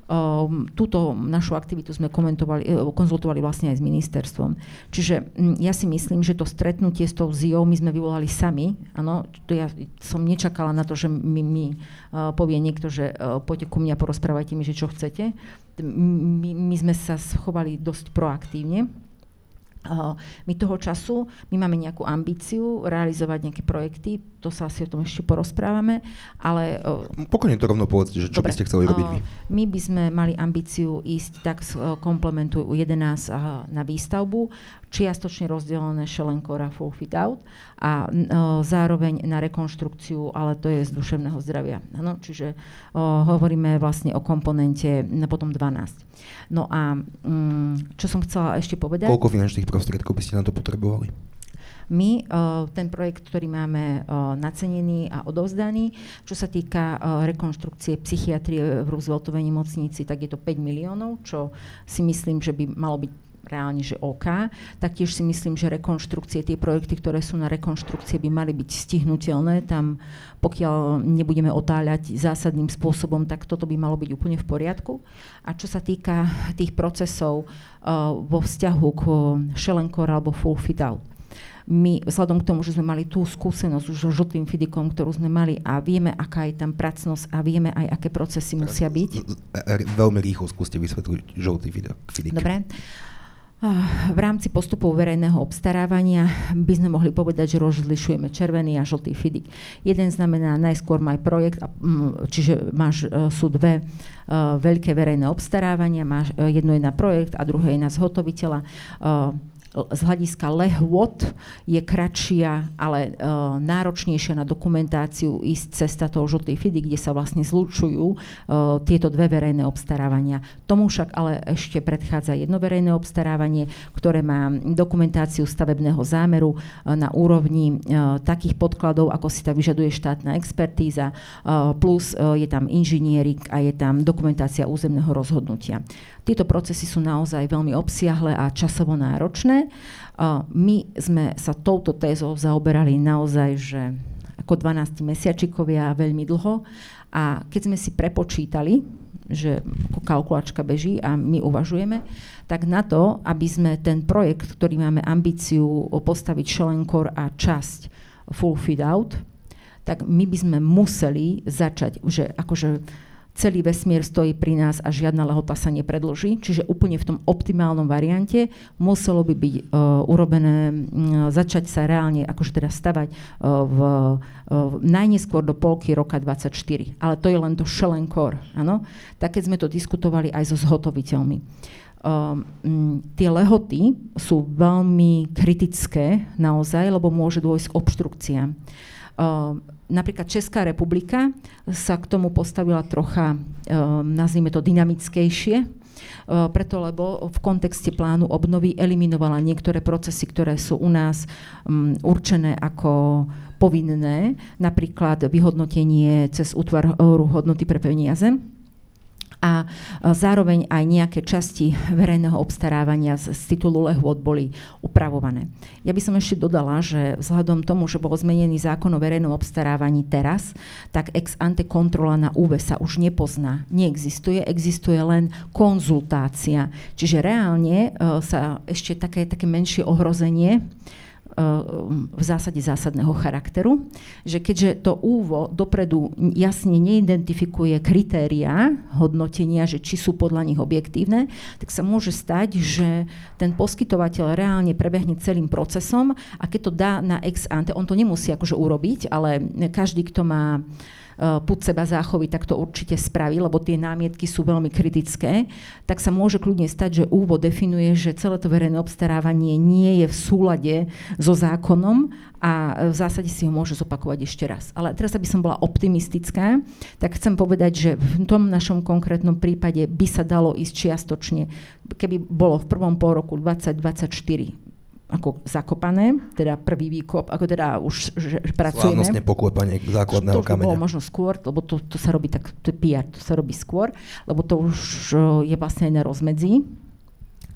Um, túto našu aktivitu sme komentovali, eh, konzultovali vlastne aj s ministerstvom. Čiže ja si myslím, že to stretnutie s tou ZIO my sme vyvolali sami. To ja som nečakala na to, že mi, mi uh, povie niekto, že uh, poďte ku mňa, porozprávajte mi, že čo chcete. My, my sme sa schovali dosť proaktívne. My toho času, my máme nejakú ambíciu realizovať nejaké projekty, to sa asi o tom ešte porozprávame, ale... Pokojne to rovno povedzte, že čo dobre, by ste chceli robiť vy. My by sme mali ambíciu ísť tak z komplementu 11 uh, na výstavbu, čiastočne rozdelené Šelenkora Full Fit Out a uh, zároveň na rekonštrukciu, ale to je z duševného zdravia. Ano, čiže uh, hovoríme vlastne o komponente na potom 12. No a um, čo som chcela ešte povedať? Koľko finančných prostriedkov by ste na to potrebovali? My uh, ten projekt, ktorý máme uh, nacenený a odovzdaný, čo sa týka uh, rekonštrukcie psychiatrie v Rooseveltovej nemocnici, tak je to 5 miliónov, čo si myslím, že by malo byť reálne, že OK. Taktiež si myslím, že rekonštrukcie, tie projekty, ktoré sú na rekonštrukcie, by mali byť stihnutelné. Tam, pokiaľ nebudeme otáľať zásadným spôsobom, tak toto by malo byť úplne v poriadku. A čo sa týka tých procesov uh, vo vzťahu k Šelenkor alebo Full Fit Out, my vzhľadom k tomu, že sme mali tú skúsenosť už so žltým fidikom, ktorú sme mali a vieme, aká je tam pracnosť a vieme aj, aké procesy musia byť. Veľmi rýchlo skúste vysvetliť žltý fidik. Dobre. Ah, v rámci postupov verejného obstarávania by sme mohli povedať, že rozlišujeme červený a žltý fidik. Jeden znamená najskôr maj projekt, mm, čiže máš, e, sú dve uh, veľké verejné obstarávania, máš, uh, jedno je na projekt a druhé je na zhotoviteľa. Z hľadiska lehôd je kratšia, ale uh, náročnejšia na dokumentáciu ísť cesta toho žltej fidy, kde sa vlastne zlučujú uh, tieto dve verejné obstarávania. Tomu však ale ešte predchádza jedno verejné obstarávanie, ktoré má dokumentáciu stavebného zámeru uh, na úrovni uh, takých podkladov, ako si to vyžaduje štátna expertíza, uh, plus uh, je tam inžinierik a je tam dokumentácia územného rozhodnutia. Tieto procesy sú naozaj veľmi obsiahle a časovo náročné. My sme sa touto tézou zaoberali naozaj, že ako 12 mesiačikovia veľmi dlho. A keď sme si prepočítali, že kalkulačka beží a my uvažujeme, tak na to, aby sme ten projekt, ktorý máme ambíciu postaviť Šelenkor a časť Full Feed Out, tak my by sme museli začať, že akože celý vesmír stojí pri nás a žiadna lehota sa nepredlží. Čiže úplne v tom optimálnom variante muselo by byť uh, urobené, uh, začať sa reálne, akože teda stavať uh, v, uh, najneskôr do polky roka 24. Ale to je len to šelenkor, áno? Tak keď sme to diskutovali aj so zhotoviteľmi. Um, tie lehoty sú veľmi kritické naozaj, lebo môže dôjsť k obštrukciám. Uh, napríklad Česká republika sa k tomu postavila trocha, uh, nazvime to, dynamickejšie, uh, preto lebo v kontexte plánu obnovy eliminovala niektoré procesy, ktoré sú u nás um, určené ako povinné, napríklad vyhodnotenie cez útvar hodnoty pre peniaze, a zároveň aj nejaké časti verejného obstarávania z, z titulu lehôd boli upravované. Ja by som ešte dodala, že vzhľadom tomu, že bol zmenený zákon o verejnom obstarávaní teraz, tak ex ante kontrola na UV sa už nepozná, neexistuje, existuje len konzultácia. Čiže reálne uh, sa ešte také, také menšie ohrozenie v zásade zásadného charakteru, že keďže to úvo dopredu jasne neidentifikuje kritéria hodnotenia, že či sú podľa nich objektívne, tak sa môže stať, že ten poskytovateľ reálne prebehne celým procesom a keď to dá na ex ante, on to nemusí akože urobiť, ale každý, kto má put seba záchovy, tak to určite spraví, lebo tie námietky sú veľmi kritické, tak sa môže kľudne stať, že úvod definuje, že celé to verejné obstarávanie nie je v súlade so zákonom a v zásade si ho môže zopakovať ešte raz. Ale teraz, aby som bola optimistická, tak chcem povedať, že v tom našom konkrétnom prípade by sa dalo ísť čiastočne, keby bolo v prvom pol roku 2024 ako zakopané, teda prvý výkop, ako teda už že, pracujeme. Slávnostne poklepanie základného to, kameňa. To bolo možno skôr, lebo to, to sa robí tak, to je PR, to sa robí skôr, lebo to už je vlastne aj na rozmedzi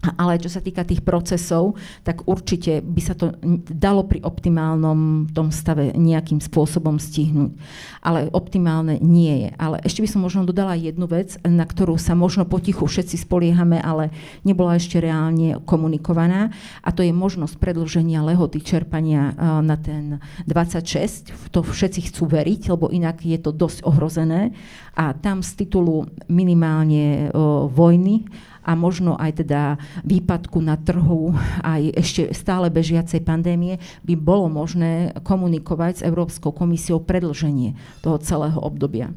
ale čo sa týka tých procesov, tak určite by sa to dalo pri optimálnom tom stave nejakým spôsobom stihnúť. Ale optimálne nie je. Ale ešte by som možno dodala jednu vec, na ktorú sa možno potichu všetci spoliehame, ale nebola ešte reálne komunikovaná. A to je možnosť predlženia lehoty čerpania e, na ten 26. V to všetci chcú veriť, lebo inak je to dosť ohrozené. A tam z titulu minimálne e, vojny a možno aj teda výpadku na trhu aj ešte stále bežiacej pandémie by bolo možné komunikovať s Európskou komisiou predlženie toho celého obdobia.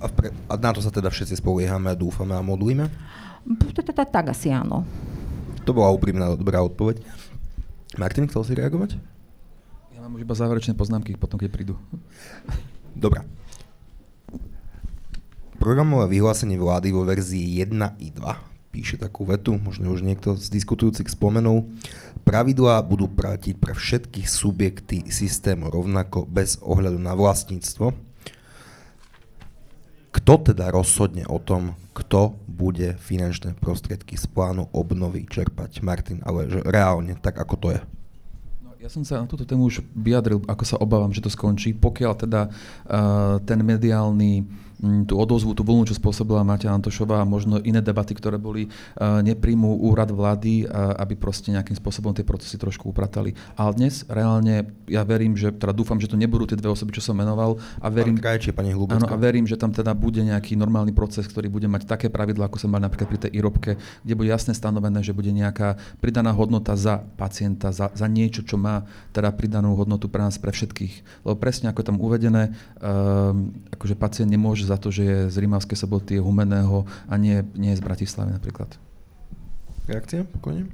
A, pre, a na to sa teda všetci spoliehame a dúfame a modlíme? Tak asi áno. To bola úprimná dobrá odpoveď. Martin, chcel si reagovať? Ja mám už iba záverečné poznámky potom, keď prídu. Dobre. Programové vyhlásenie vlády vo verzii 1 i 2 píše takú vetu, možno už niekto z diskutujúcich spomenul. Pravidlá budú platiť pre všetky subjekty systému rovnako bez ohľadu na vlastníctvo. Kto teda rozhodne o tom, kto bude finančné prostriedky z plánu obnovy čerpať? Martin, ale že reálne, tak ako to je? No, ja som sa na túto tému už vyjadril, ako sa obávam, že to skončí, pokiaľ teda uh, ten mediálny tú odozvu, tú vlnu, čo spôsobila Maťa Antošová a možno iné debaty, ktoré boli, uh, nepríjmú úrad vlády, uh, aby proste nejakým spôsobom tie procesy trošku upratali. Ale dnes reálne ja verím, že teda dúfam, že to nebudú tie dve osoby, čo som menoval a verím, Krajčie, pani áno, a verím, že tam teda bude nejaký normálny proces, ktorý bude mať také pravidla, ako som mal napríklad pri tej IROBke, kde bude jasne stanovené, že bude nejaká pridaná hodnota za pacienta, za, za niečo, čo má teda pridanú hodnotu pre nás, pre všetkých. Lebo presne ako tam uvedené, um, akože pacient nemôže za to, že je z Rímavskej soboty, je Humeného a nie, nie je z Bratislavy napríklad. Reakcia? Pokojne.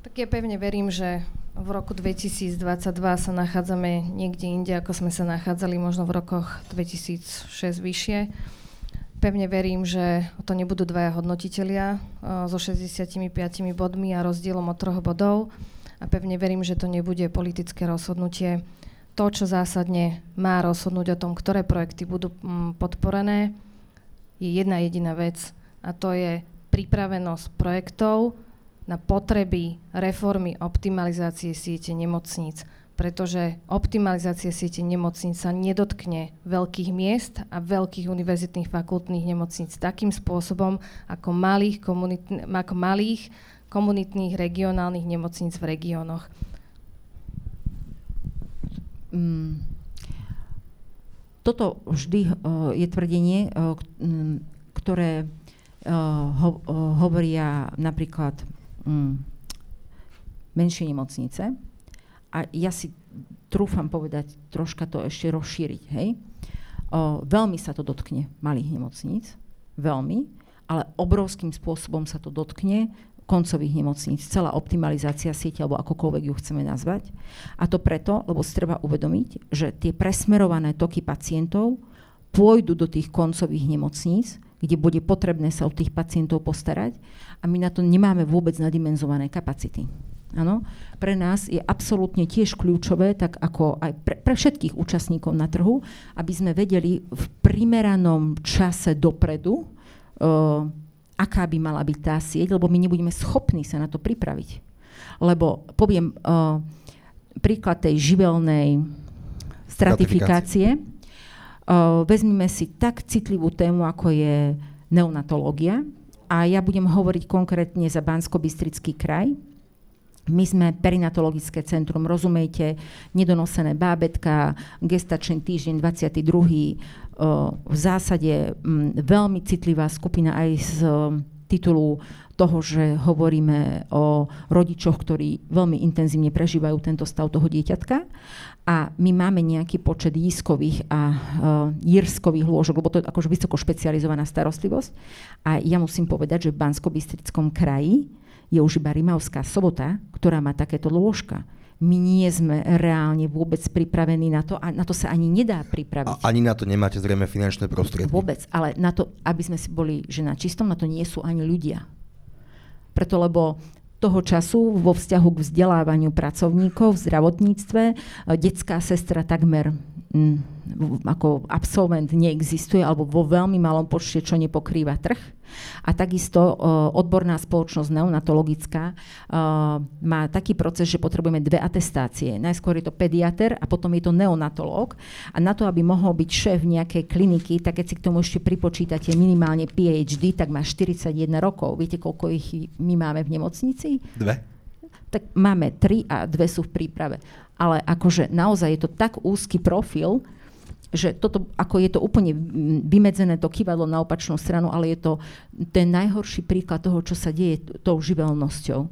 Tak ja pevne verím, že v roku 2022 sa nachádzame niekde inde, ako sme sa nachádzali možno v rokoch 2006 vyššie. Pevne verím, že to nebudú dvaja hodnotitelia so 65 bodmi a rozdielom od troch bodov. A pevne verím, že to nebude politické rozhodnutie to, čo zásadne má rozhodnúť o tom, ktoré projekty budú mm, podporené, je jedna jediná vec a to je pripravenosť projektov na potreby reformy optimalizácie siete nemocníc, pretože optimalizácia siete nemocníc sa nedotkne veľkých miest a veľkých univerzitných fakultných nemocníc takým spôsobom ako malých, komunitn- ako malých komunitných regionálnych nemocníc v regiónoch. Mm, toto vždy uh, je tvrdenie, uh, ktoré uh, ho, hovoria napríklad um, menšie nemocnice. A ja si trúfam povedať, troška to ešte rozšíriť. Hej? Uh, veľmi sa to dotkne malých nemocníc, veľmi, ale obrovským spôsobom sa to dotkne koncových nemocníc, celá optimalizácia siete, alebo akokoľvek ju chceme nazvať. A to preto, lebo si treba uvedomiť, že tie presmerované toky pacientov pôjdu do tých koncových nemocníc, kde bude potrebné sa o tých pacientov postarať a my na to nemáme vôbec nadimenzované kapacity. Ano, pre nás je absolútne tiež kľúčové, tak ako aj pre, pre všetkých účastníkov na trhu, aby sme vedeli v primeranom čase dopredu uh, aká by mala byť tá sieť, lebo my nebudeme schopní sa na to pripraviť. Lebo poviem uh, príklad tej živelnej stratifikácie. Uh, vezmime si tak citlivú tému, ako je neonatológia a ja budem hovoriť konkrétne za bansko bystrický kraj. My sme perinatologické centrum, rozumejte, nedonosené bábetka, gestačný týždeň 22. V zásade veľmi citlivá skupina aj z titulu toho, že hovoríme o rodičoch, ktorí veľmi intenzívne prežívajú tento stav toho dieťatka. A my máme nejaký počet jízkových a uh, jirskových lôžok, lebo to je akože vysoko špecializovaná starostlivosť. A ja musím povedať, že v bansko kraji je už iba Rimavská sobota, ktorá má takéto lôžka. My nie sme reálne vôbec pripravení na to a na to sa ani nedá pripraviť. A ani na to nemáte zrejme finančné prostriedky. Vôbec, ale na to, aby sme si boli že na čistom, na to nie sú ani ľudia. Preto lebo toho času vo vzťahu k vzdelávaniu pracovníkov v zdravotníctve detská sestra takmer ako absolvent neexistuje alebo vo veľmi malom počte, čo nepokrýva trh. A takisto odborná spoločnosť neonatologická má taký proces, že potrebujeme dve atestácie. Najskôr je to pediater a potom je to neonatológ. A na to, aby mohol byť šéf nejakej kliniky, tak keď si k tomu ešte pripočítate minimálne PhD, tak má 41 rokov. Viete, koľko ich my máme v nemocnici? Dve. Tak máme tri a dve sú v príprave. Ale akože naozaj je to tak úzky profil, že toto, ako je to úplne vymedzené to kývadlo na opačnú stranu, ale je to ten najhorší príklad toho, čo sa deje tou živelnosťou.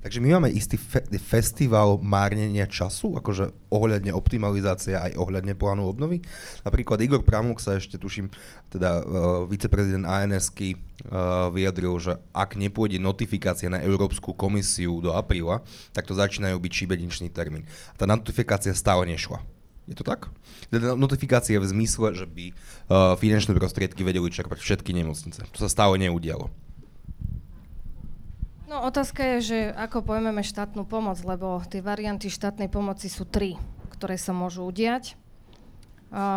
Takže my máme istý fe- festival márnenia času, akože ohľadne optimalizácie aj ohľadne plánu obnovy. Napríklad Igor Pramuk sa ešte, tuším, teda uh, viceprezident ANSky uh, vyjadril, že ak nepôjde notifikácia na Európsku komisiu do apríla, tak to začínajú byť šibeničný termín. Tá notifikácia stále nešla. Je to tak? Teda notifikácie v zmysle, že by uh, finančné prostriedky vedeli čerpať všetky nemocnice. To sa stále neudialo. No otázka je, že ako pojmeme štátnu pomoc, lebo tie varianty štátnej pomoci sú tri, ktoré sa môžu udiať.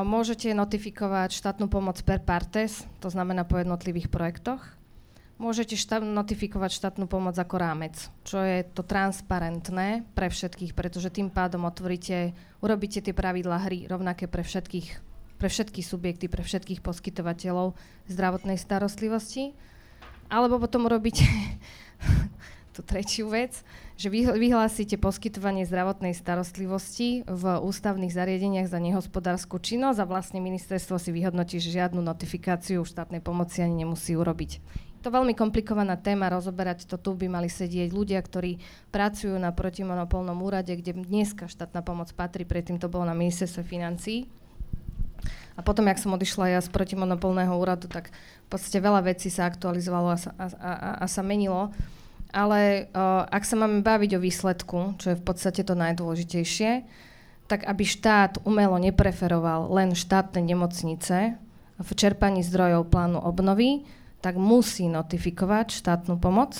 Môžete notifikovať štátnu pomoc per partes, to znamená po jednotlivých projektoch môžete štát, notifikovať štátnu pomoc ako rámec, čo je to transparentné pre všetkých, pretože tým pádom otvoríte, urobíte tie pravidlá hry rovnaké pre všetkých, pre všetky subjekty, pre všetkých poskytovateľov zdravotnej starostlivosti. Alebo potom urobíte tú tretiu vec, že vyhlásite poskytovanie zdravotnej starostlivosti v ústavných zariadeniach za nehospodárskú činnosť a vlastne ministerstvo si vyhodnotí, že žiadnu notifikáciu štátnej pomoci ani nemusí urobiť to veľmi komplikovaná téma, rozoberať to tu by mali sedieť ľudia, ktorí pracujú na protimonopolnom úrade, kde dneska štátna pomoc patrí, predtým to bolo na ministerstve financií. A potom, jak som odišla ja z protimonopolného úradu, tak v podstate veľa vecí sa aktualizovalo a sa, a, a, a sa menilo. Ale uh, ak sa máme baviť o výsledku, čo je v podstate to najdôležitejšie, tak aby štát umelo nepreferoval len štátne nemocnice v čerpaní zdrojov plánu obnovy, tak musí notifikovať štátnu pomoc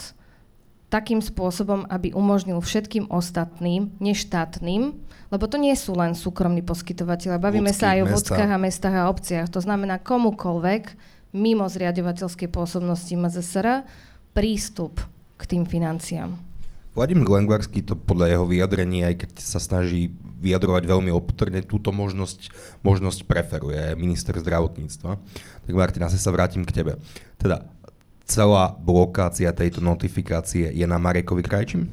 takým spôsobom, aby umožnil všetkým ostatným, neštátnym, lebo to nie sú len súkromní poskytovateľe, bavíme Ľudských, sa aj o vodkách a mestách a obciach, to znamená komukoľvek mimo zriadovateľskej pôsobnosti MZSR prístup k tým financiám. Vladimír Lengvarský to podľa jeho vyjadrení, aj keď sa snaží vyjadrovať veľmi opatrne, túto možnosť, možnosť preferuje minister zdravotníctva. Tak Martina, sa vrátim k tebe. Teda celá blokácia tejto notifikácie je na Marekovi Krajčím?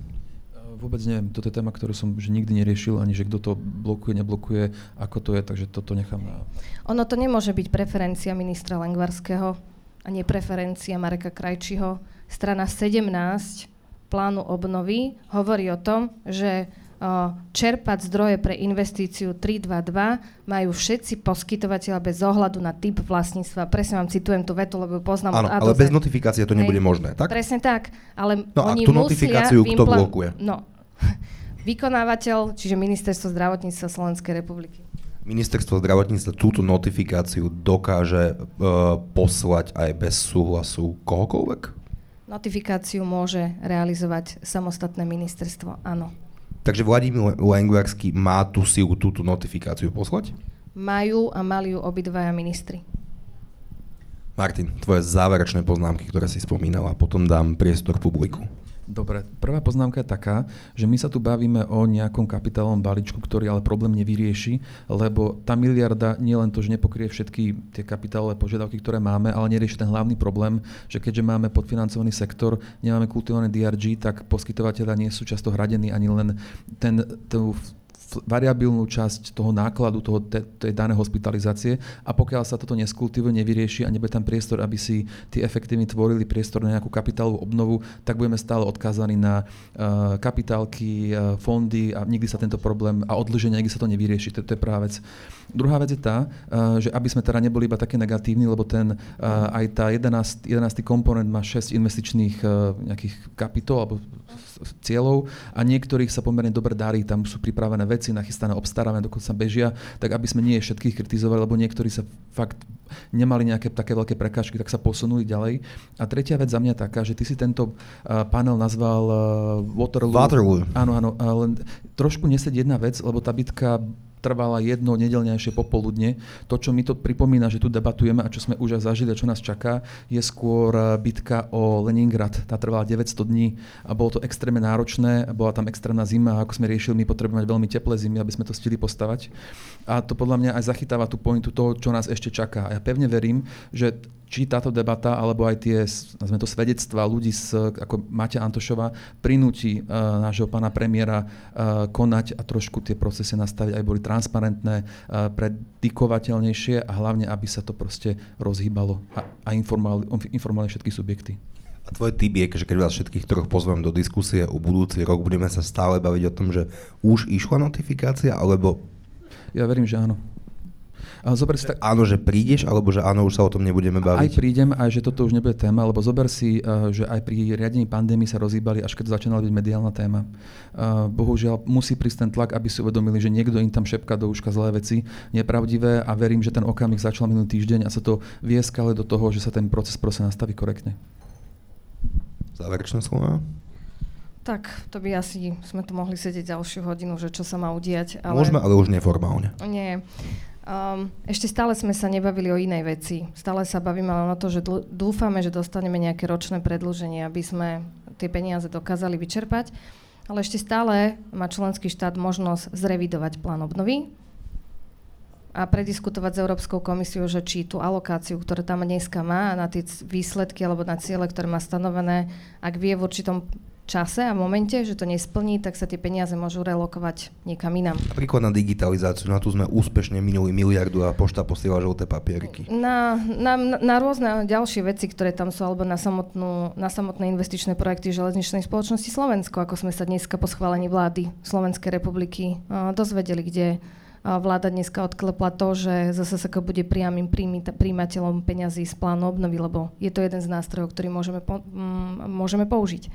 Vôbec neviem. Toto je téma, ktorú som už nikdy neriešil, ani že kto to blokuje, neblokuje, ako to je, takže toto nechám na... Ono to nemôže byť preferencia ministra Lengvarského a nie preferencia Mareka Krajčího. Strana 17 plánu obnovy hovorí o tom, že čerpať zdroje pre investíciu 322 majú všetci poskytovateľa bez ohľadu na typ vlastníctva. Presne vám citujem tú vetu, lebo poznám Áno, ale bez notifikácie to nebude možné, tak? Presne tak, ale no, oni a tú notifikáciu kto blokuje? No, vykonávateľ, čiže Ministerstvo zdravotníctva Slovenskej republiky. Ministerstvo zdravotníctva túto notifikáciu dokáže uh, poslať aj bez súhlasu kohokoľvek? Notifikáciu môže realizovať samostatné ministerstvo, áno. Takže Vladimír Lengvarský má tú silu túto notifikáciu poslať? Majú a mali ju obidvaja ministri. Martin, tvoje záverečné poznámky, ktoré si spomínala, a potom dám priestor publiku. Dobre, prvá poznámka je taká, že my sa tu bavíme o nejakom kapitálovom balíčku, ktorý ale problém nevyrieši, lebo tá miliarda nie len to, že nepokrie všetky tie kapitálové požiadavky, ktoré máme, ale nerieši ten hlavný problém, že keďže máme podfinancovaný sektor, nemáme kultivované DRG, tak poskytovateľa nie sú často hradení ani len ten, tú variabilnú časť toho nákladu toho, tej danej hospitalizácie a pokiaľ sa toto neskultivuje, nevyrieši a nebude tam priestor, aby si tí efektívni tvorili priestor na nejakú kapitálovú obnovu, tak budeme stále odkázaní na uh, kapitálky, uh, fondy a nikdy sa tento problém a odlženie, nikdy sa to nevyrieši. To, to je prvá vec. Druhá vec je tá, uh, že aby sme teda neboli iba také negatívni, lebo ten uh, aj tá 11, 11. komponent má 6 investičných uh, nejakých kapitol alebo cieľov a niektorých sa pomerne dobre darí, tam sú pripravené veci, nachystané obstarávané, dokonca bežia, tak aby sme nie všetkých kritizovali, lebo niektorí sa fakt nemali nejaké také veľké prekážky, tak sa posunuli ďalej. A tretia vec za mňa taká, že ty si tento panel nazval Waterloo. Waterloo. Áno, áno, len trošku nesedí jedna vec, lebo tá bitka trvala jedno nedelňajšie popoludne. To, čo mi to pripomína, že tu debatujeme a čo sme už aj zažili a čo nás čaká, je skôr eh, bitka o Leningrad. Tá trvala 900 dní a bolo to extrémne náročné, bola tam extrémna zima a ako sme riešili, my potrebujeme mať veľmi teplé zimy, aby sme to stihli postavať. A to podľa mňa aj zachytáva tú pointu toho, čo nás ešte čaká. A ja pevne verím, že či táto debata, alebo aj tie nazvime to svedectvá ľudí z, ako Maťa Antošova prinúti uh, nášho pána premiéra uh, konať a trošku tie procesy nastaviť, aby boli transparentné, uh, predikovateľnejšie a hlavne, aby sa to proste rozhýbalo a, a informovali, informovali všetky subjekty. A tvoj typ je, že keď vás všetkých troch pozvem do diskusie o budúci rok, budeme sa stále baviť o tom, že už išla notifikácia, alebo... Ja verím, že áno. Zober si tak... Áno, že prídeš, alebo že áno, už sa o tom nebudeme baviť? Aj prídem, aj že toto už nebude téma, lebo zober si, eh, že aj pri riadení pandémie sa rozhýbali, až keď začínala byť mediálna téma. Eh, bohužiaľ musí prísť ten tlak, aby si uvedomili, že niekto im tam šepká do uška zlé veci, nepravdivé a verím, že ten okamih začal minulý týždeň a sa to vieskale do toho, že sa ten proces proste nastaví korektne. Záverečné slova? Tak, to by asi sme tu mohli sedieť ďalšiu hodinu, že čo sa má udiať. Ale... Môžeme, ale už neformálne. Nie. Um, ešte stále sme sa nebavili o inej veci. Stále sa bavíme len o to, že dúfame, že dostaneme nejaké ročné predlženie, aby sme tie peniaze dokázali vyčerpať. Ale ešte stále má členský štát možnosť zrevidovať plán obnovy a prediskutovať s Európskou komisiou, že či tú alokáciu, ktorú tam dneska má na tie výsledky alebo na ciele, ktoré má stanovené, ak vie v určitom čase a momente, že to nesplní, tak sa tie peniaze môžu relokovať niekam inám. Napríklad na digitalizáciu, na tú sme úspešne minuli miliardu a pošta posiela žlté papieriky. Na, na, na rôzne ďalšie veci, ktoré tam sú, alebo na, samotnú, na samotné investičné projekty železničnej spoločnosti Slovensko, ako sme sa dneska po schválení vlády Slovenskej republiky uh, dozvedeli, kde vláda dneska odklepla to, že ZSSK bude priamým príjimateľom peňazí z plánu obnovy, lebo je to jeden z nástrojov, ktorý môžeme, po, môžeme použiť.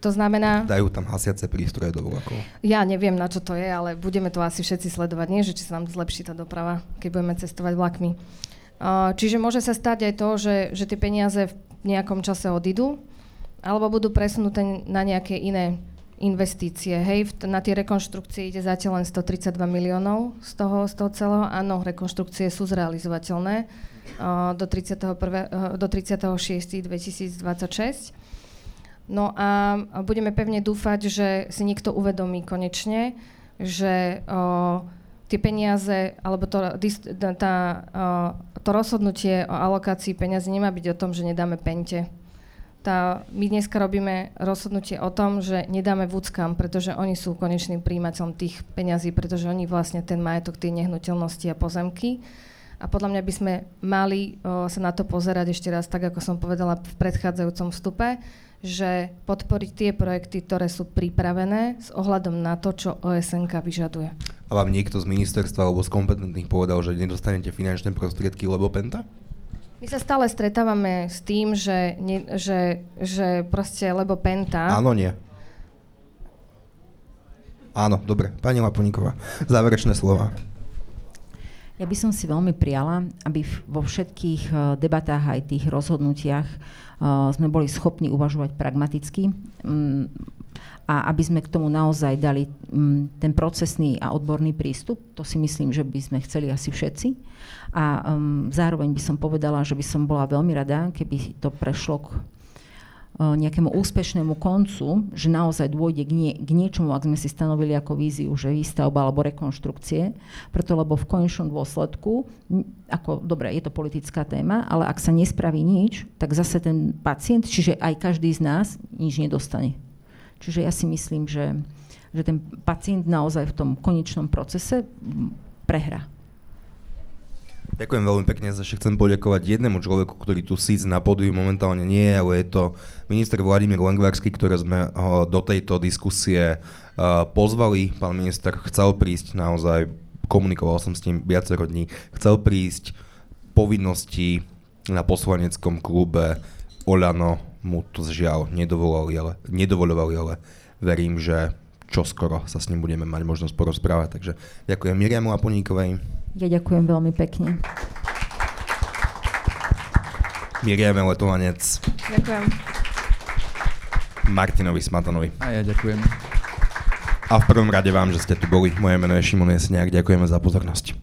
To znamená... Dajú tam hasiace prístroje do vlakov. Ja neviem, na čo to je, ale budeme to asi všetci sledovať. Nie, že či sa nám zlepší tá doprava, keď budeme cestovať vlakmi. čiže môže sa stať aj to, že, že tie peniaze v nejakom čase odídu, alebo budú presunuté na nejaké iné investície. Hej, na tie rekonštrukcie ide zatiaľ len 132 miliónov z toho, z toho celého. Áno, rekonštrukcie sú zrealizovateľné do 31. Uh, do 36. 2026. No a budeme pevne dúfať, že si niekto uvedomí konečne, že o, tie peniaze, alebo to, tá, o, to rozhodnutie o alokácii peniazy nemá byť o tom, že nedáme pente. Tá, my dneska robíme rozhodnutie o tom, že nedáme vúckam, pretože oni sú konečným príjimateľom tých peňazí, pretože oni vlastne ten majetok, tie nehnuteľnosti a pozemky. A podľa mňa by sme mali o, sa na to pozerať ešte raz, tak ako som povedala v predchádzajúcom vstupe, že podporiť tie projekty, ktoré sú pripravené s ohľadom na to, čo OSNK vyžaduje. A vám niekto z ministerstva alebo z kompetentných povedal, že nedostanete finančné prostriedky, lebo penta? My sa stále stretávame s tým, že, ne, že, že proste lebo penta... Áno, nie. Áno, dobre. Pani Laponíková, záverečné slova. Ja by som si veľmi priala, aby vo všetkých eh, debatách aj tých rozhodnutiach Eh, sme boli schopní uvažovať pragmaticky mm, a aby sme k tomu naozaj dali mm, ten procesný a odborný prístup. To si myslím, že by sme chceli asi všetci. A um, zároveň by som povedala, že by som bola veľmi rada, keby to prešlo k nejakému úspešnému koncu, že naozaj dôjde k, nie, k niečomu, ak sme si stanovili ako víziu, že výstavba alebo rekonštrukcie, preto lebo v konečnom dôsledku, ako, dobre, je to politická téma, ale ak sa nespraví nič, tak zase ten pacient, čiže aj každý z nás, nič nedostane. Čiže ja si myslím, že, že ten pacient naozaj v tom konečnom procese prehrá. Ďakujem veľmi pekne, ešte chcem poďakovať jednému človeku, ktorý tu síc na pódiu momentálne nie je, ale je to minister Vladimír Lengvarský, ktoré sme ho do tejto diskusie pozvali. Pán minister chcel prísť naozaj, komunikoval som s ním viacero dní, chcel prísť povinnosti na poslaneckom klube Olano mu to žiaľ nedovolali, ale, nedovolovali, ale verím, že čo skoro sa s ním budeme mať možnosť porozprávať. Takže ďakujem Miriamu Aponíkovej. Ja ďakujem veľmi pekne. Miriame Letovanec. Ďakujem. Martinovi Smatanovi. A ja ďakujem. A v prvom rade vám, že ste tu boli. Moje meno je Šimon Jesniak. Ďakujeme za pozornosť.